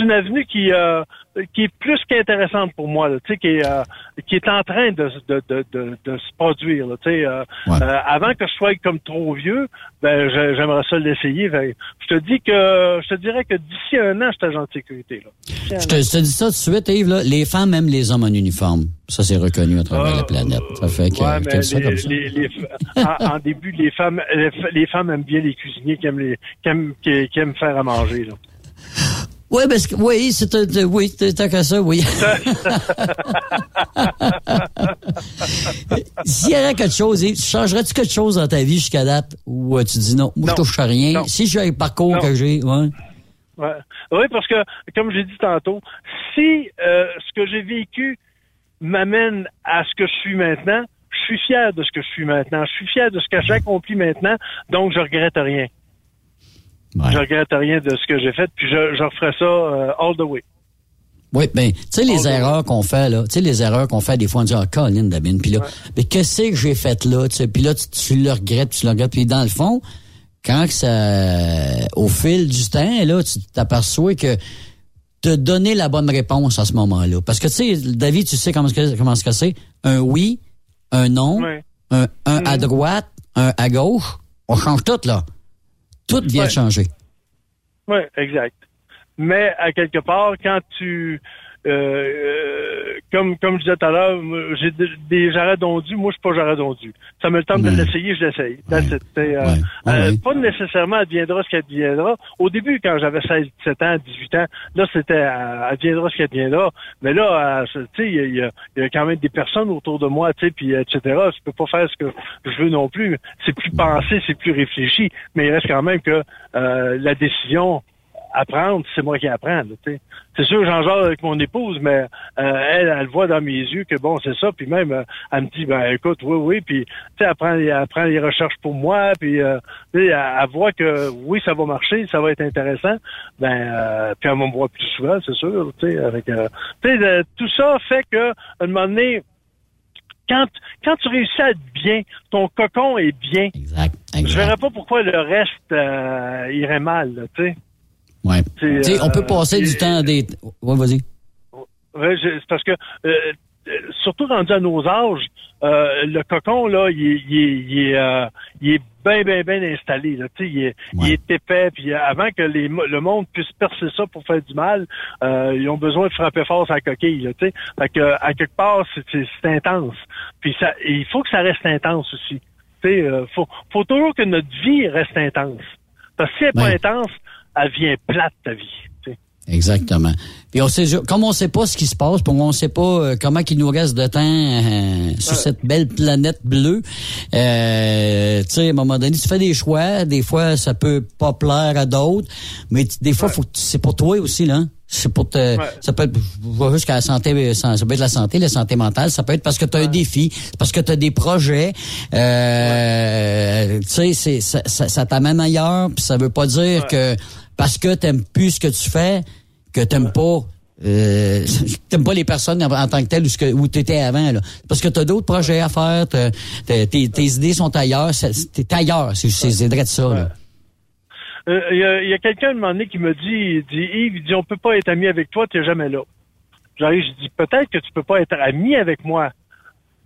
une avenue qui, euh, qui est plus qu'intéressante pour moi, là, tu sais, qui est euh, qui est en train de, de, de, de, de se produire. Là, tu sais, euh, euh, avant que je sois comme trop vieux, ben j'aimerais ça l'essayer. Fait, Je te dis que je te dirais que d'ici un an, je suis agent de sécurité. Là. Je te, je te dis ça tout de suite, Yves, là, les femmes aiment les hommes en uniforme. Ça, c'est reconnu à travers la planète. Ça fait que, Ouais, que mais ça les, comme ça. les- les- en, en début, les femmes, les, f- les femmes aiment bien les cuisiniers qui aiment les, qui aiment, qui, qui aiment faire à manger. Là. Oui, parce que, oui, c'est, un- oui, c'est tant que ça, oui. (laughs) S'il y avait quelque chose, Yves, changerais-tu quelque chose dans ta vie jusqu'à date ou euh, tu dis non, moi, je touche à rien? Si j'ai un parcours Non. que j'ai, ouais. Ouais. Oui, parce que, comme j'ai dit tantôt, si euh, ce que j'ai vécu m'amène à ce que je suis maintenant, je suis fier de ce que je suis maintenant. Je suis fier de ce que j'accomplis maintenant, donc je regrette rien. Je regrette rien de ce que j'ai fait, puis je, je referai ça euh, all the way. Oui, ben, tu sais, les erreurs qu'on fait, là, tu sais, les erreurs qu'on fait, des fois, on dit, ah, Colin, Dabine, puis là, mais qu'est-ce que j'ai fait là, tu sais, puis là, tu, tu le regrettes, tu le regrettes, puis dans le fond, quand que ça, au fil du temps, là, tu t'aperçois que te donner la bonne réponse à ce moment-là. Parce que, tu sais, David, tu sais comment que, comment c'est? Un oui, un non, Ouais. un, un Mm. à droite, un à gauche, on change tout, là. Tout vient Ouais. changer. Oui, exact. Mais à quelque part, quand tu euh, euh, comme comme je disais tout à l'heure, j'ai des, jarrets dondus, moi je suis pas jarret dondu. Ça me le temps de Ouais. l'essayer, je l'essaye. Euh, Ah euh, ouais. Pas nécessairement adviendra ce qu'adviendra. Au début, quand j'avais 16, 17 ans, 18 ans, là c'était adviendra ce qu'adviendra. Mais là, tu sais, il y a, y a- quand même des personnes autour de moi, tu sais, puis etc. Je peux pas faire ce que je veux non plus. C'est plus pensé, c'est plus réfléchi, mais il reste quand même que euh, la décision à prendre, c'est moi qui apprends. C'est sûr, j'en jase avec mon épouse, mais euh, elle, elle voit dans mes yeux que bon, c'est ça. Puis même, euh, elle me dit, ben écoute, oui, oui. Puis tu sais, elle prend, elle prend les recherches pour moi. Puis euh, tu sais, elle, elle voit que oui, ça va marcher, ça va être intéressant. Ben, euh, puis elle me voir plus souvent, c'est sûr. Tu sais, avec, euh, tu sais, euh, tout ça fait que à un moment donné, quand, quand tu réussis à être bien, ton cocon est bien. Exact. Je verrais pas pourquoi le reste euh, irait mal, tu sais. Ouais. C'est, Tu sais, on euh, peut passer du temps à des... Ouais, vas-y. Ouais, c'est parce que euh, euh, surtout rendu à nos âges, euh, le cocon là, il est, il est, il est, euh, il est bien, bien, bien installé. Là, tu sais, il, est, il est épais. Puis euh, avant que les, le monde puisse percer ça pour faire du mal, euh, ils ont besoin de frapper fort sa coquille. Là, tu sais. fait que à quelque part, c'est, intense. Puis ça, il faut que ça reste intense aussi. Tu sais, euh, faut, faut toujours que notre vie reste intense. Parce que si elle n'est pas intense, elle vient plate ta vie. tu sais. Exactement. Puis on sait, comme on sait pas ce qui se passe, puis on sait pas euh, comment il nous reste de temps euh, sur cette belle planète bleue, euh, tu sais, à un moment donné, tu fais des choix. Des fois, ça peut pas plaire à d'autres, mais des fois, faut c'est pour toi aussi, là. C'est pour te, ça peut être, je vois la santé, ça peut être la santé, la santé mentale, ça peut être parce que tu as un défi, c'est parce que tu as des projets, euh, tu sais, c'est, ça, ça, ça t'amène ailleurs, puis ça veut pas dire que parce que t'aimes plus ce que tu fais, que t'aimes pas euh, (laughs) t'aimes pas les personnes en, tant que telles où, ce que- où t'étais avant là. parce que t'as d'autres projets à faire tes, tes idées sont ailleurs t'es ailleurs c'est c'est c'est de ça. Euh, Il y a, il y a quelqu'un à un moment donné qui me dit, il dit, Yves, il dit, on peut pas être ami avec toi, tu n'es jamais là. J'arrive, je dis, peut-être que tu peux pas être ami avec moi,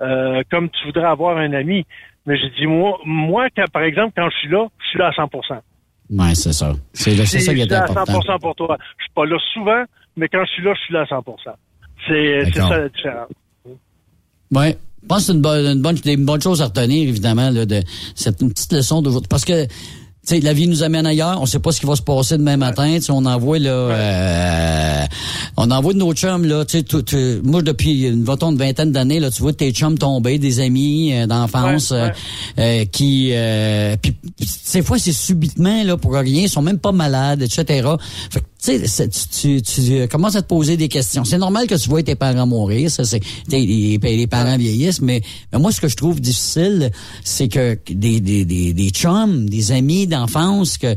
euh, comme tu voudrais avoir un ami. Mais je dis, moi, moi, quand, par exemple, quand je suis là, je suis là à 100 ouais c'est ça c'est c'est ça je qui suis est là à important 100 pour toi. Je suis pas là souvent, mais quand je suis là, je suis là à 100 C'est c'est D'accord. ça la différence. Ouais. Je pense que c'est une bonne, une bonne, une bonne chose à retenir, évidemment, là, de cette une petite leçon d'aujourd'hui. Parce que, sais, la vie nous amène ailleurs. On sait pas ce qui va se passer demain matin. On envoie, là, euh, on envoie de nos chums, là, tu sais, moi, depuis une, vingtaine une vingtaine d'années, là, tu vois tes chums tomber, des amis euh, d'enfance, Ouais, euh, euh, qui, euh, puis, ces fois, c'est subitement, là, pour rien. Ils sont même pas malades, etc. Fait que, tu tu, tu, tu euh, commences à te poser des questions. C'est normal que tu vois tes parents mourir, ça, c'est, les, les parents vieillissent, mais, mais moi, ce que je trouve difficile, c'est que des, des, des, des chums, des amis d'enfance, que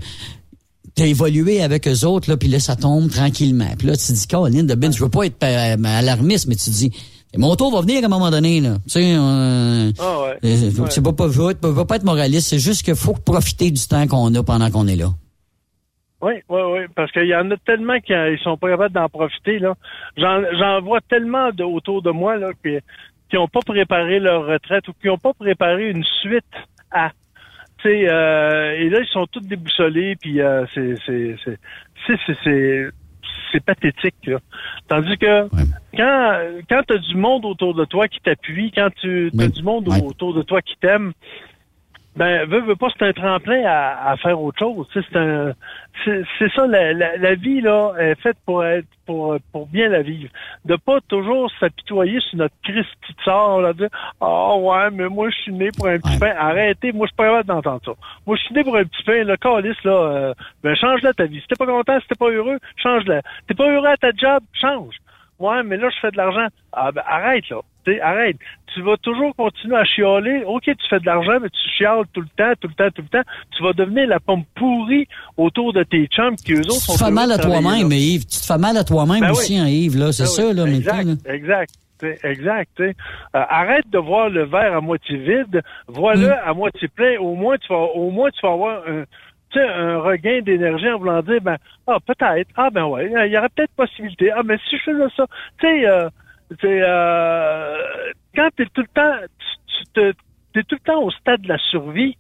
t'as évolué avec eux autres, là, puis là, ça tombe tranquillement. Puis là, tu te dis, Caroline de Ben, je veux pas être euh, alarmiste, mais tu te dis, mon tour va venir à un moment donné, là. Tu sais, euh, Ah ouais. euh, Ouais. c'est pas, pas, faut, faut pas être moraliste, c'est juste qu'il faut profiter du temps qu'on a pendant qu'on est là. Oui, oui, oui, parce qu'il y en a tellement qui euh, ils sont pas capables d'en profiter. là. J'en j'en vois tellement de, autour de moi là, qui qui n'ont pas préparé leur retraite ou qui n'ont pas préparé une suite à. Tu sais, euh, et là, ils sont tous déboussolés, puis euh, c'est c'est c'est c'est c'est c'est c'est pathétique. Là. Tandis que quand quand tu as du monde autour de toi qui t'appuie, quand tu as du monde autour de toi qui t'aime, ben, veux, veux pas, c'est un tremplin à, à faire autre chose. Tu sais, c'est un, c'est, ça, la, la, la, vie, là, est faite pour être, pour, pour bien la vivre. De pas toujours s'apitoyer sur notre Christ de sort, là, dire, ah, ouais, mais moi, je suis né pour un petit pain. Arrêtez, moi, je suis pas capable d'entendre ça. Moi, je suis né pour un petit pain, le calice, là, euh, ben, change-la ta vie. Si t'es pas content, si t'es pas heureux, change-la. T'es pas heureux à ta job, change. Ouais, mais là, je fais de l'argent. Ah, ben, arrête, là. T'sais, arrête. Tu vas toujours continuer à chialer. OK, tu fais de l'argent, mais tu chiales tout le temps, tout le temps, tout le temps. Tu vas devenir la pomme pourrie autour de tes chums qui, eux autres, sont... Tu te fais mal à toi-même, Yves. Tu te fais mal à toi-même Ben aussi, oui. hein, Yves, là. C'est Ben ça, oui, là, Exact, maintenant, là. exact. Exact. Euh, arrête de voir le verre à moitié vide. Vois-le Mm. à moitié plein. Au moins, tu vas, au moins, tu vas avoir un, un regain d'énergie en voulant dire, ben, ah, peut-être. Ah, ben ouais, il y aurait peut-être possibilité. Ah, mais si je faisais ça, tu sais, euh, tu euh, quand t'es tout le temps, tu, tu te, t'es tout le temps au stade de la survie,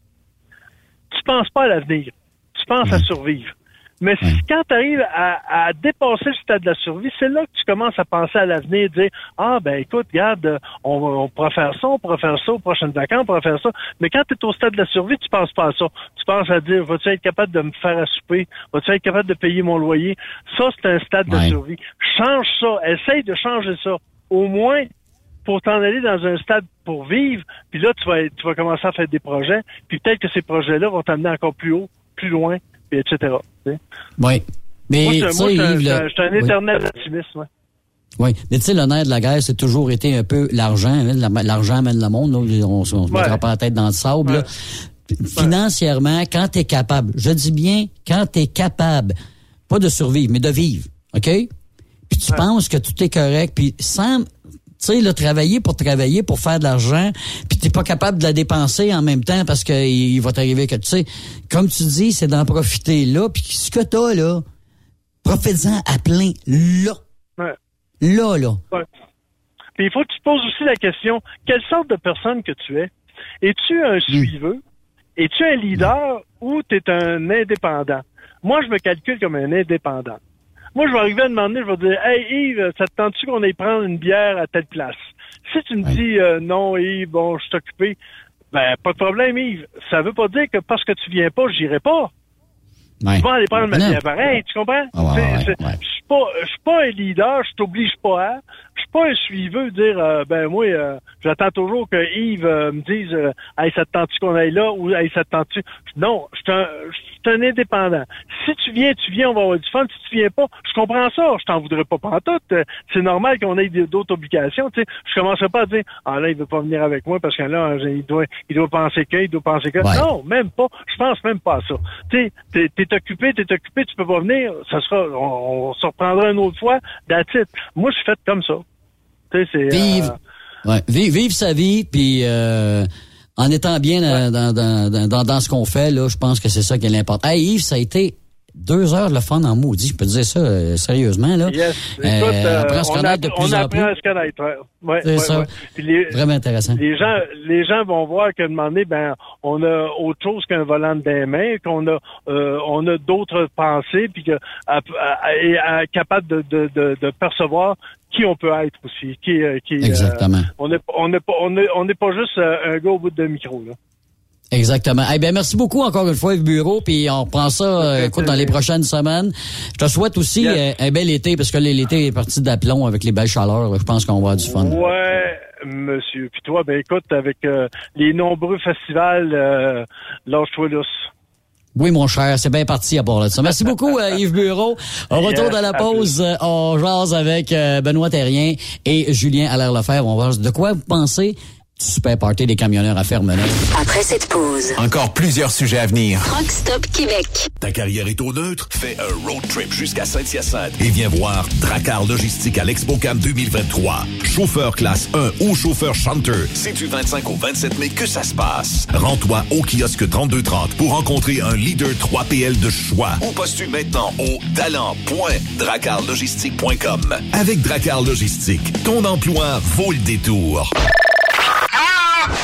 tu penses pas à l'avenir. Tu penses à survivre. Mais si, quand tu arrives à, à dépasser le stade de la survie, c'est là que tu commences à penser à l'avenir, dire Ah ben écoute, regarde, on, on pourra faire ça, on pourra faire ça aux prochaines vacances, on pourra faire ça. Mais quand tu es au stade de la survie, tu penses pas à ça. Tu penses à dire Vas-tu être capable de me faire à souper? Vas-tu être capable de payer mon loyer? Ça, c'est un stade de survie. Change ça. Essaye de changer ça. Au moins pour t'en aller dans un stade pour vivre, puis là, tu vas, tu vas commencer à faire des projets, puis peut-être que ces projets-là vont t'amener encore plus haut, plus loin, puis etc. tu sais. Oui. Mais, moi, je suis un- Oui. éternel optimiste. ouais. Oui, mais tu sais, le nerf de la guerre, c'est toujours été un peu l'argent. hein. La- L'argent amène le monde. Là. On, on se mettra Ouais. pas la tête dans le sable. là. Financièrement, quand tu es capable, je dis bien quand tu es capable, pas de survivre, mais de vivre, OK? Puis tu penses que tout est correct, puis sans... Tu sais, là, travailler pour travailler, pour faire de l'argent, puis t'es pas capable de la dépenser en même temps parce qu'il il va t'arriver que, tu sais, comme tu dis, c'est d'en profiter là, puis ce que t'as là, profite-en à plein là. Ouais. Là, là. Ouais. Puis il faut que tu te poses aussi la question, quelle sorte de personne que tu es? Es-tu un suiveux? Es-tu un leader ou tu es un indépendant? Moi, je me calcule comme un indépendant. Moi, je vais arriver à demander, je vais dire, hey Yves, ça te tente-tu qu'on aille prendre une bière à telle place? Si tu me dis euh, non, Yves, bon, je suis occupé, ben pas de problème, Yves. Ça veut pas dire que parce que tu viens pas, j'irai pas. Ouais. Tu vas aller prendre ma bière pareil, tu comprends? Ah. Je suis pas, je suis pas un leader, je t'oblige pas à. Je suis pas un suiveux de dire, euh, ben moi, euh, j'attends toujours que Yves euh, me dise, euh, hey, ça te tente-tu qu'on aille là ou hey, ça te tente-tu? Non, je suis un, je suis un indépendant. Si tu viens, tu viens, on va avoir du fun. Si tu viens pas, je comprends ça, je t'en voudrais pas pantoute. C'est normal qu'on ait d'autres obligations, tu sais. Je commencerai pas à dire, ah là, il veut pas venir avec moi parce que là, il doit, il doit penser que, il doit penser que. Ouais. Non, même pas. Je pense même pas à ça. Tu sais, t'es, t'es occupé, t'es occupé, tu peux pas venir. Ça sera, on, on se reprendra une autre fois. It. Moi, je suis fait comme ça. Tu sais, c'est. Vivre, euh, ouais, sa vie, puis euh, en étant bien dans, dans, dans, dans, dans ce qu'on fait, là, je pense que c'est ça qui est l'important. Hey Yves, ça a été deux heures de fun en maudit, je peux te dire ça euh, sérieusement. Là. Yes. Écoute, euh, on apprend à se on, connaître a- de on plus en apprend plus. à se connaître. Ouais, ouais, C'est ouais, ça. ouais. Les, Vraiment intéressant. les gens, les gens vont voir qu'à un moment donné, ben, on a autre chose qu'un volant des mains, qu'on a, euh, on a d'autres pensées, puis que à- à- et à- capable de, de, de, de percevoir qui on peut être aussi, qui, euh, qui. euh, Exactement. on n'est on n'est pas, on n'est on n'est pas juste euh, un gars au bout d'un micro là. Exactement. Eh bien, merci beaucoup encore une fois, Yves Bureau, puis on reprend ça, euh, écoute, dans les prochaines semaines. Je te souhaite aussi Yes. euh, un bel été, parce que l'été est parti d'aplomb avec les belles chaleurs. là. Je pense qu'on va avoir du fun. Ouais, monsieur. Puis toi, ben écoute, avec euh, les nombreux festivals, euh, lâche-toi lousse. Oui, mon cher, c'est bien parti à part de ça. Merci beaucoup, euh, Yves Bureau. Au retour de la pause, euh, on jase avec euh, Benoît Terrien et Julien Allaire-Lefebvre. On va voir de quoi vous pensez Super Party des camionneurs à Fermeneuve. Après cette pause, Encore plusieurs sujets à venir. Truck Stop Québec. Ta carrière est au neutre? Fais un road trip jusqu'à Saint-Hyacinthe et viens voir Dracar Logistique à l'ExpoCam 2023. Chauffeur classe 1 ou chauffeur chanteur. C'est du 25 au 27 mai que ça se passe. Rends-toi au kiosque 3230 pour rencontrer un leader 3PL de choix. Ou postule maintenant au talent.dracarlogistique.com. Avec Dracar Logistique, ton emploi vaut le détour.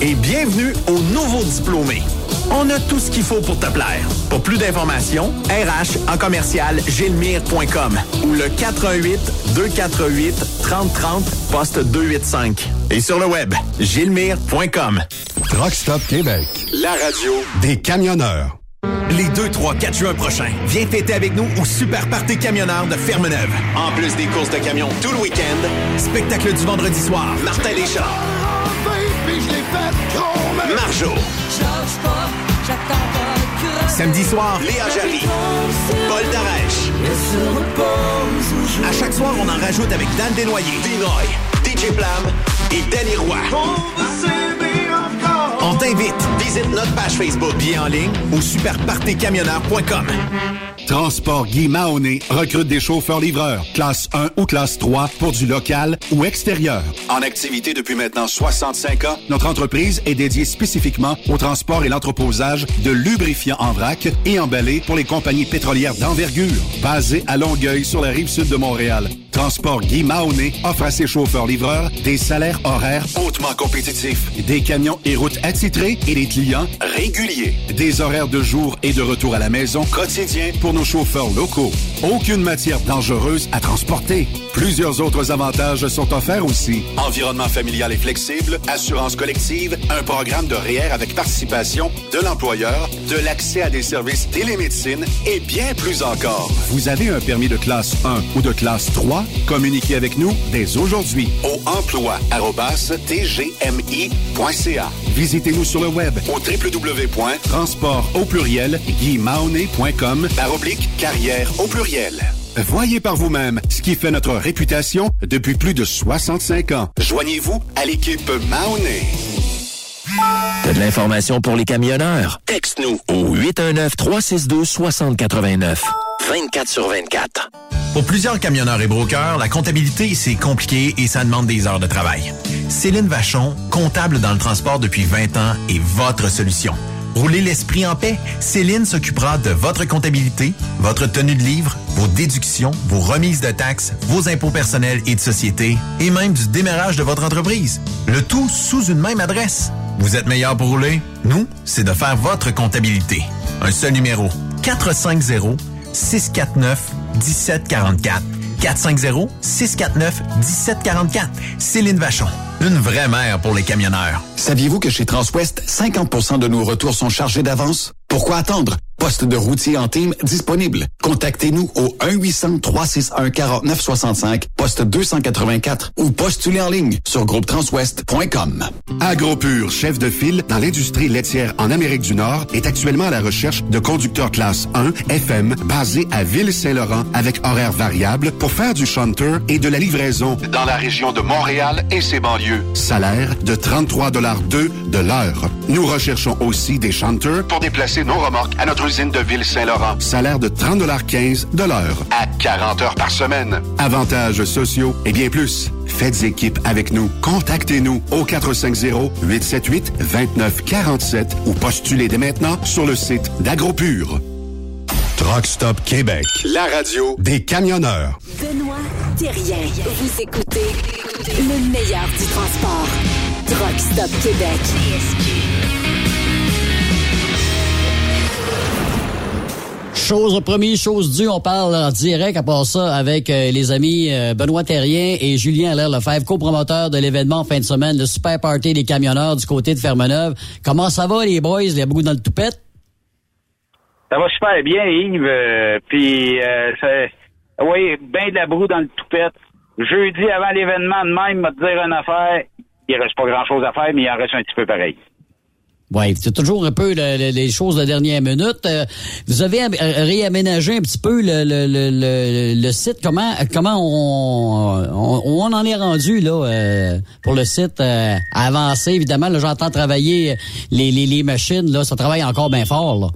Et bienvenue aux nouveaux diplômés. On a tout ce qu'il faut pour te plaire. Pour plus d'informations, RH en commercial gilmire.com ou le 418 248 3030 poste 285. Et sur le web, gilmire.com. Truck Stop Québec. La radio Des camionneurs. Les 2, 3, 4 juin prochains, viens fêter avec nous au Super Party Camionneur de Fermeneuve. En plus des courses de camions tout le week-end, spectacle du vendredi soir, Martin Marjo. Samedi soir, Léa Jarry. Paul Darèche. À chaque soir, on en rajoute avec Dan Desnoyers, Dinoy, DJ Plam et Danny Roy. T'invite. Visite notre page Facebook, bien en ligne ou superpartycamionneur.com. Transport Guy Mahoney recrute des chauffeurs-livreurs, classe 1 ou classe 3 pour du local ou extérieur. En activité depuis maintenant 65 ans, Notre entreprise est dédiée spécifiquement au transport et l'entreposage de lubrifiants en vrac et emballés pour les compagnies pétrolières d'envergure, basées à Longueuil sur la rive sud de Montréal. Transport Guy Mahoney offre à ses chauffeurs-livreurs des salaires horaires hautement compétitifs, des camions et routes attitrés et des clients réguliers, des horaires de jour et de retour à la maison quotidiens pour nos chauffeurs locaux. Aucune matière dangereuse à transporter. Plusieurs autres avantages sont offerts aussi. Environnement familial et flexible, assurance collective, un programme de REER avec participation de l'employeur, de l'accès à des services télémédecine et bien plus encore. Vous avez un permis de classe 1 ou de classe 3? Communiquez avec nous dès aujourd'hui. Au emploi-tgmi.ca. Visitez-nous sur le web Au www. transport au pluriel par oblique carrière au pluriel. Voyez par vous-même ce qui fait notre réputation depuis plus de 65 ans. Joignez-vous à l'équipe Mahoney. T'as de l'information pour les camionneurs? Texte-nous au 819-362-6089. 24 sur 24. Pour plusieurs camionneurs et brokers, la comptabilité, c'est compliqué et ça demande des heures de travail. Céline Vachon, comptable dans le transport depuis 20 ans, est votre solution. Roulez l'esprit en paix. Céline s'occupera de votre comptabilité, votre tenue de livre, vos déductions, vos remises de taxes, vos impôts personnels et de société, et même du démarrage de votre entreprise. Le tout sous une même adresse. Vous êtes meilleur pour rouler? Nous, c'est de faire votre comptabilité. Un seul numéro. 450 649 1744. 450-649-1744. Céline Vachon. Une vraie mère pour les camionneurs. Saviez-vous que chez Transwest, 50% de nos retours sont chargés d'avance? Pourquoi attendre? Poste de routier en team disponible. Contactez-nous au 1-800-361-4965, poste 284 ou postulez en ligne sur groupetranswest.com. AgroPure, chef de file dans l'industrie laitière en Amérique du Nord, est actuellement à la recherche de conducteurs classe 1 FM basés à Ville-Saint-Laurent avec horaires variables pour faire du shunter et de la livraison Dans la région de Montréal et ses banlieues. Salaire de 33,2 de l'heure. Nous recherchons aussi des chanteurs Pour déplacer nos remorques à notre usine de Ville-Saint-Laurent. Salaire de 30,15 de l'heure. À 40 heures par semaine. Avantages sociaux et bien plus. Faites équipe avec nous. Contactez-nous au 450-878-2947 ou postulez dès maintenant sur le site d'AgroPure. Truck Stop Québec. La radio des camionneurs. Benoît Thérien. Vous écoutez le meilleur du transport. Truck Stop Québec. Chose première, chose due, on parle en direct à part ça avec euh, les amis euh, Benoît Terrien et Julien Allaire Lefebvre, copromoteurs de l'événement en fin de semaine, le Super Party des camionneurs du côté de Fermeneuve. Comment ça va les boys? Il y a beaucoup dans le toupette? Ça va super bien, Yves. Euh, Puis, euh, oui, ben de la broue dans le toupette. Jeudi, avant l'événement de même, m'a dire une affaire. Il reste pas grand-chose à faire, mais il en reste un petit peu pareil. Oui, c'est toujours un peu le- le- les choses de dernière minute. Euh, vous avez euh, réaménagé un petit peu le, le, le, le- le site. Comment comment on, on, on en est rendu là euh, pour le site euh, avancé évidemment. Là, j'entends travailler les, les, les machines là, ça travaille encore bien fort là.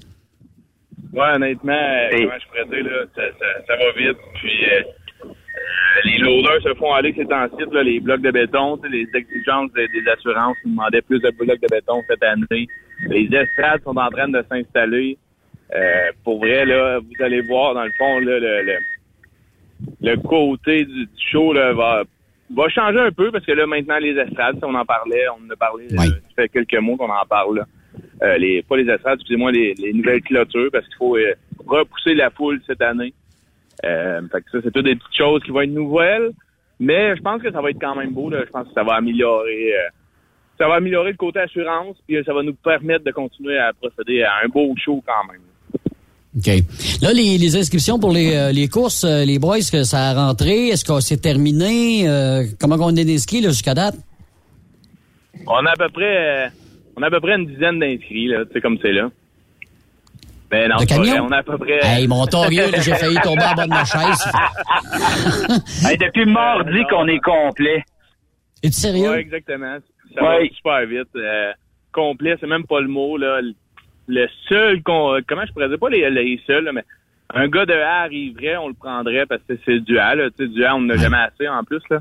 Ouais, honnêtement, euh, comment je pourrais dire, là, ça, ça, ça va vite. Puis euh, les loaders se font aller ces temps-ci, là, les blocs de béton, les exigences des, des assurances nous demandaient plus de blocs de béton cette année. Les estrades sont en train de s'installer. Euh, pour vrai, là, vous allez voir, dans le fond, là, le, le, le côté du, du show là, va, va changer un peu parce que là, maintenant, les estrades, si on en parlait, on en a parlé, euh, ça fait quelques mois qu'on en parle. Là. Euh, les, pas les estrades, excusez-moi, les, les nouvelles clôtures parce qu'il faut euh, repousser la foule cette année. Euh, fait que ça, c'est toutes des petites choses qui vont être nouvelles. Mais je pense que ça va être quand même beau. Là. Je pense que ça va améliorer euh, ça va améliorer le côté assurance, puis ça va nous permettre de continuer à procéder à un beau show quand même. OK. Là, les, les inscriptions pour les, euh, les courses, euh, les boys, est-ce que ça a rentré? Est-ce que c'est terminé? Euh, comment on est inscrit là, jusqu'à date? On a à peu près euh, on a à peu près une dizaine d'inscrits, là, tu sais comme c'est là. Ben non, De c'est pas camion? vrai, on a à peu près. Hey, mon torieux, là, j'ai failli tomber en bas de ma chaise. (laughs) Hey, depuis mardi qu'on est complet. Es-tu sérieux? Ouais, exactement. Ça Ouais. va super vite. Euh, complet, c'est même pas le mot. Là. Le seul qu'on. Comment je pourrais dire? Pas les, les seuls, là, mais un gars de A arriverait, on le prendrait parce que c'est du A. Là. Tu sais, du A, on en a jamais assez en plus. Là.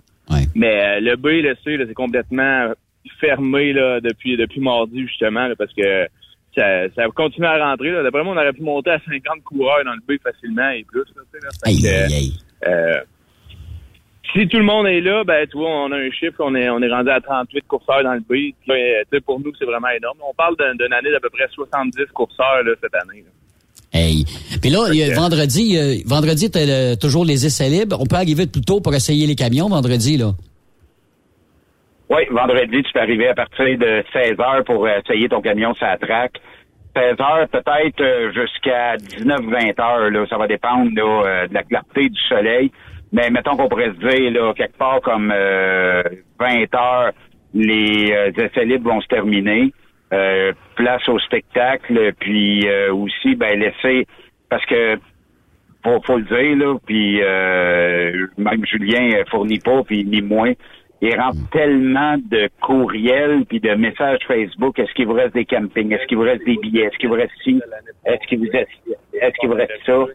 Mais euh, le B et le C, là, c'est complètement fermé là, depuis, depuis mardi, justement, là, parce que ça, ça continue à rentrer. Là. D'après moi, on aurait pu monter à 50 coureurs dans le B facilement et plus. Là, euh, si tout le monde est là, ben tu vois, on a un chiffre, on est on est rendu à 38 courseurs dans le B. Euh, pour nous, c'est vraiment énorme. On parle d'un- d'une année d'à peu près 70 courseurs cette année. Hey. Puis là, il y a vendredi, euh, vendredi, le- toujours les essais libres. On peut arriver plus tôt pour essayer les camions vendredi, là. Oui, vendredi, tu peux arriver à partir de 16 heures pour euh, essayer ton camion sur la track. 16 heures, peut-être euh, jusqu'à 19-20 heures. Là, ça va dépendre là, euh, de la clarté du soleil. Mais mettons qu'on pourrait se dire, là, quelque part comme euh, 20 heures, les euh, essais libres vont se terminer. Euh, place au spectacle, puis aussi, ben laisser... Parce que faut, faut le dire, là, puis même Julien fournit pas, puis ni moins. Il rentre tellement de courriels puis de messages Facebook. Est-ce qu'il vous reste des campings? Est-ce qu'il vous reste des billets? Est-ce qu'il vous reste ci? Est-ce qu'il vous reste, est-ce qu'il vous reste ça?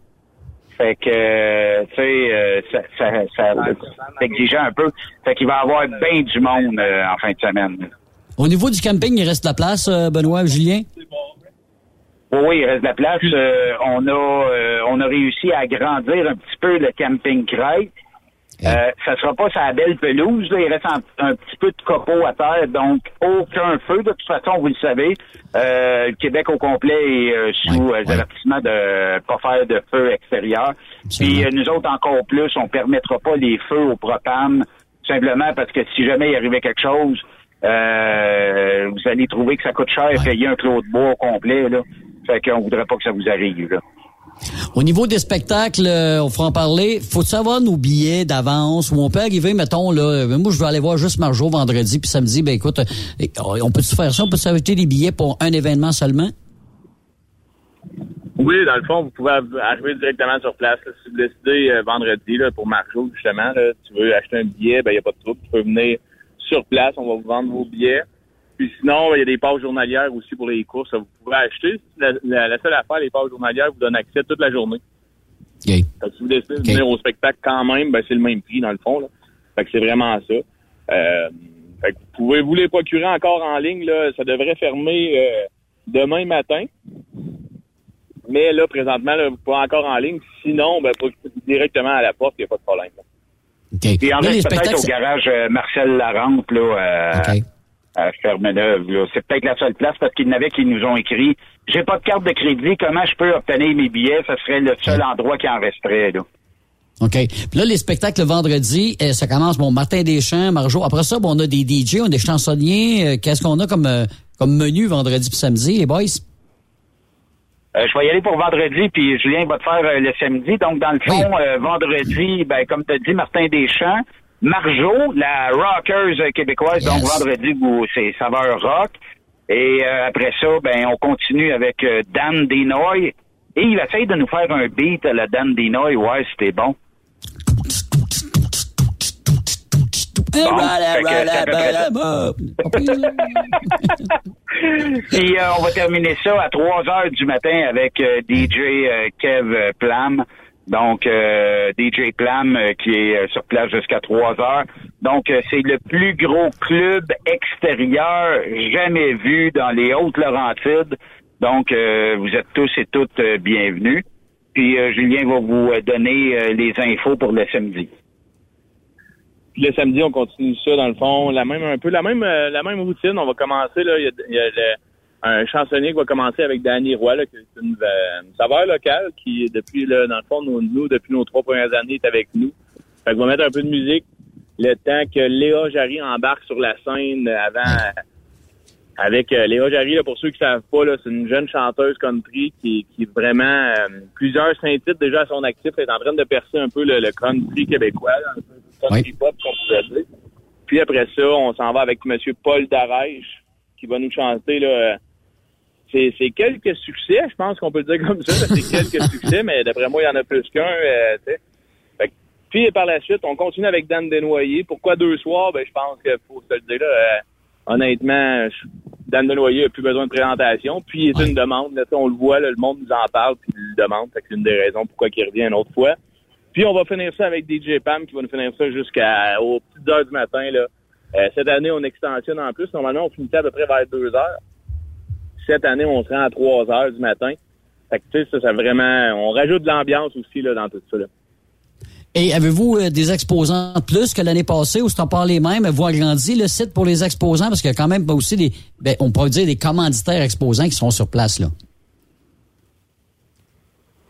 Fait que, tu sais, euh, ça, ça, ça, c'est exigeant un peu. Fait qu'il va y avoir bien du monde euh, en fin de semaine. Au niveau du camping, il reste de la place, euh, Benoît, Julien? Oui, oui, il reste de la place. Euh, on a euh, on a réussi à agrandir un petit peu le camping crête. Euh, ça sera pas sa belle pelouse. Là. Il reste un, un petit peu de copeaux à terre, donc aucun feu. De toute façon, vous le savez, euh, le Québec au complet est euh, sous euh, avertissement de pas faire de feu extérieur. Puis euh, nous autres, encore plus, on permettra pas les feux au propane, simplement parce que si jamais il arrivait quelque chose, euh, vous allez trouver que ça coûte cher payer un clos de bois au complet. Là. Fait qu'on voudrait pas que ça vous arrive. Là. Au niveau des spectacles, euh, on fera en parler. Faut savoir nos billets d'avance où on peut arriver, mettons, là, euh, moi, je vais aller voir juste Marjo vendredi puis samedi. Ben, écoute, euh, on peut-tu faire ça? On peut s'acheter des billets pour un événement seulement? Oui, dans le fond, vous pouvez arriver directement sur place. Si vous décidez euh, vendredi là, pour Marjo, justement, là, tu veux acheter un billet, ben il n'y a pas de trouble. Tu peux venir sur place, on va vous vendre vos billets. Puis sinon, il y a des passes journalières aussi pour les courses. Vous pouvez acheter. La, la- la seule affaire, les passes journalières vous donnent accès toute la journée. OK. Fait que si vous décidez de venir au spectacle quand même, ben, c'est le même prix dans le fond. Là. Fait que c'est vraiment ça. Euh, fait que vous pouvez vous les procurer encore en ligne. Là. Ça devrait fermer euh, demain matin. Mais là, présentement, là, vous pouvez encore en ligne. Sinon, ben, directement à la porte, il n'y a pas de problème. Y en Là, peut-être au garage euh, Marcel Larente, là, euh, à Fermeneuve. là. C'est peut-être la seule place parce qu'il y en avait qui nous ont écrit J'ai pas de carte de crédit, comment je peux obtenir mes billets? Ça serait le seul endroit qui en resterait. Là. OK. Puis là, les spectacles le vendredi, euh, ça commence, bon, Martin Deschamps, Marjo. Après ça, bon, on a des DJ, on a des chansonniers. Euh, Qu'est-ce qu'on a comme, euh, comme menu vendredi puis samedi, les boys? Euh, je vais y aller pour vendredi, puis Julien va te faire euh, le samedi. Donc, dans le fond, euh, vendredi, ben, comme tu as dit, Martin Deschamps, Marjo, la rockeuse québécoise, donc vendredi, c'est saveur rock. Et euh, après ça, ben, on continue avec euh, Dan Denoy. Et il essaye de nous faire un beat à la Dan Denoy. Ouais, c'était bon. Ça. (laughs) Puis euh, on va terminer ça à 3 heures du matin avec DJ Kev Plam. Donc euh, DJ Plam euh, qui est euh, sur place jusqu'à 3 heures. Donc euh, c'est le plus gros club extérieur jamais vu dans les Hautes-Laurentides. Donc euh, vous êtes tous et toutes euh, bienvenus. Puis Julien va vous donner les infos pour le samedi. Le samedi, on continue ça dans le fond, la même un peu la même la même routine. On va commencer là, il y a, y a le- un chansonnier qui va commencer avec Danny Roy, là, qui est une, euh, une saveur locale qui depuis là, dans le fond nous, nous, depuis nos trois premières années est avec nous. Fait qu'on va mettre un peu de musique le temps que Léa Jarry embarque sur la scène avant avec euh, Léa Jarry, là, pour ceux qui savent pas, c'est une jeune chanteuse country qui, qui est vraiment euh, plusieurs Saint-Titres déjà à son actif, elle est en train de percer un peu le, le country québécois, là, un peu le country pop qu'on pourrait dire. Puis après ça, on s'en va avec Monsieur Paul Darèche qui va nous chanter là. C'est, c'est quelques succès, je pense qu'on peut le dire comme ça. C'est (laughs) quelques succès, mais d'après moi, il y en a plus qu'un. euh, puis par la suite, on continue avec Dan Desnoyers. Pourquoi deux soirs? Ben, je pense qu'il faut se le dire là. euh, honnêtement, Dan Desnoyers n'a plus besoin de présentation. Puis il est une demande. Là, on le voit, là, le monde nous en parle, puis il le demande. C'est une des raisons pourquoi il revient une autre fois. Puis on va finir ça avec DJ Pam qui va nous finir ça jusqu'aux petites heures du matin. Là. Euh, cette année, on extensionne en plus. Normalement, on finissait à peu près vers 2 heures. Cette année, on se rend à 3 heures du matin. Fait que, tu sais, ça, ça vraiment... On rajoute de l'ambiance aussi là, dans tout ça. Là. Et avez-vous euh, des exposants plus que l'année passée ou c'est encore les mêmes? Vous agrandi le site pour les exposants? Parce qu'il y a quand même aussi des, ben, on pourrait dire des commanditaires exposants qui sont sur place, là.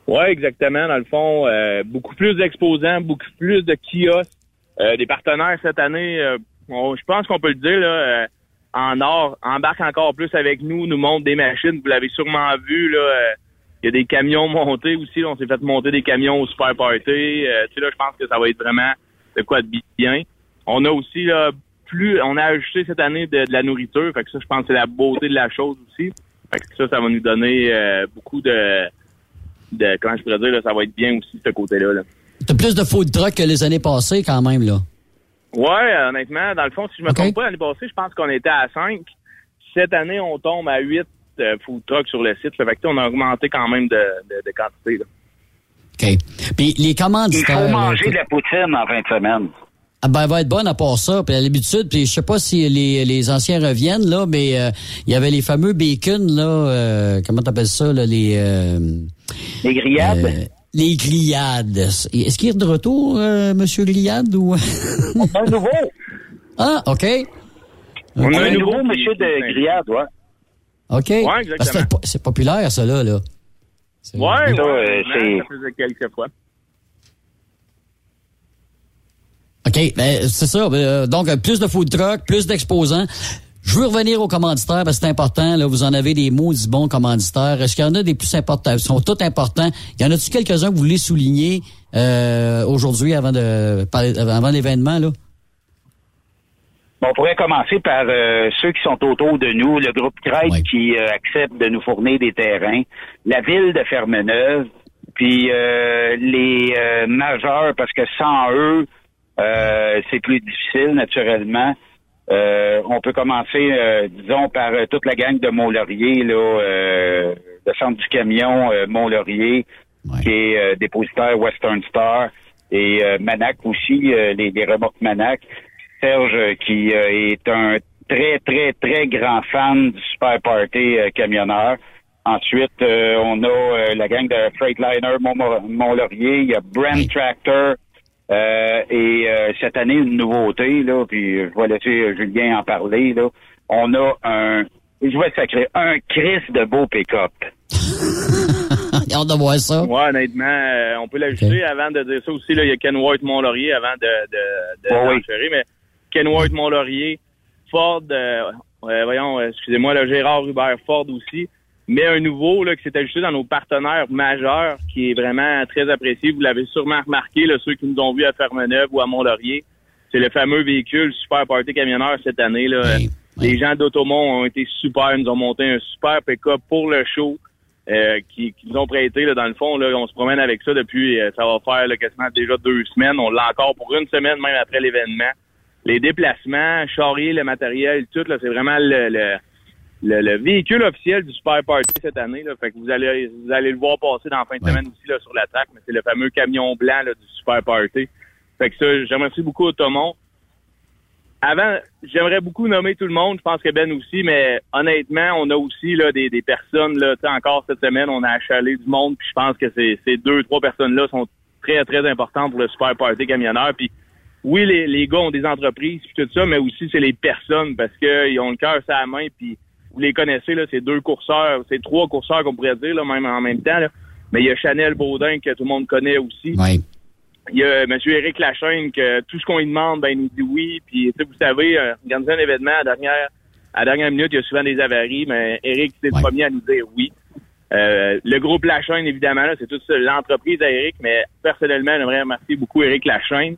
Oui, exactement. Dans le fond, euh, beaucoup plus d'exposants, beaucoup plus de kiosques, euh, des partenaires cette année. je pense qu'on peut le dire là, en or, embarque encore plus avec nous, nous montre des machines. Vous l'avez sûrement vu là. euh, il y a des camions (laughs) montés aussi. on s'est fait monter des camions au Super Party. Euh, tu sais là, je pense que ça va être vraiment de quoi de bien. On a aussi là plus, on a ajouté cette année de, de la nourriture. Fait que ça, je pense que c'est la beauté de la chose aussi. Fait que ça, ça va nous donner euh, beaucoup de de comment je pourrais dire, là, ça va être bien aussi ce côté-là. Là. T'as plus de food truck que les années passées quand même, là. Ouais, honnêtement, dans le fond, si je me trompe pas, l'année passée, je pense qu'on était à 5. Cette année, on tombe à 8 euh, food trucks sur le site. Fait que, tu sais, on a augmenté quand même de, de, de quantité. Là. OK. Puis les Il commanditaires... faut là, manger de la poutine en fin de semaine. Ah ben, elle va être bonne à part ça. Puis à l'habitude, puis je sais pas si les, les anciens reviennent, là, mais euh, il y avait les fameux bacon, là, euh, comment t'appelles ça, là, les... euh, Les grillades? Les grillades. Est-ce qu'il est de retour, euh, Monsieur Grillade, ou... un nouveau. (laughs) Ah, OK. On a un nouveau monsieur de grillade, ouais. OK. Ouais, exactement. c'est po- C'est populaire, ça, là. là. Ouais, c'est- ça faisait quelques fois. OK, ben, c'est ça. Ben, euh, donc, euh, plus de food truck, plus d'exposants. Je veux revenir aux commanditaires parce que c'est important. Là, vous en avez des maudits bons commanditaires. Est-ce qu'il y en a des plus importants? Ils sont tous importants. Il y en a-tu quelques-uns que vous voulez souligner euh, aujourd'hui avant de avant l'événement? là? Bon, on pourrait commencer par euh, ceux qui sont autour de nous, le groupe Crête qui euh, accepte de nous fournir des terrains, la ville de Fermeneuve, puis euh, les euh, majeurs, parce que sans eux, euh, c'est plus difficile naturellement. Euh, on peut commencer, euh, disons, par euh, toute la gang de Mont-Laurier, là, euh, le centre du camion euh, Mont-Laurier, qui est euh, dépositaire Western Star, et euh, Manac aussi, euh, les, les remorques Manac. Serge, qui euh, est un très, très, très grand fan du Super Party euh, camionneur. Ensuite, euh, on a euh, la gang de Freightliner Mont- Mont-Laurier, il y a Brand Tractor, euh, et euh, cette année, une nouveauté, là, puis je vais laisser Julien en parler, là. On a un, je vais sacrer, un Chris de beau pick-up. De voir ça. Ouais, honnêtement, euh, on peut l'ajouter avant de dire ça aussi. Là, il y a Ken White Mont-Laurier avant de, de, de oui. d'enchérir, mais Ken White Mont-Laurier, Ford, euh, euh, voyons, euh, excusez-moi, le Gérard Hubert Ford aussi, mais un nouveau là, qui s'est ajouté dans nos partenaires majeurs, qui est vraiment très apprécié. Vous l'avez sûrement remarqué, là, ceux qui nous ont vus à Fermeneuve ou à Mont-Laurier. C'est le fameux véhicule Super Party Camionneur cette année. Là. Les gens d'Automont ont été super, ils nous ont monté un super pick-up pour le show. euh, qui, qui nous ont prêté là, dans le fond là, on se promène avec ça depuis euh, ça va faire là, quasiment déjà deux semaines on l'a encore pour une semaine même après l'événement les déplacements charrier le matériel tout là c'est vraiment le, le, le, le véhicule officiel du Super Party cette année là fait que vous allez vous allez le voir passer dans la fin de semaine aussi là sur la track mais c'est le fameux camion blanc là, du Super Party fait que ça je remercie beaucoup Automont avant, j'aimerais beaucoup nommer tout le monde. Je pense que Ben aussi, mais honnêtement, on a aussi là des, des personnes là. tu sais, Encore cette semaine, on a achalé du monde. Puis je pense que ces, ces deux, trois personnes-là sont très, très importantes pour le super party camionneur. Puis oui, les, les gars ont des entreprises puis tout ça, mais aussi c'est les personnes parce qu'ils ont le cœur sur la main. Puis vous les connaissez là, ces deux courseurs, ces trois courseurs qu'on pourrait dire là, même en même temps. Là. Mais il y a Chanel Baudin que tout le monde connaît aussi. Il y a M. Éric Lachaine que tout ce qu'on lui demande, ben, il nous dit oui. Puis, vous savez, euh, organiser un événement à la dernière, à la dernière minute, il y a souvent des avaries, mais Éric, c'est le premier à nous dire oui. Euh, le groupe Lachaine, évidemment, là, c'est toute l'entreprise à Éric, mais personnellement, j'aimerais remercier beaucoup Éric Lachaine.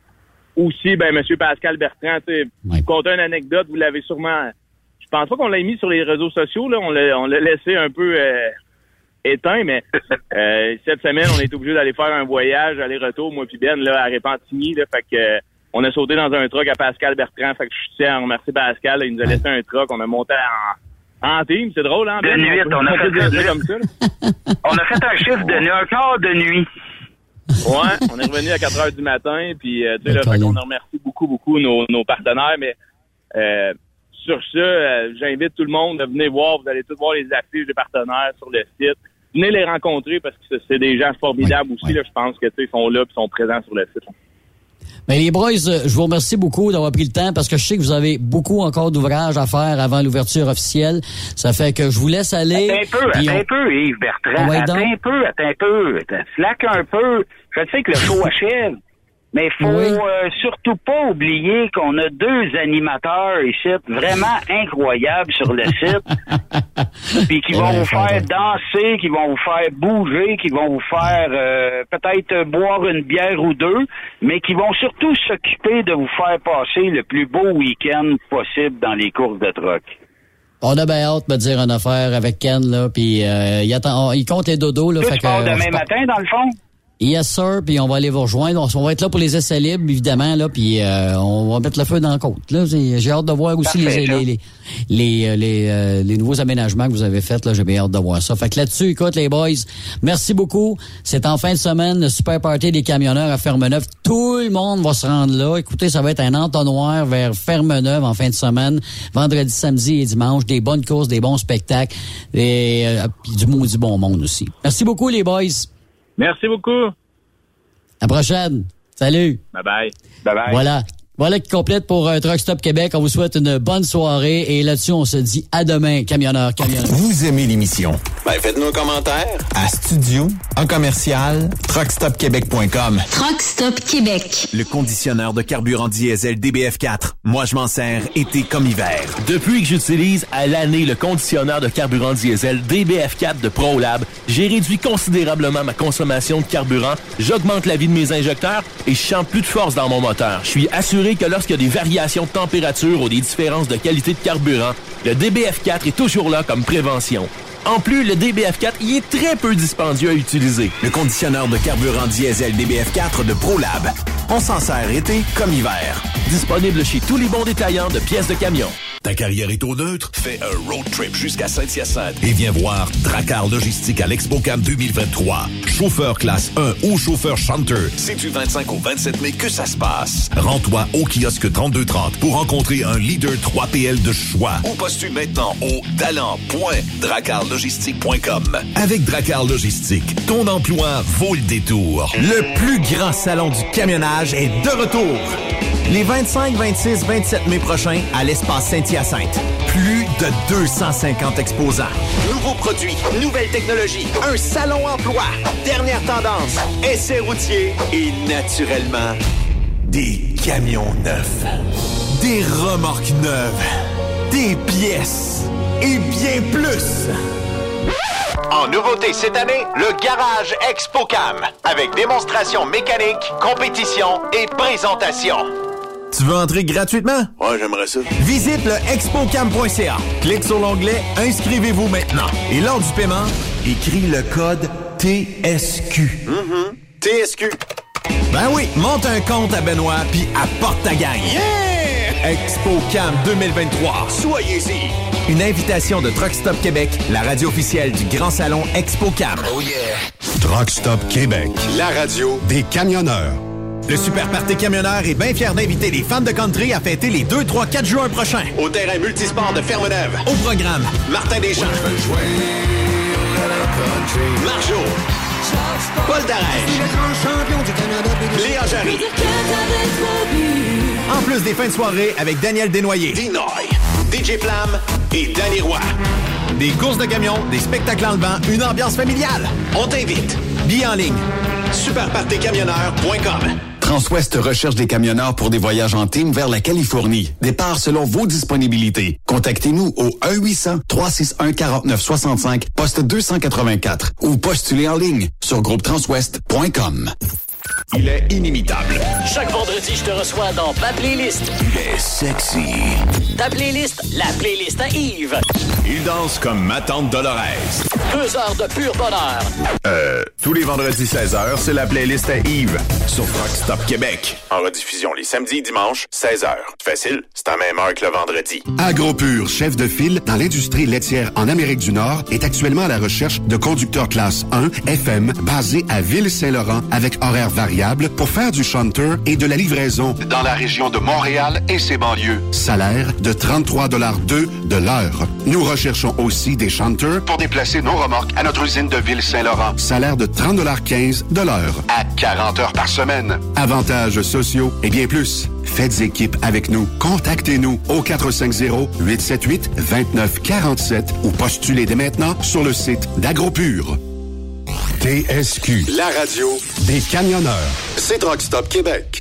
Aussi, ben, M. Pascal Bertrand, tu sais, compter une anecdote, vous l'avez sûrement... Je pense pas qu'on l'ait mis sur les réseaux sociaux, là. On l'a, on l'a laissé un peu... euh, éteint, mais euh, cette semaine, on est obligé d'aller faire un voyage aller-retour, moi puis Ben, là, à Repentigny, là, fait que euh, on a sauté dans un truck à Pascal Bertrand, fait que je tiens à remercier Pascal, là, il nous a laissé un truck, on a monté en, en team, c'est drôle, hein, De Ben? nuit, on a fait dire de comme ça. On a fait un chiffre de nuit, un quart de nuit. Ouais, on est revenu à 4 heures du matin, puis euh, tu sais, là, fait qu'on remercie beaucoup, beaucoup nos, nos partenaires, mais euh, sur ça, euh, j'invite tout le monde à venir voir, vous allez tous voir les affiches des partenaires sur le site. Venez les rencontrer parce que c'est- des gens formidables aussi, là, je pense que ils sont là et sont présents sur le site. Mais les boys, euh, je vous remercie beaucoup d'avoir pris le temps parce que je sais que vous avez beaucoup encore d'ouvrages à faire avant l'ouverture officielle. Ça fait que je vous laisse aller. Attends un peu, attends on- un peu, Yves Bertrand. Ouais, attends donc. un peu, attends un peu. Slack un peu. Je sais que le show (laughs) achève. Mais faut Oui. euh, surtout pas oublier qu'on a deux animateurs ici vraiment (laughs) incroyables sur le site. (laughs) Puis qui vont Ouais, vous faire danser, qui vont vous faire bouger, qui vont vous faire euh, peut-être boire une bière ou deux, mais qui vont surtout s'occuper de vous faire passer le plus beau week-end possible dans les courses de truck. On a bien hâte de dire une affaire avec Ken, là, puis euh, il, attend, on- il compte les dodos, là. Toi, fait que, demain matin, dans le fond? Yes, sir, puis on va aller vous rejoindre. On, va être là pour les essais libres, évidemment, là, puis euh, on va mettre le feu dans la côte. Là, J'ai hâte de voir aussi Parfait, les, les, les, les, euh, les, euh, les nouveaux aménagements que vous avez faits. Là, j'ai bien hâte de voir ça. Fait que là-dessus, écoute, les boys, merci beaucoup. C'est en fin de semaine, le super party des camionneurs à Fermeneuve. Tout le monde va se rendre là. Écoutez, ça va être un entonnoir vers Fermeneuve en fin de semaine, vendredi, samedi et dimanche. Des bonnes courses, des bons spectacles, et euh, puis du maudit bon monde aussi. Merci beaucoup, les boys. Merci beaucoup. À la prochaine. Salut. Bye bye. Bye bye. Voilà. Voilà qui complète pour euh, Truck Stop Québec. On vous souhaite une bonne soirée et là-dessus, on se dit à demain, camionneurs, camionneurs. Vous aimez l'émission? Ben, faites-nous un commentaire. À studio, en commercial, truckstopquebec.com. Truck Stop Québec. Le conditionneur de carburant diesel DBF4. Moi, je m'en sers été comme hiver. Depuis que j'utilise à l'année le conditionneur de carburant diesel DBF4 de ProLab, j'ai réduit considérablement ma consommation de carburant, j'augmente la vie de mes injecteurs et je sens plus de force dans mon moteur. Je suis assuré que lorsqu'il y a des variations de température ou des différences de qualité de carburant, le DBF4 est toujours là comme prévention. En plus, le DBF4 y est très peu dispendieux à utiliser. Le conditionneur de carburant diesel DBF4 de ProLab. On s'en sert été comme hiver. Disponible chez tous les bons détaillants de pièces de camion. Ta carrière est au neutre? Fais un road trip jusqu'à Saint-Hyacinthe et viens voir Dracar Logistique à l'ExpoCam 2023. Chauffeur classe 1 ou chauffeur chanteur, c'est du 25 au 27 mai que ça se passe. Rends-toi au kiosque 3230 pour rencontrer un leader 3PL de choix ou postule maintenant au talent.dracarlogistique.com. Avec Dracar Logistique, ton emploi vaut le détour. Le plus grand salon du camionnage est de retour. Les 25, 26, 27 mai prochains à l'espace Saint-Hyacinthe. Plus de 250 exposants. Nouveaux produits, nouvelles technologies, un salon emploi, dernière tendance, essais routiers et naturellement, Des camions neufs. Des remorques neuves. Des pièces. Et bien plus. En nouveauté cette année, le Garage ExpoCam, avec démonstration mécanique, compétition et présentation. Tu veux entrer gratuitement? Ouais, j'aimerais ça. Visite le expocam.ca. Clique sur l'onglet Inscrivez-vous maintenant. Et lors du paiement, écris le code TSQ. TSQ. Ben oui, monte un compte à Benoît puis apporte ta gang. Yeah! ExpoCam 2023. Soyez-y. Une invitation de Truck Stop Québec, la radio officielle du Grand Salon ExpoCam. Oh yeah! Truck Stop Québec, la radio des camionneurs. Le Super Party Camionneur est bien fier d'inviter les fans de country à fêter les 2, 3, 4 juin prochains. Au terrain multisport de Ferme-Neuve. Au programme, Martin Deschamps. Marjo. Paul Darèche. Léa Jarry. en plus des fins de soirée avec Daniel Desnoyers. Dinoy. DJ Flam et Danny Roy. Des courses de camions, des spectacles en levant, une ambiance familiale. On t'invite. Billets en ligne. Superpartycamionneur.com Transwest recherche des camionneurs pour des voyages en team vers la Californie. Départ selon vos disponibilités. Contactez-nous au 1-800-361-4965, poste 284 ou postulez en ligne sur groupetranswest.com. Il est inimitable. Chaque vendredi, je te reçois dans ma playlist. Il est sexy. Ta playlist, la playlist à Yves. Il danse comme ma tante Dolores. Deux heures de pur bonheur. Euh, tous les vendredis 16h, c'est la playlist à Yves sur Truck Stop Québec. En rediffusion les samedis et dimanches, 16h. Facile, c'est à même heure que le vendredi. AgroPure, chef de file dans l'industrie laitière en Amérique du Nord, est actuellement à la recherche de conducteurs classe 1 FM basés à Ville-Saint-Laurent avec horaire variable pour faire du shunter et de la livraison dans la région de Montréal et ses banlieues. Salaire de 33,2 de l'heure. Nous recherchons aussi des shunters pour déplacer nos remorques à notre usine de Ville-Saint-Laurent. Salaire de 30,15 de l'heure à 40 heures par semaine. Avantages sociaux et bien plus. Faites équipe avec nous. Contactez-nous au 450-878-2947 ou postulez dès maintenant sur le site d'AgroPure. TSQ, la radio des camionneurs. C'est Truck Stop Québec.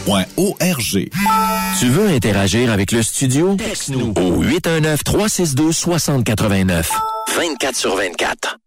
arpq.org. Tu veux interagir avec le studio? Texte-nous au 819-362-6089. 24 sur 24.